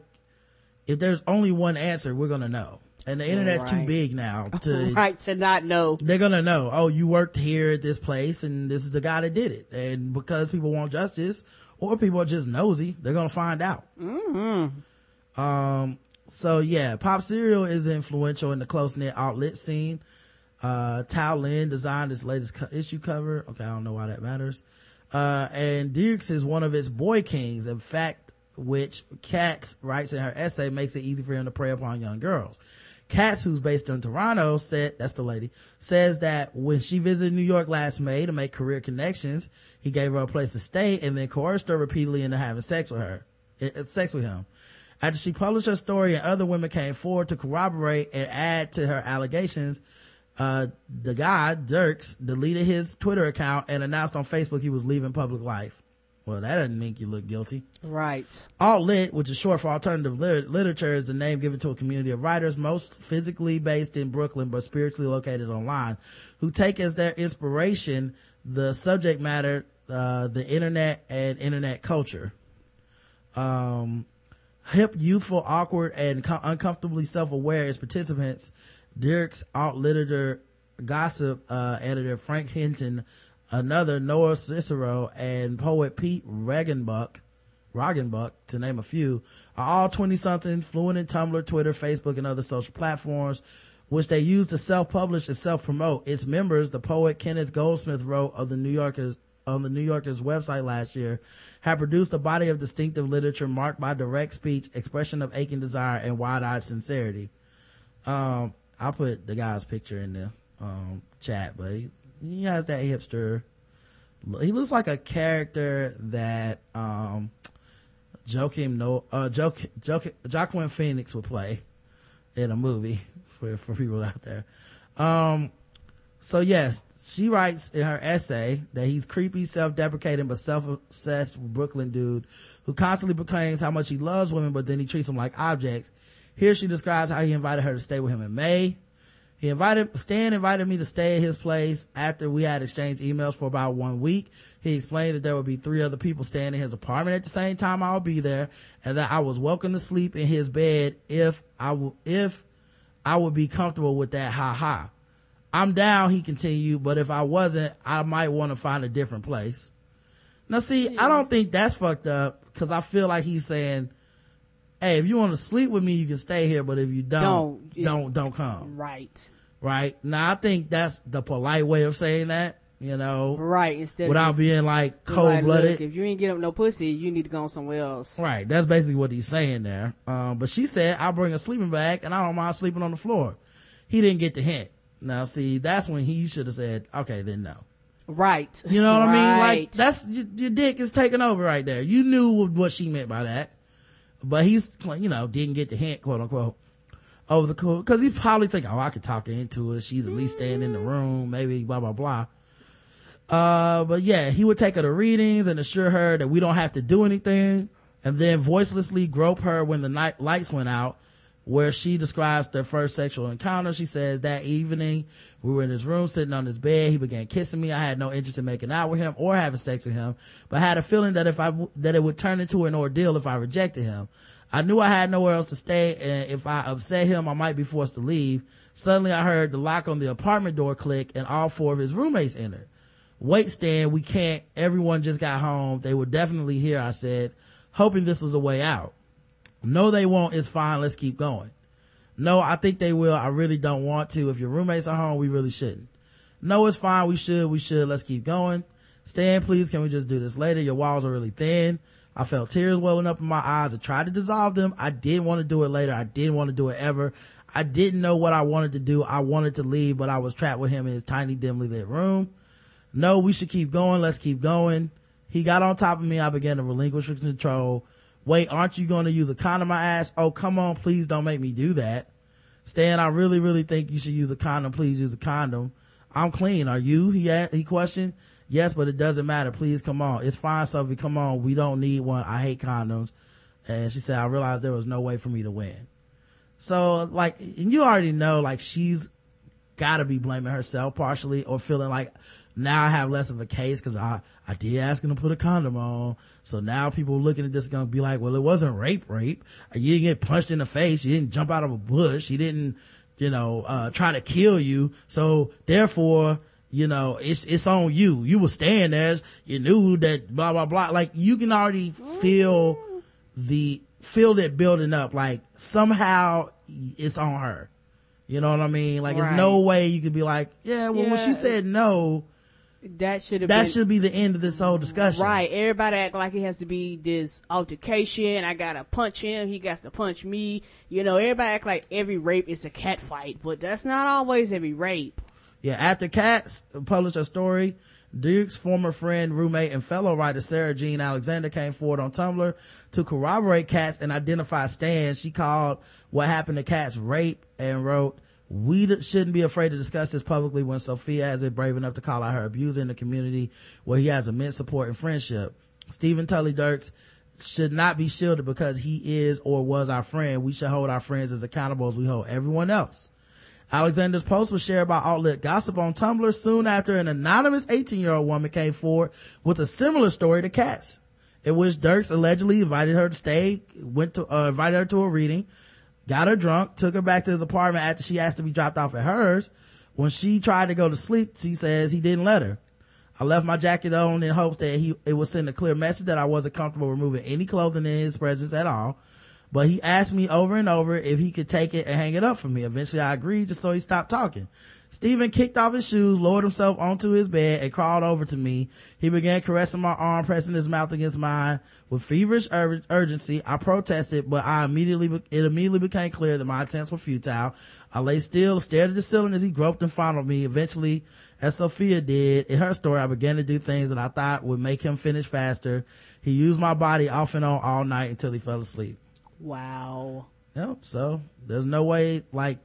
if there's only one answer, we're gonna know. And the internet's too big now to, right to not know. they're gonna know, oh, you worked here at this place and this is the guy that did it. And because people want justice or people are just nosy, they're gonna find out. Mm-hmm. Um, so yeah, Pop Serial is influential in the close-knit alt-lit scene. Uh, Tao Lin designed its latest co- issue cover. Okay, I don't know why that matters. Uh, and Dukes is one of its boy kings. In fact, which Katz writes in her essay makes it easy for him to prey upon young girls. Katz, who's based in Toronto, said, that's the lady, says that when she visited New York last May to make career connections, he gave her a place to stay and then coerced her repeatedly into having sex with her, eh, eh, sex with him. After she published her story and other women came forward to corroborate and add to her allegations, uh, the guy, Dierks, deleted his Twitter account and announced on Facebook he was leaving public life. Well, that doesn't make you look guilty. Right. Alt Lit, which is short for alternative lit- literature, is the name given to a community of writers, most physically based in Brooklyn but spiritually located online, who take as their inspiration the subject matter, uh, the internet and internet culture. Um, hip, youthful, awkward, and co- uncomfortably self-aware as participants, Dierks alt literature gossip uh, editor Frank Hinton, another Noah Cicero, and poet Pete Regenbuck, Roggenbuck, to name a few, are all 20 something fluent in Tumblr, Twitter, Facebook, and other social platforms, which they use to self-publish and self-promote. Its members, the poet Kenneth Goldsmith wrote of the New Yorker's on the New Yorker's website last year, have produced a body of distinctive literature marked by direct speech, expression of aching desire, and wide-eyed sincerity. Um, I'll put the guy's picture in the um, chat, but he, he has that hipster. He looks like a character that um, Joaquin no uh Joaquin, Joaquin Phoenix would play in a movie for for people out there. Um, so yes, she writes in her essay that he's creepy, self-deprecating, but self-obsessed Brooklyn dude who constantly proclaims how much he loves women, but then he treats them like objects. Here she describes how he invited her to stay with him in May. He invited, Stan invited me to stay at his place after we had exchanged emails for about one week. He explained that there would be three other people staying in his apartment at the same time I would be there and that I was welcome to sleep in his bed if I would, if I would be comfortable with that. Ha ha. I'm down, he continued, but if I wasn't, I might want to find a different place. Now see, I don't think that's fucked up because I feel like he's saying, Hey, if you want to sleep with me, you can stay here, but if you don't, Don't. don't, don't come Right. right? Now I think that's the polite way of saying that, you know, Right. Instead without of being like Like, cold blooded. look, if you ain't get up no pussy, you need to go somewhere else. Right. That's basically what he's saying there. Um, but she said, I'll bring a sleeping bag and I don't mind sleeping on the floor. He didn't get the hint. Now see, that's when he should have said, okay, then no. Right. You know what I mean? Like that's your, your dick is taking over right there. You knew what she meant by that, but he's you know didn't get the hint, quote unquote, over the cool because he's probably thinking, oh, I could talk her into it. She's at least staying in the room, maybe blah blah blah. Uh, but yeah, he would take her to readings and assure her that we don't have to do anything and then voicelessly grope her when the night lights went out where she describes their first sexual encounter. She says that evening we were in his room sitting on his bed. He began kissing me. I had no interest in making out with him or having sex with him, but had a feeling that if I, that it would turn into an ordeal if I rejected him. I knew I had nowhere else to stay and if I upset him, I might be forced to leave. Suddenly I heard the lock on the apartment door click and all four of his roommates entered. Wait, Stan, we can't. Everyone just got home. They were definitely here, I said, hoping this was a way out. No, they won't. It's fine. Let's keep going. No, I think they will. I really don't want to. If your roommates are home, we really shouldn't. No, it's fine. We should. We should. Let's keep going. Stan, please, can we just do this later? Your walls are really thin. I felt tears welling up in my eyes. I tried to dissolve them. I didn't want to do it later. I didn't want to do it ever. I didn't know what I wanted to do. I wanted to leave, but I was trapped with him in his tiny, dimly lit room. No, we should keep going. Let's keep going. He got on top of me. I began to relinquish control. Wait, aren't you going to use a condom? I asked. Oh, come on. Please don't make me do that. Stan, I really, really think you should use a condom. Please use a condom. I'm clean. Are you? He asked, he questioned. Yes, but it doesn't matter. Please come on. It's fine, Sophie. Come on. We don't need one. I hate condoms. And she said, I realized there was no way for me to win. So like, and you already know, like she's gotta be blaming herself partially or feeling like now I have less of a case because I, I did ask him to put a condom on. So now people looking at this gonna be like, well, it wasn't rape, rape. You didn't get punched in the face. You didn't jump out of a bush. You didn't, you know, uh, try to kill you. So therefore, you know, it's, it's on you. You were staying there. You knew that blah, blah, blah. Like you can already feel the, feel it building up. Like somehow it's on her. You know what I mean? Like, there's no way you could be like, yeah, well, when she said no, That should have that been should be the end of this whole discussion. Right. Everybody act like it has to be this altercation. I gotta punch him. He got to punch me. You know, everybody act like every rape is a cat fight, but that's not always every rape. Yeah, after Katz published a story, Duke's former friend, roommate, and fellow writer Sarah Jean Alexander came forward on Tumblr to corroborate Katz and identify Stan. She called what happened to Katz rape and wrote, we shouldn't be afraid to discuss this publicly when Sophia has been brave enough to call out her abuser in the community where he has immense support and friendship. Stephen Tully Dierks should not be shielded because he is or was our friend. We should hold our friends as accountable as we hold everyone else. Alexander's post was shared by Alt Lit Gossip on Tumblr soon after an anonymous 18 year old woman came forward with a similar story to Katz, in which Dierks allegedly invited her to stay, went to, uh, invited her to a reading, got her drunk, took her back to his apartment after she asked to be dropped off at hers. When she tried to go to sleep, she says he didn't let her. I left my jacket on in hopes that he, it would send a clear message that I wasn't comfortable removing any clothing in his presence at all. But he asked me over and over if he could take it and hang it up for me. Eventually I agreed just so he stopped talking. Stephen kicked off his shoes, lowered himself onto his bed, and crawled over to me. He began caressing my arm, pressing his mouth against mine with feverish ur- urgency. I protested, but I immediately, be- it immediately became clear that my attempts were futile. I lay still, stared at the ceiling as he groped and fondled me. Eventually, as Sophia did in her story, I began to do things that I thought would make him finish faster. He used my body off and on all night until he fell asleep. Wow. Yep. So there's no way, like,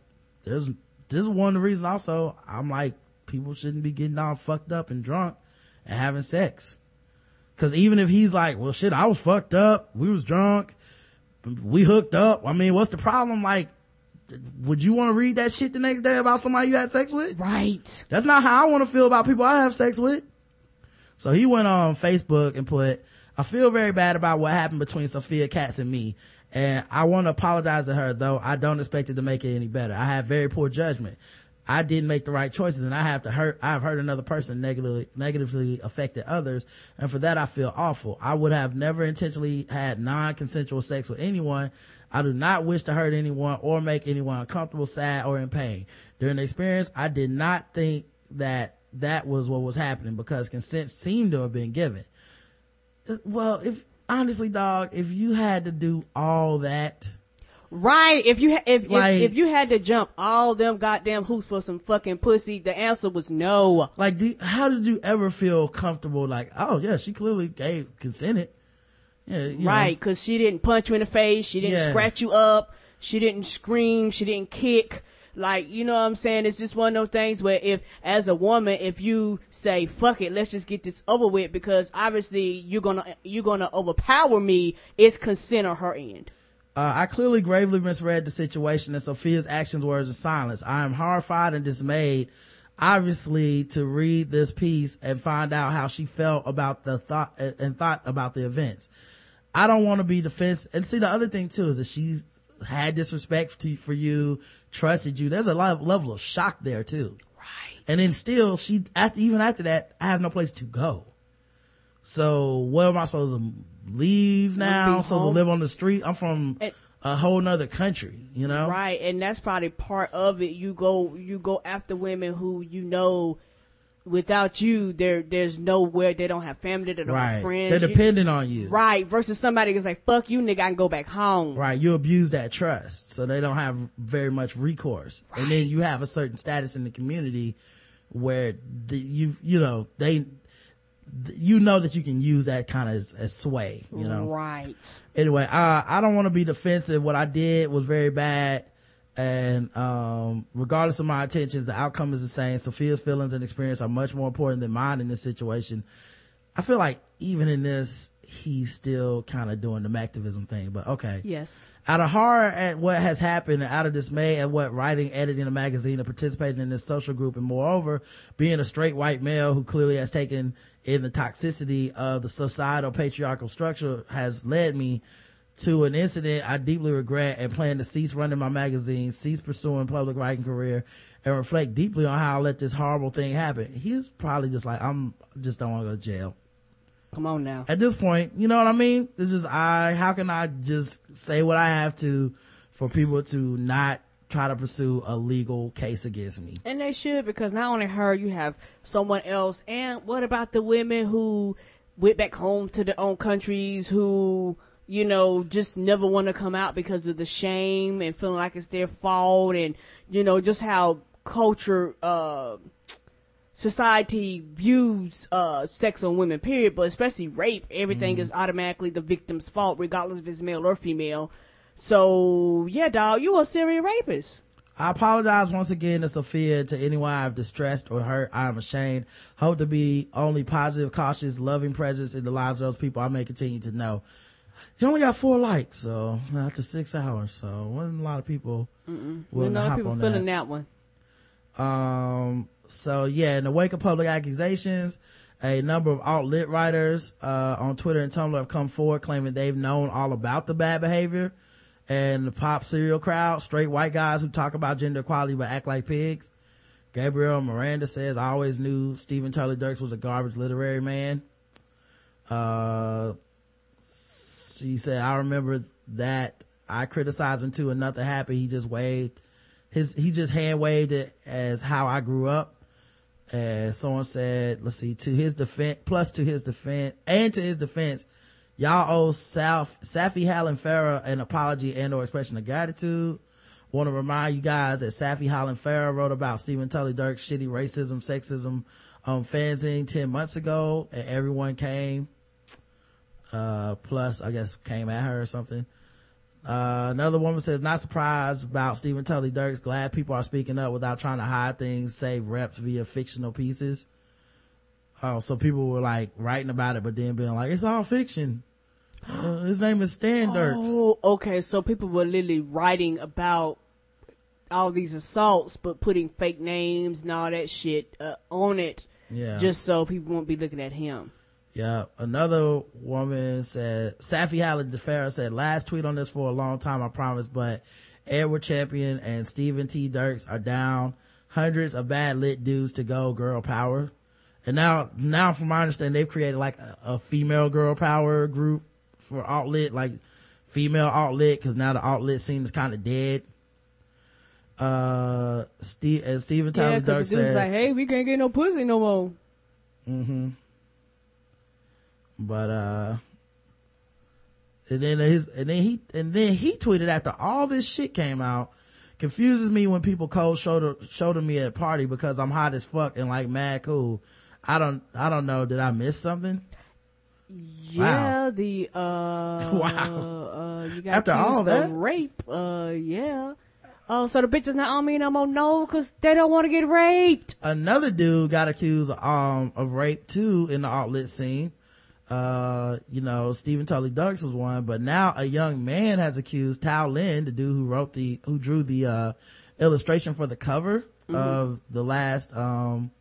there's, this is one of the reasons also I'm like, people shouldn't be getting all fucked up and drunk and having sex. Cause even if he's like, well shit, I was fucked up. We was drunk. We hooked up. I mean, what's the problem? Like, would you want to read that shit the next day about somebody you had sex with? Right. That's not how I want to feel about people I have sex with. So he went on Facebook and put, I feel very bad about what happened between Sophia Katz and me. And I want to apologize to her, though I don't expect it to make it any better. I have very poor judgment. I didn't make the right choices and I have to hurt, I've hurt another person negatively, negatively affected others. And for that, I feel awful. I would have never intentionally had non-consensual sex with anyone. I do not wish to hurt anyone or make anyone uncomfortable, sad, or in pain. During the experience, I did not think that that was what was happening because consent seemed to have been given. Uh, Well, if, honestly, dog, if you had to do all that, Right. If you if, Like- if if you had to jump all them goddamn hoops for some fucking pussy, the answer was no. Like, do, how did you ever feel comfortable? Like, oh yeah, she clearly gave consented. Yeah, you know. Right, because she didn't punch you in the face, she didn't Yeah. scratch you up, she didn't scream, she didn't kick. Like, you know what I'm saying? It's just one of those things where if, as a woman, if you say, fuck it, let's just get this over with because obviously you're gonna, you're gonna overpower me, it's consent on her end. Uh, I clearly gravely misread the situation and Sophia's actions were as silence. I am horrified and dismayed, obviously, to read this piece and find out how she felt about the thought and thought about the events. I don't want to be defensive. And see, the other thing too is that she's had disrespect to, for you, trusted you. There's a lot of level of shock there too. Right. And then still, she, after, even after that, I have no place to go. So what am I supposed to leave now? be supposed to live on the street? I'm from And- a whole nother country, you know? Right, and that's probably part of it. You go, you go after women who you know, without you, there, there's nowhere. They don't have family. They don't Right. have friends. They're You- dependent on you. Right, versus somebody that's like, "Fuck you, nigga, I can go back home." Right. You abuse that trust. So they don't have very much recourse. Right. And then you have a certain status in the community where the, you, you know, they, you know that you can use that kind of as, as sway, you know? Right. Anyway, uh, I don't want to be defensive. What I did was very bad. And, um, regardless of my intentions, the outcome is the same. Sophia's feelings and experience are much more important than mine in this situation. I feel like even in this, he's still kind of doing the activism thing, but okay. Yes. Out of horror at what has happened and out of dismay at what writing, editing a magazine and participating in this social group and moreover, being a straight white male who clearly has taken in the toxicity of the societal patriarchal structure has led me to an incident I deeply regret and plan to cease running my magazine, cease pursuing public writing career, and reflect deeply on how I let this horrible thing happen. He's probably just like, I'm just don't want to go to jail. Come on now. At this point, you know what I mean? This is I, how can I just say what I have to for people to not try to pursue a legal case against me? And they should because not only her, you have someone else. And what about the women who went back home to their own countries who, you know, just never want to come out because of the shame and feeling like it's their fault and, you know, just how culture, uh, society views, uh, sex on women, period, but especially rape, everything is automatically the victim's fault, regardless if it's male or female. So, yeah, dog, you a serial rapist. I apologize once again to Sophia to anyone I've distressed or hurt. I am ashamed. Hope to be only positive, cautious, loving presence in the lives of those people I may continue to know. He only got four likes, so after six hours, so wasn't a lot of people. Mm-mm. willing to hop people on feeling that one. Um, so yeah, in the wake of public accusations, a number of alt-lit writers, uh, on Twitter and Tumblr have come forward claiming they've known all about the bad behavior and the pop serial crowd, straight white guys who talk about gender equality but act like pigs. Gabriel Miranda says, I always knew Stephen Tully Dierks was a garbage literary man. Uh, she said, I remember that I criticized him too and nothing happened. He just waved his, he just hand waved it as how I grew up. And someone said, let's see, to his defense, plus to his defense, and to his defense, y'all owe South, Safi Hallen Farah an apology and or expression of gratitude. Want to remind you guys that Safi Holland Farah wrote about Stephen Tully Dierks' shitty racism, sexism um, on fanzine 10 months ago and everyone came, uh, plus I guess came at her or something. Uh, another woman says, not surprised about Stephen Tully Dierks. Glad people are speaking up without trying to hide things, save reps via fictional pieces. Oh, so people were like writing about it, but then being like, it's all fiction. Uh, his name is Stan Dierks. Oh, okay. So people were literally writing about all these assaults, but putting fake names and all that shit uh, on it, Yeah. just so people won't be looking at him. Yeah. Another woman said, Safi Howard DeFerra said, last tweet on this for a long time, I promise, but Edward Champion and Stephen T. Dierks are down. Hundreds of bad lit dudes to go, girl power. And now, now from my understanding, they've created like a, a female girl power group for alt lit, like female alt lit, cause now the alt lit scene is kind of dead. Uh, Steve, and Stephen Tyler Yeah, Dierks because the dude's said, like, hey, we can't get no pussy no more. Mm-hmm. But uh and then his and then he and then he tweeted after all this shit came out. Confuses me when people cold shoulder shoulder me at a party because I'm hot as fuck and like mad cool. I don't I don't know, did I miss something? Yeah, the uh, Wow. uh, you got After all accused of that? rape. Uh, yeah. Oh, so the bitches not on me no more? No, cause they don't want to get raped. Another dude got accused um of rape too in the alt-lit scene. Uh, you know, Stephen Tully Dukes was one, but now a young man has accused Tao Lin, the dude who wrote the, who drew the, uh, illustration for the cover Mhm. of the last, um,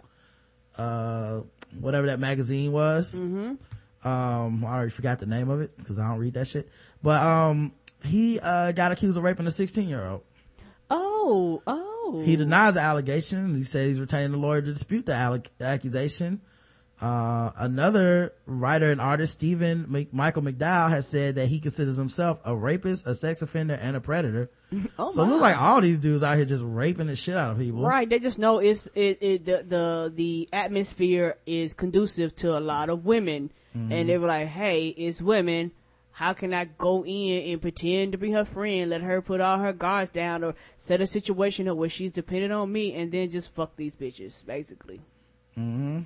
uh, whatever that magazine was. Mm-hmm. Um, I already forgot the name of it because I don't read that shit. But, um, he, uh, got accused of raping a 16 year old. Oh, oh. He denies the allegation. He says he's retaining a lawyer to dispute the alle- accusation. Uh, another writer and artist, Stephen Mc- Michael McDowell, has said that he considers himself a rapist, a sex offender, and a predator. Oh, so it looks like all these dudes out here just raping the shit out of people. Right, they just know it's it, it the the the atmosphere is conducive to a lot of women, Mhm. and they were like, "Hey, it's women. How can I go in and pretend to be her friend, let her put all her guards down, or set a situation up where she's dependent on me, and then just fuck these bitches, basically." hmm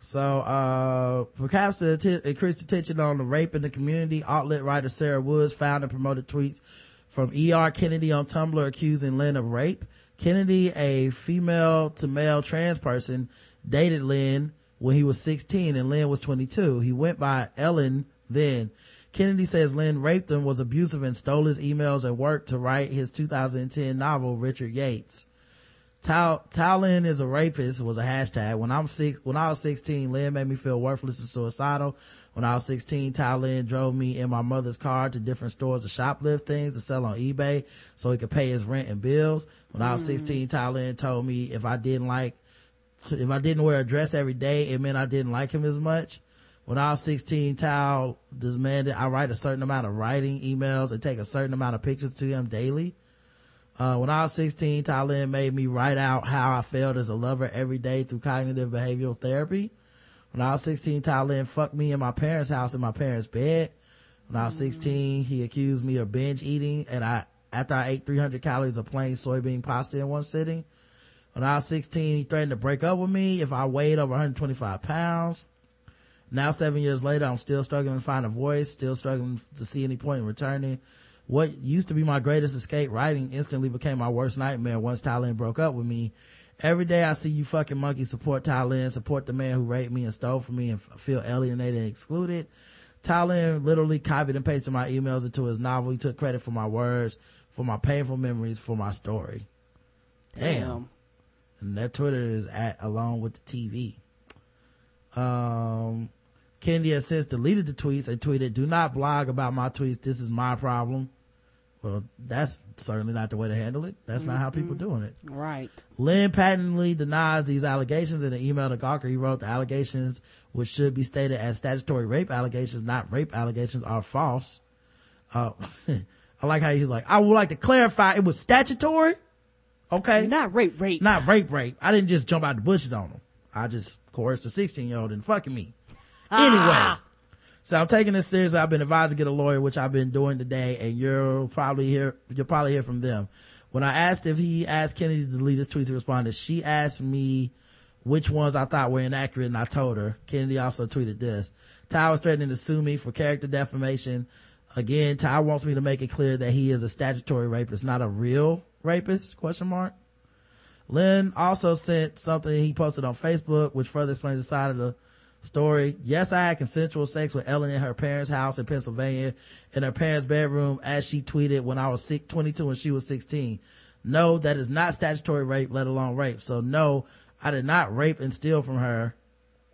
So, uh, perhaps to increase attention on the rape in the community, alt-lit writer Sarah Woods found and promoted tweets from E.R. Kennedy on Tumblr accusing Lin of rape. Kennedy, a female to male trans person, dated Lin when he was 16 and Lin was 22. He went by Ellen then. Kennedy says Lin raped him, was abusive and stole his emails and work to write his 2010 novel, Richard Yates. Tao, Tao is a rapist was a hashtag. When I'm six, when I was 16, Lin made me feel worthless and suicidal. When I was 16, Tao Lin drove me in my mother's car to different stores to shoplift things to sell on eBay so he could pay his rent and bills. When I was mm. 16, Tao Lin told me if I didn't like, if I didn't wear a dress every day, it meant I didn't like him as much. When I was 16, Tao demanded I write a certain amount of writing emails and take a certain amount of pictures to him daily. Uh, when I was 16, Tao Lin made me write out how I felt as a lover every day through cognitive behavioral therapy. When I was 16, Tao Lin fucked me in my parents' house in my parents' bed. When I was 16, he accused me of binge eating and I, after I ate 300 calories of plain soybean pasta in one sitting. When I was 16, he threatened to break up with me if I weighed over 125 pounds. Now, seven years later, I'm still struggling to find a voice, still struggling to see any point in returning. What used to be my greatest escape, writing, instantly became my worst nightmare once Tao Lin broke up with me. Every day I see you fucking monkeys support Tao Lin, support the man who raped me and stole from me and feel alienated and excluded. Tao Lin literally copied and pasted my emails into his novel. He took credit for my words, for my painful memories, for my story. Damn. Damn. And that Twitter is at along with the TV. Um, Kennedy has since deleted the tweets and tweeted, do not blog about my tweets. This is my problem. Well, that's certainly not the way to handle it. That's not how people doing it. Right. Lin patently denies these allegations in an email to Gawker. He wrote the allegations, which should be stated as statutory rape allegations, not rape allegations, are false. Uh, I like how he's like, I would like to clarify it was statutory. Okay. Not rape, rape. Not rape, rape. I didn't just jump out the bushes on him. I just coerced a 16 year old into fucking me. Anyway. So I'm taking this seriously. I've been advised to get a lawyer, which I've been doing today, and you'll probably hear, you'll probably hear from them. When I asked if he asked Kennedy to delete his tweets, he responded, she asked me which ones I thought were inaccurate, and I told her. Kennedy also tweeted this. Ty was threatening to sue me for character defamation. Again, Ty wants me to make it clear that he is a statutory rapist, not a real rapist, question mark. Lin also sent something he posted on Facebook, which further explains the side of the story. Yes, I had consensual sex with Ellen in her parents' house in Pennsylvania in her parents' bedroom as she tweeted when I was six, 22 and she was 16. No, that is not statutory rape, let alone rape. So no, I did not rape and steal from her.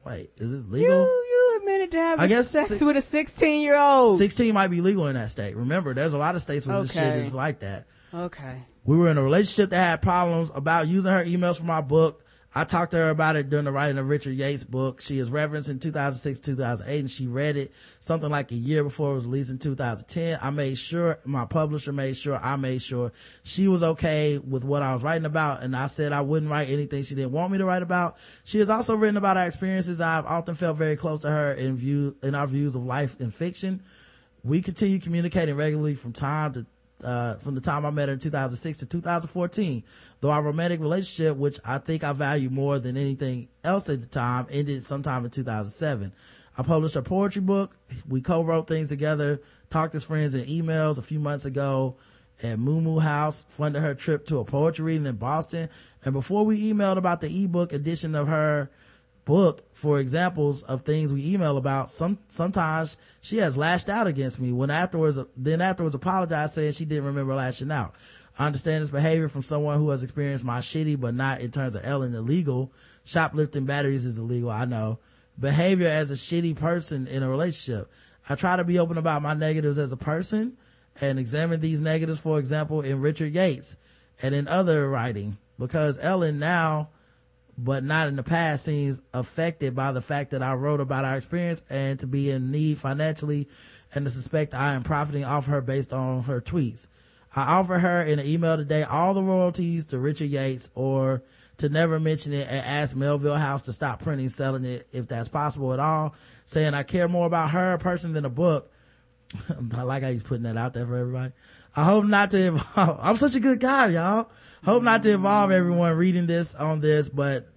Wait, is it legal? You you admitted to having sex six- with a sixteen year old. 16 might be legal in that state. Remember, there's a lot of states where this shit is like that. Okay. We were in a relationship that had problems about using her emails for my book. I talked to her about it during the writing of Richard Yates' book. She is referenced in 2006, 2008, and she read it something like a year before it was released in 2010. I made sure, my publisher made sure, I made sure she was okay with what I was writing about, and I said I wouldn't write anything she didn't want me to write about. She has also written about our experiences. I've often felt very close to her in view, in our views of life and fiction. We continue communicating regularly from time to uh, from the time I met her in 2006 to 2014. Though our romantic relationship, which I think I value more than anything else at the time, ended sometime in 2007. I published a poetry book. We co-wrote things together, talked as friends in emails a few months ago. at Muumuu House, funded her trip to a poetry reading in Boston. And before we emailed about the ebook edition of her book for examples of things we email about, some, sometimes she has lashed out against me when afterwards, then afterwards apologized saying she didn't remember lashing out. I understand this behavior from someone who has experienced my shitty, but not in terms of Ellen illegal. Shoplifting batteries is illegal, I know. Behavior as a shitty person in a relationship. I try to be open about my negatives as a person and examine these negatives, for example, in Richard Yates and in other writing because Ellen now, but not in the past seems affected by the fact that I wrote about our experience and to be in need financially and to suspect I am profiting off her based on her tweets. I offer her in an email today all the royalties to Richard Yates or to never mention it and ask Melville House to stop printing, selling it if that's possible at all, saying I care more about her person than a book. I like how he's putting that out there for everybody. I hope not to involve, I'm such a good guy, y'all. Hope not to involve everyone reading this on this, but,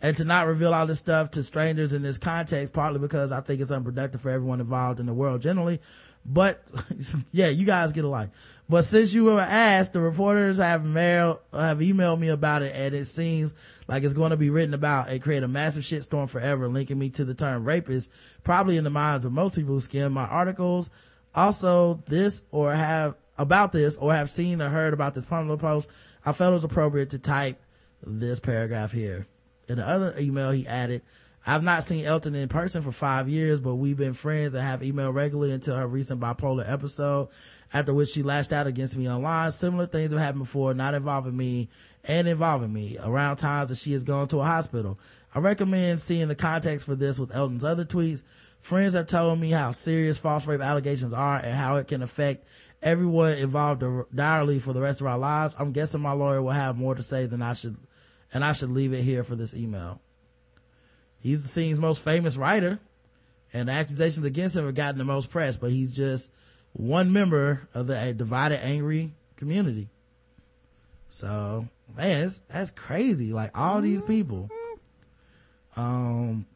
and to not reveal all this stuff to strangers in this context, partly because I think it's unproductive for everyone involved in the world generally. But, yeah, you guys get a life. But since you were asked, the reporters have mailed, have emailed me about it and it seems like it's going to be written about and create a massive shitstorm forever, linking me to the term rapist, probably in the minds of most people who skim my articles. Also, this or have, about this or have seen or heard about this Pumelo post, I felt it was appropriate to type this paragraph here. In the other email he added, I've not seen Elton in person for five years, but we've been friends and have emailed regularly until her recent bipolar episode, after which she lashed out against me online. Similar things have happened before, not involving me and involving me around times that she has gone to a hospital. I recommend seeing the context for this with Elton's other tweets. Friends have told me how serious false rape allegations are and how it can affect everyone involved direly for the rest of our lives. I'm guessing my lawyer will have more to say than I should, and I should leave it here for this email. He's the scene's most famous writer, and the accusations against him have gotten the most press, but he's just one member of the divided, angry community. So, man, that's crazy. Like all these people. Um,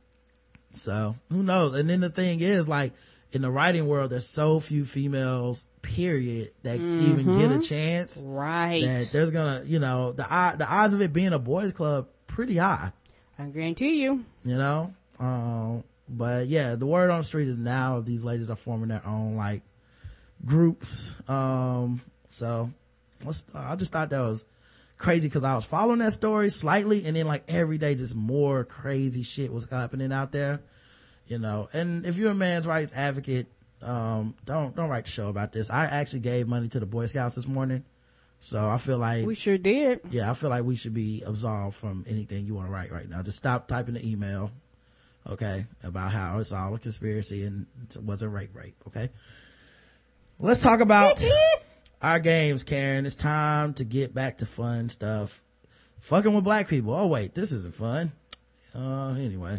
so who knows? And then the thing is, like, in the writing world, there's so few females, period, that even get a Mhm. chance. Right. That there's gonna, you know, the the odds of it being a boys club pretty high. I guarantee you. You know, um, but yeah, the word on the street is now these ladies are forming their own like groups. Um, so let's, I just thought that was crazy because I was following that story slightly and then like every day just more crazy shit was happening out there, you know, and if you're a man's rights advocate, um, don't, don't write the show about this. I actually gave money to the Boy Scouts this morning. So I feel like We sure did. yeah, I feel like we should be absolved from anything you want to write right now. Just stop typing the email, okay, about how it's all a conspiracy and it wasn't rape rape, okay? Let's talk about our games, Karen. It's time to get back to fun stuff. Fucking with black people. Oh wait, this isn't fun. Uh, anyway.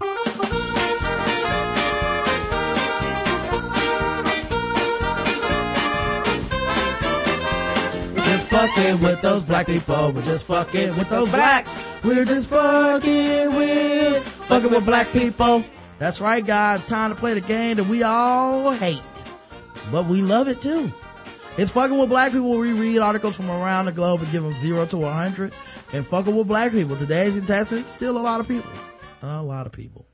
Fucking with those black people. We're just fucking with those blacks. We're just fucking with, fucking with black people. That's right, guys. Time to play the game that we all hate, but we love it too. It's fucking with black people. We read articles from around the globe and give them zero to hundred. And fucking with black people. Today's contestants, still a lot of people. A lot of people.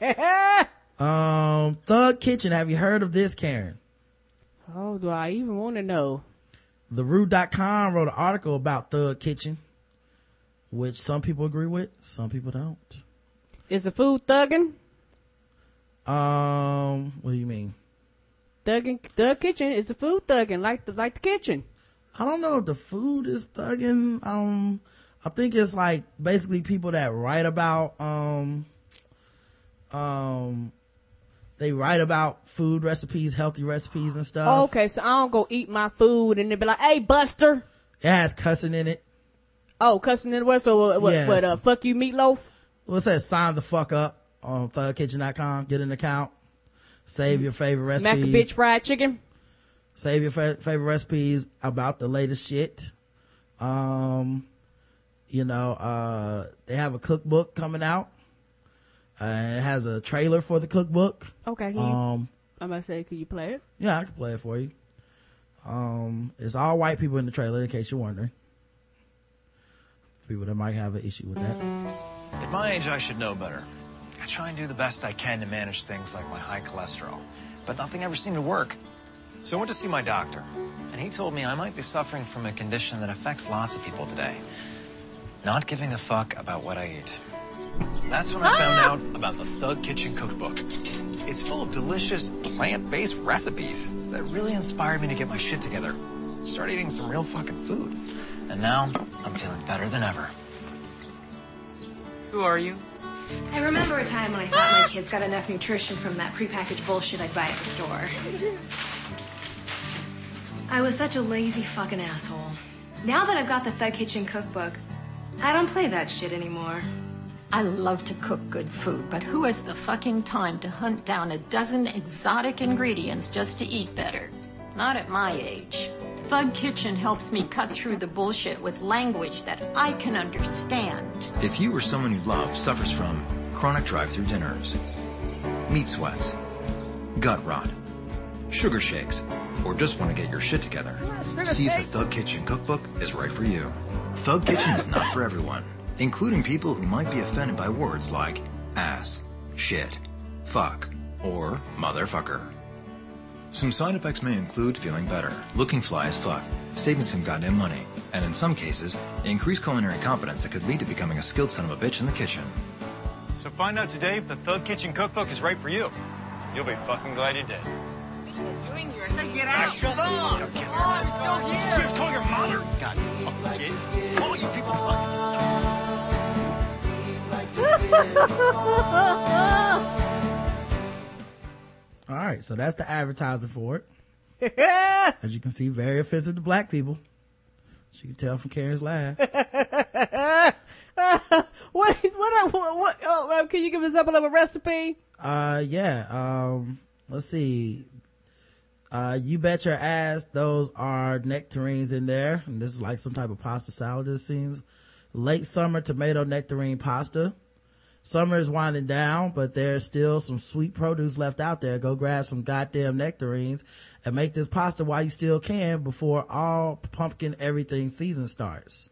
Um, Thug Kitchen. Have you heard of this, Karen? Oh, do I even want to know? TheRoot.com wrote an article about Thug Kitchen, which some people agree with, some people don't. Is the food thugging? Um, what do you mean? Thugging, Thug Kitchen is the food thugging, like the like the kitchen. I don't know if the food is thugging. Um, I think it's like basically people that write about, um, um, they write about food recipes, healthy recipes and stuff. okay, so I don't go eat my food and they be like, "Hey, Buster." It has cussing in it. Oh, cussing in the word. So what? What? Yes. what uh, fuck you, meatloaf. What's that? sign the fuck up on thugkitchen.com. Get an account. Save your favorite Smack recipes. Smack a bitch fried chicken. Save your fa- favorite recipes about the latest shit. Um, you know, uh, they have a cookbook coming out. Uh, it has a trailer for the cookbook. Okay. Can you, Um, I'm gonna say, can you play it? yeah, I can play it for you. Um, it's all white people in the trailer, in case you're wondering. People that might have an issue with that. At my age, I should know better. I try and do the best I can to manage things like my high cholesterol, but nothing ever seemed to work. So I went to see my doctor, and he told me I might be suffering from a condition that affects lots of people today. Not giving a fuck about what I eat. That's when I found ah! out about the Thug Kitchen Cookbook. It's full of delicious plant-based recipes that really inspired me to get my shit together. Start eating some real fucking food. And now I'm feeling better than ever. Who are you? I remember a time when I thought my ah! kids got enough nutrition from that prepackaged bullshit I'd buy at the store. I was such a lazy fucking asshole. Now that I've got the Thug Kitchen cookbook, I don't play that shit anymore. I love to cook good food, but who has the fucking time to hunt down a dozen exotic ingredients just to eat better? Not at my age. Thug Kitchen helps me cut through the bullshit with language that I can understand. If you or someone you love suffers from chronic drive-through dinners, meat sweats, gut rot, sugar shakes, or just want to get your shit together, see if the Thug Kitchen cookbook is right for you. Thug Kitchen is not for everyone, including people who might be offended by words like ass, shit, fuck, or motherfucker. Some side effects may include feeling better, looking fly as fuck, saving some goddamn money, and in some cases, increased culinary competence that could lead to becoming a skilled son of a bitch in the kitchen. So find out today if the Thug Kitchen Cookbook is right for you. You'll be fucking glad you did. Doing here? I said get out. Shut up. on. Don't get Oh, I'm still here. Shit, call your mother. God, fucking kids. All you people fucking suck. All right, so that's the advertising for it. As you can see, very offensive to black people. She can tell from Karen's laugh. what? What? What? what oh, uh, can you give us up a little recipe? Uh, yeah. Um, let's see. Uh, you bet your ass those are nectarines in there. And this is like some type of pasta salad, it seems. Late summer tomato nectarine pasta. Summer is winding down, but there's still some sweet produce left out there. Go grab some goddamn nectarines and make this pasta while you still can before all pumpkin everything season starts.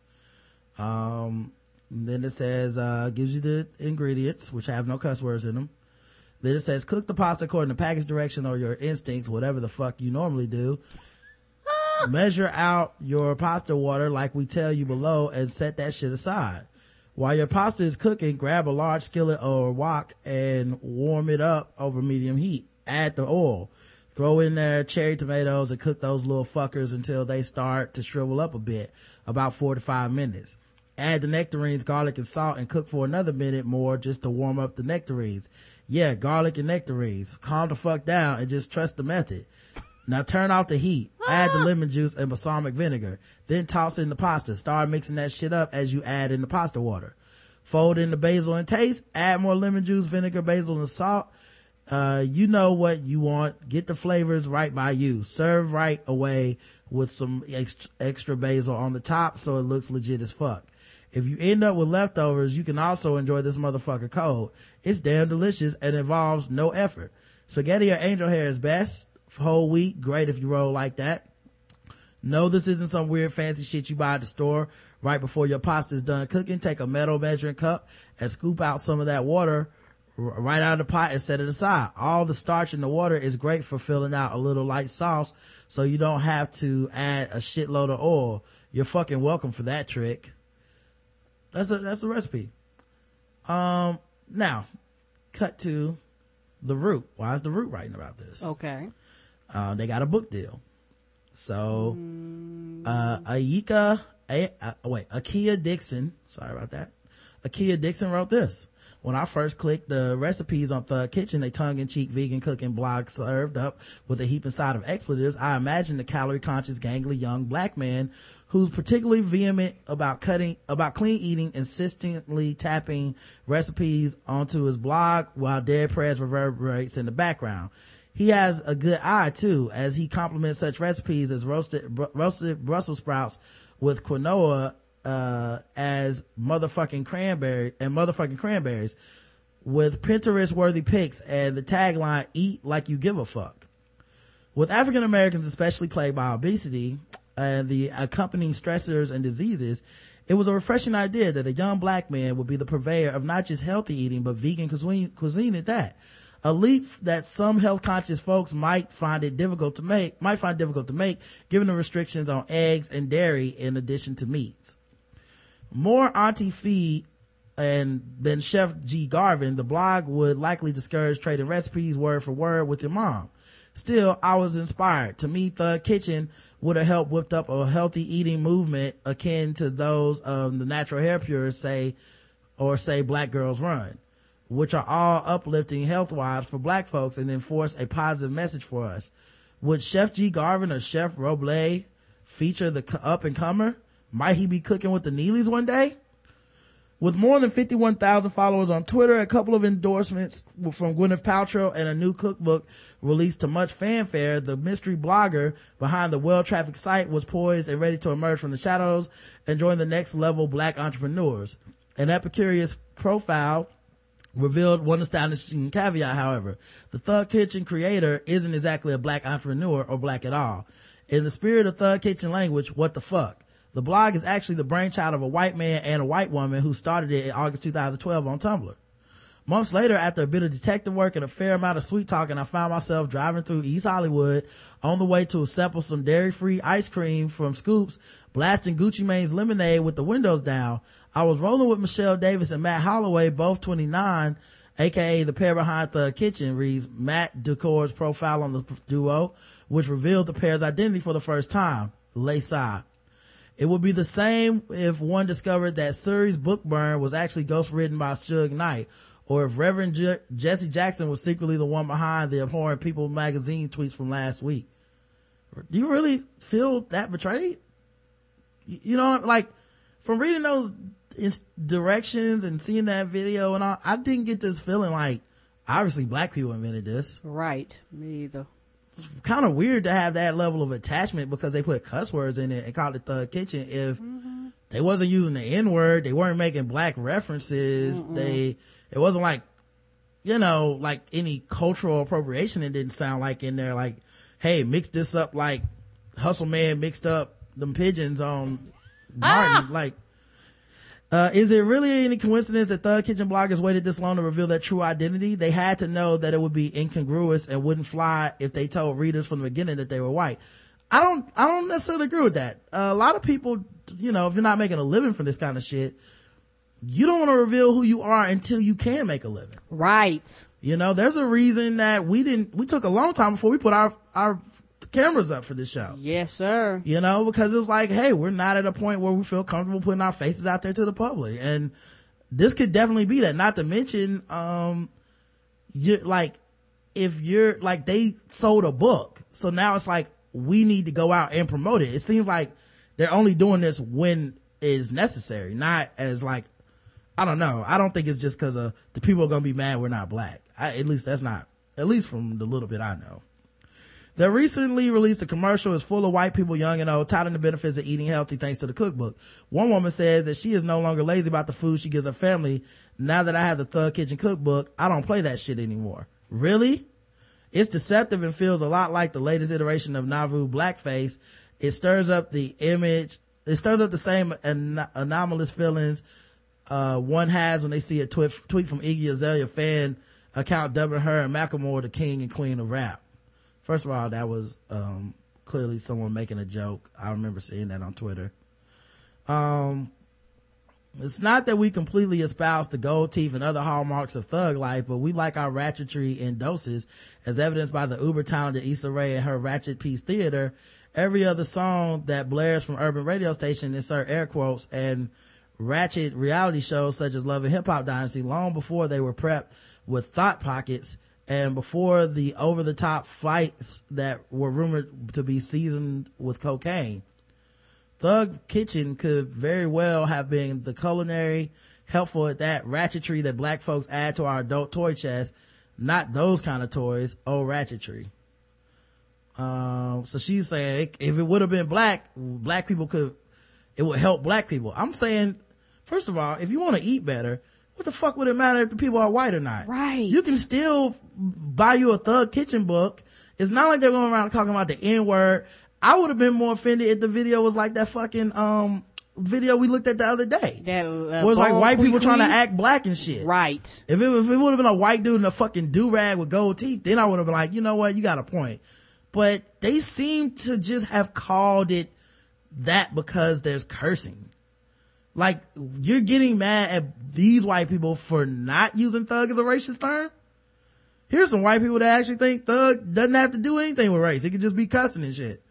Um, then it says, uh, gives you the ingredients, which have no cuss words in them. Then it says, cook the pasta according to package direction or your instincts, whatever the fuck you normally do. Measure out your pasta water like we tell you below and set that shit aside. While your pasta is cooking, grab a large skillet or wok and warm it up over medium heat. Add the oil. Throw in there cherry tomatoes and cook those little fuckers until they start to shrivel up a bit, about four to five minutes. Add the nectarines, garlic, and salt and cook for another minute more just to warm up the nectarines. Yeah, garlic and nectarines. Calm the fuck down and just trust the method. Now turn off the heat. Add the lemon juice and balsamic vinegar. Then toss in the pasta. Start mixing that shit up as you add in the pasta water. Fold in the basil and taste. Add more lemon juice, vinegar, basil, and salt. Uh, you know what you want. Get the flavors right by you. Serve right away with some extra, extra basil on the top so it looks legit as fuck. If you end up with leftovers, you can also enjoy this motherfucker cold. It's damn delicious and involves no effort. Spaghetti or angel hair is best. Whole wheat, great if you roll like that. No, this isn't some weird fancy shit you buy at the store right before your pasta is done cooking. Take a metal measuring cup and scoop out some of that water right out of the pot and set it aside. All the starch in the water is great for filling out a little light sauce so you don't have to add a shitload of oil. You're fucking welcome for that trick. That's a, that's a recipe. Um, now cut to the root. Why is the root writing about this? Okay. Uh, they got a book deal. So, uh, Ayika, a, uh, wait, Akia Dixon, sorry about that. Akia Dixon wrote this. When I first clicked the recipes on the kitchen, a tongue-in-cheek vegan cooking blog served up with a heap inside of expletives, I imagined a calorie-conscious, gangly young black man who's particularly vehement about cutting, about clean eating, insistently tapping recipes onto his blog while Dead Prez reverberates in the background. He has a good eye too, as he complements such recipes as roasted, br- roasted Brussels sprouts with quinoa, uh, as motherfucking cranberry and motherfucking cranberries with Pinterest worthy pics and the tagline, eat like you give a fuck. With African Americans especially plagued by obesity and the accompanying stressors and diseases, it was a refreshing idea that a young black man would be the purveyor of not just healthy eating, but vegan cuisine, cuisine at that. A leap that some health conscious folks might find it difficult to make, might find difficult to make, given the restrictions on eggs and dairy in addition to meats. More Auntie Fee and than Chef G Garvin, the blog would likely discourage trading recipes word for word with your mom. Still, I was inspired. To me, Thug Kitchen would have helped whipped up a healthy eating movement akin to those of the natural hair purists say, or say Black Girls Run, which are all uplifting health wise for black folks and enforce a positive message for us. Would Chef G Garvin or Chef Roble feature the up and comer? Might he be cooking with the Neelys one day? With more than 51,000 followers on Twitter, a couple of endorsements from Gwyneth Paltrow and a new cookbook released to much fanfare, the mystery blogger behind the well-trafficked site was poised and ready to emerge from the shadows and join the next level black entrepreneurs. An Epicurious profile revealed one astonishing caveat, however. The Thug Kitchen creator isn't exactly a black entrepreneur or black at all. In the spirit of Thug Kitchen language, what the fuck? The blog is actually the brainchild of a white man and a white woman who started it in August 2012 on Tumblr. Months later, after a bit of detective work and a fair amount of sweet talking, I found myself driving through East Hollywood on the way to sample some dairy-free ice cream from Scoops, blasting Gucci Mane's lemonade with the windows down. I was rolling with Michelle Davis and Matt Holloway, both 29, aka the pair behind the kitchen, reads Matt Duckor's profile on the duo, which revealed the pair's identity for the first time. Layside. It would be the same if one discovered that Suri's book burn was actually ghost written by Suge Knight, or if Reverend Je- Jesse Jackson was secretly the one behind the abhorrent People magazine tweets from last week. Do you really feel that betrayed? You know, like from reading those directions and seeing that video and all, I didn't get this feeling like obviously black people invented this. Right. Me either. It's kind of weird to have that level of attachment because they put cuss words in it and called it the kitchen. If mm-hmm. they wasn't using the N word, they weren't making black references. They, it wasn't like, you know, like any cultural appropriation. It didn't sound like in there like, hey, mix this up like Hustle Man mixed up them pigeons on ah! Martin. Like, uh, is it really any coincidence that Thug Kitchen bloggers waited this long to reveal their true identity? They had to know that it would be incongruous and wouldn't fly if they told readers from the beginning that they were white. I don't, I don't necessarily agree with that. Uh, a lot of people, you know, if you're not making a living from this kind of shit, you don't want to reveal who you are until you can make a living. Right. You know, there's a reason that we didn't, we took a long time before we put our, our cameras up for this show. Yes, sir. You know, because it was like, hey, we're not at a point where we feel comfortable putting our faces out there to the public. And this could definitely be that. Not to mention, um, you like, if you're like, they sold a book. So now it's like, we need to go out and promote it. It seems like they're only doing this when is necessary, not as like, I don't know. I don't think it's just cause of the people are going to be mad we're not black. I, at least that's not, at least from the little bit I know. The recently released commercial is full of white people, young and old, touting the benefits of eating healthy thanks to the cookbook. One woman said that she is no longer lazy about the food she gives her family. Now that I have the Thug Kitchen cookbook, I don't play that shit anymore. Really? It's deceptive and feels a lot like the latest iteration of nouveau blackface. It stirs up the image, it stirs up the same an- anomalous feelings, uh, one has when they see a tweet from Iggy Azalea fan account dubbing her and Macklemore the king and queen of rap. First of all, that was, um, clearly someone making a joke. I remember seeing that on Twitter. Um, it's not that we completely espouse the gold teeth and other hallmarks of thug life, but we like our ratchetry in doses, as evidenced by the uber talented Issa Rae and her Ratchet Piece Theater. Every other song that blares from urban radio station insert air quotes and ratchet reality shows such as Love and Hip Hop Dynasty long before they were prepped with thought pockets and before the over the top fights that were rumored to be seasoned with cocaine. Thug Kitchen could very well have been the culinary, helpful at that ratchetry that black folks add to our adult toy chest, not those kind of toys, oh ratchetry. Um, so she's saying if it would have been black, black people could, it would help black people. I'm saying, first of all, if you want to eat better, what the fuck would it matter if the people are white or not? Right. You can still buy you a Thug Kitchen book It's not like they're going around talking about the N word. I would have been more offended if the video was like that fucking, um, video we looked at the other day. That uh, was like white people trying to act black and shit. Right. If it, if it would have been a white dude in a fucking do-rag with gold teeth, then I would have been like, you know what, you got a point. But they seem to just have called it that because there's cursing. Like, you're getting mad at these white people for not using thug as a racist term? Here's some white people that actually think thug doesn't have to do anything with race. It could just be cussing and shit.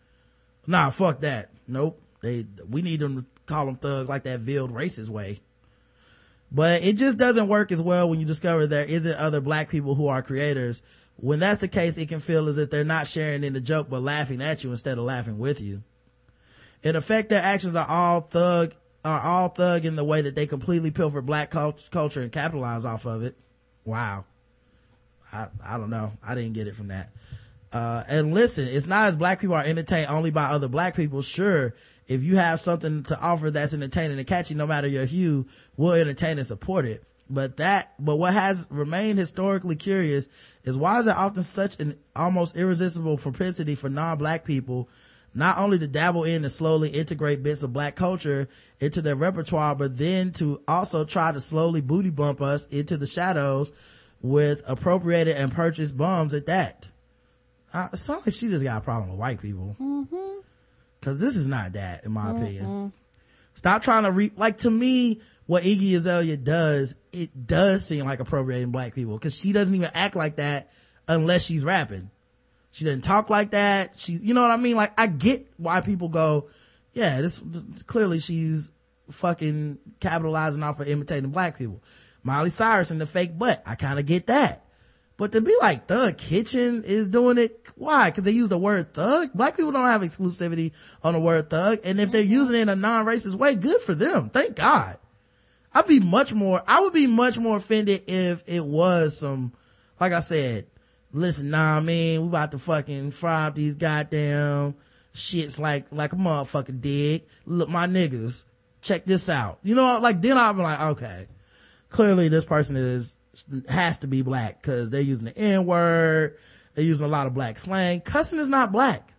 Nah, fuck that. Nope. They, we need them to call them thug like that veiled racist way. But it just doesn't work as well when you discover there isn't other black people who are creators. When that's the case, it can feel as if they're not sharing in the joke, but laughing at you instead of laughing with you. In effect, their actions are all thug, are all thug in the way that they completely pilfer black cult- culture and capitalize off of it. Wow. I, I don't know. I didn't get it from that. Uh, and listen, it's not as black people are entertained only by other black people. Sure, if you have something to offer that's entertaining and catchy, no matter your hue, we'll entertain and support it. But that, but what has remained historically curious is why is there often such an almost irresistible propensity for non-black people not only to dabble in and slowly integrate bits of black culture into their repertoire, but then to also try to slowly booty bump us into the shadows with appropriated and purchased bums at that. Uh, it sounds like she just got a problem with white people. Cause this is not that, in my opinion. Stop trying to re, like to me, what Iggy Azalea does, it does seem like appropriating black people. Cause she doesn't even act like that unless she's rapping. She doesn't talk like that. She, you know what I mean? Like I get why people go, yeah, this, clearly she's fucking capitalizing off of imitating black people. Miley Cyrus and the fake butt. I kind of get that. But to be like Thug Kitchen is doing it, why? Cause they use the word thug? Black people don't have exclusivity on the word thug. And if they're mm-hmm. using it in a non-racist way, good for them. Thank God. I'd be much more, I would be much more offended if it was some, like I said, listen, nah, man, we about to fucking fry up these goddamn shits like, like a motherfucker dig. Look, my niggas, check this out. You know, like then I'd be like, okay, clearly this person is, has to be black because they're using the N word. They're using a lot of black slang. Cussing is not black.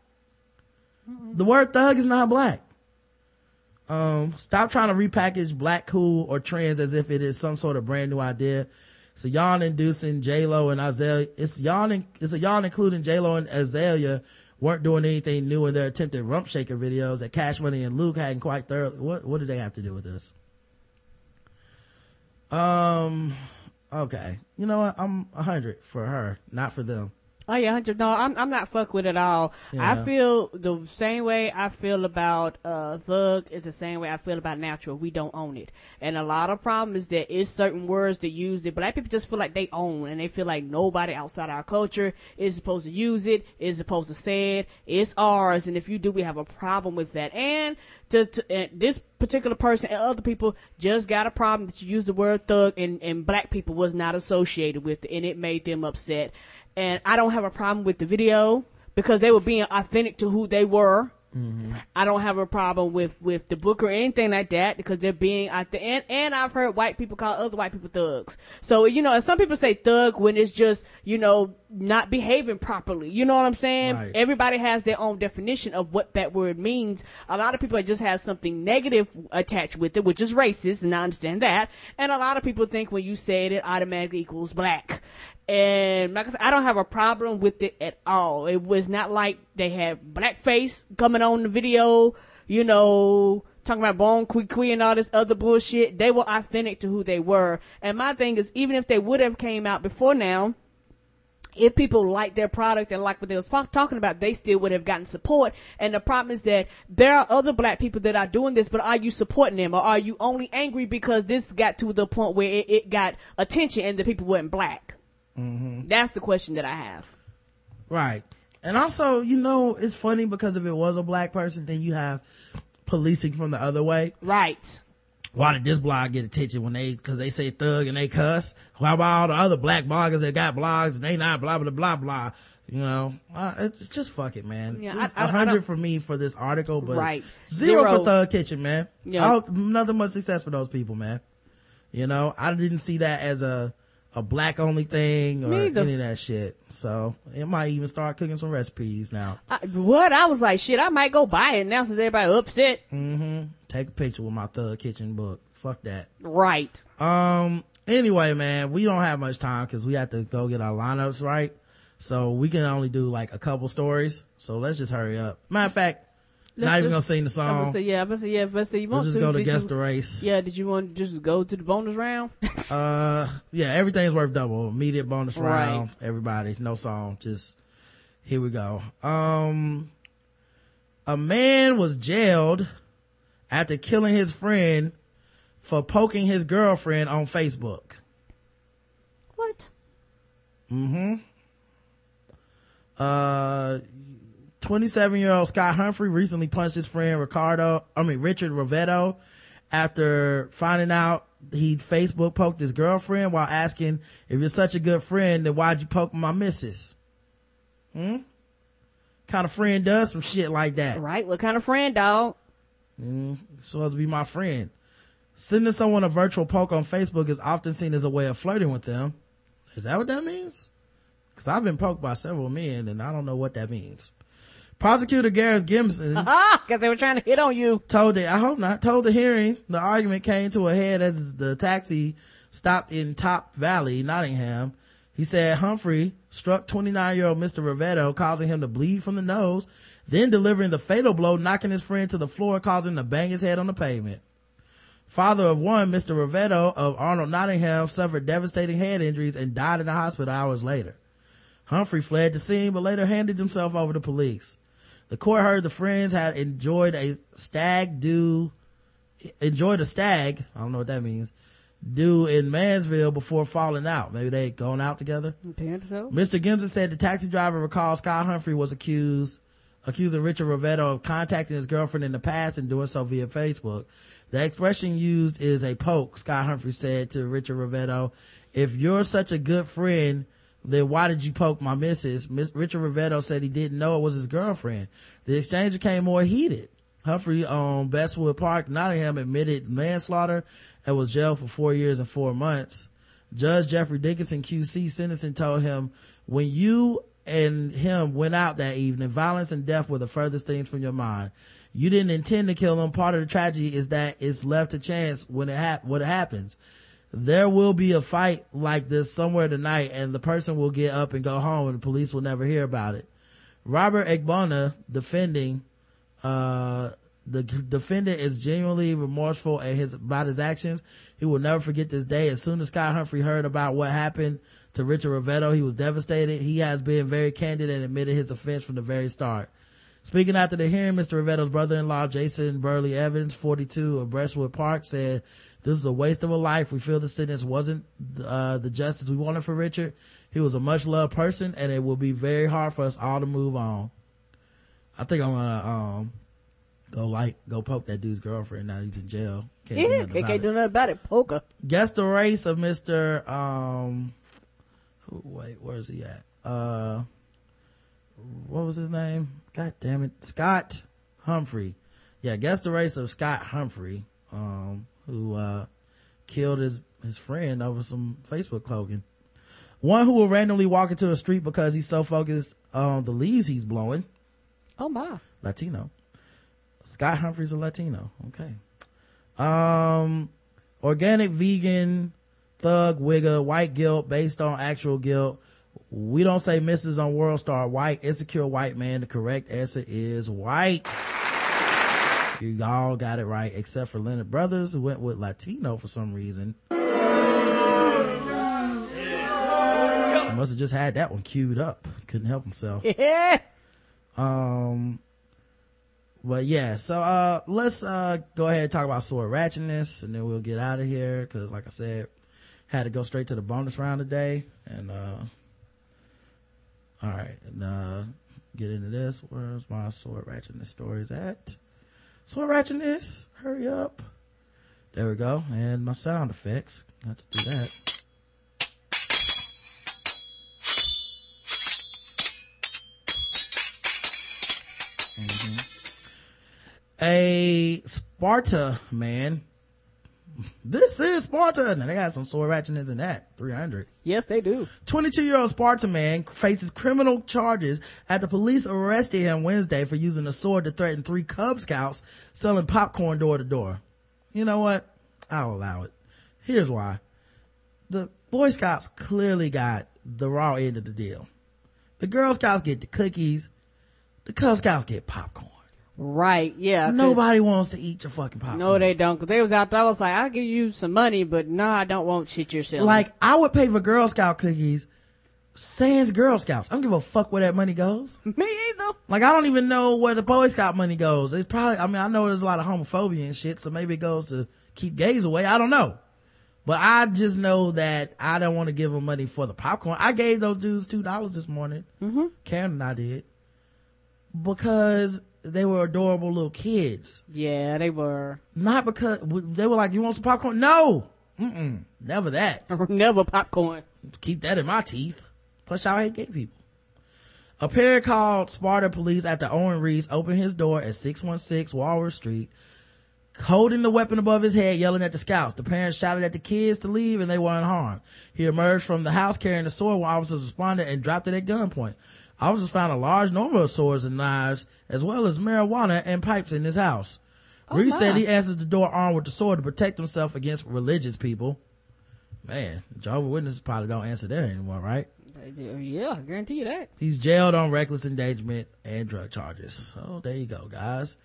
The word thug is not black. Um, stop trying to repackage black cool or trends as if it is some sort of brand new idea. It's a yawn inducing J-Lo and Azalea. It's yawn, it's a yawn including J-Lo and Azalea weren't doing anything new in their attempted rump shaker videos that Cash Money and Luke hadn't quite thoroughly. What, what do they have to do with this? Um, okay. You know what? I'm a hundred for her, not for them. Oh yeah, hundred. No, I'm I'm not fuck with it at all. Yeah. I feel the same way I feel about uh Thug is the same way I feel about Natural. We don't own it, and a lot of problem is that it's certain words that use it. Black people just feel like they own, and they feel like nobody outside our culture is supposed to use it, is supposed to say it. It's ours, and if you do, we have a problem with that. And to, to and this particular person and other people just got a problem that you use the word thug, and and black people was not associated with it, and it made them upset and I don't have a problem with the video because they were being authentic to who they were. Mm-hmm. I don't have a problem with with the book or anything like that because they're being out there. And and I've heard white people call other white people thugs. So you know, and some people say thug when it's just you know not behaving properly. You know what I'm saying? Right. Everybody has their own definition of what that word means. A lot of people just have something negative attached with it, which is racist, and I understand that. And a lot of people think when you say it, it automatically equals black. And like I said, I don't have a problem with it at all. It was not like they had blackface coming on the video, you know, talking about bone quee and all this other bullshit. They were authentic to who they were. And my thing is, even if they would have came out before now, if people liked their product and liked what they was talking about, they still would have gotten support. And the problem is that there are other black people that are doing this, but are you supporting them or are you only angry because this got to the point where it, it got attention and the people weren't black? Mm-hmm. That's the question that I have. Right. And also, you know, it's funny because if it was a black person, then you have policing from the other way. Right. Why did this blog get attention when they, cause they say thug and they cuss? Why about all the other black bloggers that got blogs and they not blah, blah, blah, blah. You know, uh, it's just fuck it, man. Yeah, Just I- I- a I hundred don't- for me for this article, but Right. zero, Zero. for Thug Kitchen, man. Yeah. Nothing but success for those people, man. You know, I didn't see that as a, a black only thing or any of that shit. So it might even start cooking some recipes now. I, what? I was like, shit, I might go buy it now since everybody upset. Mm-hmm. Take a picture with my Thug Kitchen book. Fuck that. Right. Um. Anyway, man, we don't have much time because we have to go get our lineups right. So we can only do like a couple stories. So let's just hurry up. Matter of fact, Let's not even gonna sing the I'm gonna song. say, yeah, I'm gonna say, yeah, let's say you We'll want just to. go to Did guess you- the race. Yeah, did you want to just go to the bonus round? Uh, yeah, everything's worth double. Immediate bonus Right. round. Everybody, no song. Just here we go. Um, a man was jailed after killing his friend for poking his girlfriend on Facebook. What? Mm-hmm. Uh, 27 year old Scott Humphrey recently punched his friend Ricardo, I mean, Richard Rovetto after finding out he Facebook poked his girlfriend while asking if you're such a good friend, then why'd you poke my missus? Hmm? Kind of friend does some shit like that. Right. What kind of friend, dog? Mm, supposed to be my friend. Sending someone a virtual poke on Facebook is often seen as a way of flirting with them. Is that what that means? Cause I've been poked by several men and I don't know what that means. Prosecutor Gareth Gibson because they were trying to hit on you. told it, I hope not, told the hearing the argument came to a head as the taxi stopped in Top Valley, Nottingham. He said Humphrey struck 29 year old Mr. Rovetto, causing him to bleed from the nose, then delivering the fatal blow, knocking his friend to the floor, causing him to bang his head on the pavement. Father of one, Mr. Rovetto of Arnold, Nottingham, suffered devastating head injuries and died in the hospital hours later. Humphrey fled the scene, but later handed himself over to police. The court heard the friends had enjoyed a stag do, enjoyed a stag, I don't know what that means, do in Mansfield before falling out. Maybe they had gone out together. So. Mr. Gimson said the taxi driver recalls Scott Humphrey was accused, accusing Richard Rovetto of contacting his girlfriend in the past and doing so via Facebook. The expression used is a poke, Scott Humphrey said to Richard Rovetto. If you're such a good friend, then why did you poke my missus? Miss, Richard Rovetto said he didn't know it was his girlfriend. The exchange became more heated. Humphrey on Bestwood Park, Nottingham admitted manslaughter and was jailed for four years and four months. Judge Jeffrey Dickinson QC sentencing told him, when you and him went out that evening, violence and death were the furthest things from your mind. You didn't intend to kill him. Part of the tragedy is that it's left to chance when it when it happens. There will be a fight like this somewhere tonight and the person will get up and go home and the police will never hear about it. Robert Egbona defending, uh, the defendant is genuinely remorseful at his, about his actions. He will never forget this day. As soon as Scott Humphrey heard about what happened to Richard Rovetto, he was devastated. He has been very candid and admitted his offense from the very start. Speaking after the hearing, Mr. Rovetto's brother-in-law, Jason Burley Evans, 42 of Bestwood Park, said, this is a waste of a life. We feel the sentence wasn't, uh, the justice we wanted for Richard. He was a much loved person and it will be very hard for us all to move on. I think I'm gonna, um, go like, go poke that dude's girlfriend now he's in jail. Can't do Yeah, nothing they about can't do nothing about it. Poker. Guess the race of Mr. Um, who, wait, where's he at? Uh, what was his name? God damn it. Scott Humphrey. Yeah, guess the race of Scott Humphrey, um, who, uh, killed his, his friend over some Facebook cloaking. One who will randomly walk into a street because he's so focused on the leaves he's blowing. Oh my. Latino. Scott Humphrey's a Latino. Okay. Um, organic vegan thug wigger white guilt based on actual guilt. We don't say Mrs. on World Star white, insecure white man. The correct answer is white. You all got it right, except for Leonard Brothers, who went with Latino for some reason. He must have just had that one queued up. Couldn't help himself. Yeah. Um, but yeah, so, uh, let's, uh, go ahead and talk about sword ratchetness and then we'll get out of here. Cause like I said, had to go straight to the bonus round today and, uh, all right. And, uh, get into this. Where's my sword ratchetness stories at? Sword this. Hurry up. There we go. And my sound effects. Have to do that. Mhm. A Sparta man, This is Sparta. Now they got some sword ratchetness in that. 300. Yes, they do. 22 year old Sparta man faces criminal charges after police arrested him Wednesday for using a sword to threaten three Cub Scouts selling popcorn door to door. You know what? I'll allow it. Here's why. The Boy Scouts clearly got the raw end of the deal. The Girl Scouts get the cookies. The Cub Scouts get popcorn. Right, yeah. Nobody wants to eat your fucking popcorn. No, they don't. Cause they was out there. I was like, I'll give you some money, but no, I don't want shit yourself. Like, I would pay for Girl Scout cookies. Sans Girl Scouts. I don't give a fuck where that money goes. Me either. Like, I don't even know where the Boy Scout money goes. It's probably, I mean, I know there's a lot of homophobia and shit, so maybe it goes to keep gays away. I don't know. But I just know that I don't want to give them money for the popcorn. I gave those dudes two dollars this morning. Mm-hmm. Karen and I did. Because they were adorable little kids. yeah, they were. Not because, they were like, you want some popcorn? No! Mm-mm. Never that. Never popcorn. Keep that in my teeth. Plus y'all hate gay people. A parent called Sparta police after Owen Reese opened his door at 616 Walworth Street, holding the weapon above his head, yelling at the scouts. The parents shouted at the kids to leave and they were unharmed. He emerged from the house carrying a sword when officers responded and dropped it at gunpoint. Officers found a large number of swords and knives, as well as marijuana and pipes in his house. Reese said he answered the door armed with the sword to protect himself against religious people. Man, Jehovah's Witnesses probably don't answer that anymore, right? Yeah, I guarantee you that. He's jailed on reckless endangerment and drug charges. So there you go, guys.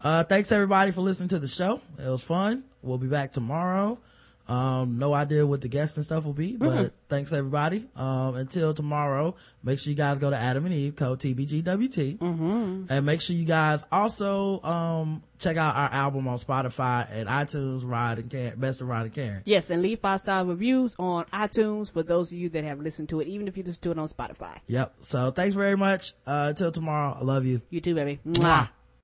Uh, thanks everybody for listening to the show. It was fun. We'll be back tomorrow. Um, no idea what the guests and stuff will be, but Mhm. thanks everybody. Um, until tomorrow, make sure you guys go to Adam and Eve, code TBGWT. Mm-hmm. And make sure you guys also, um, check out our album on Spotify and iTunes, Rod and Karen, Best of Rod and Karen. Yes, and leave five star reviews on iTunes for those of you that have listened to it, even if you listen to it on Spotify. Yep. So thanks very much. Uh, until tomorrow, I love you. You too, baby. Mwah. Mwah.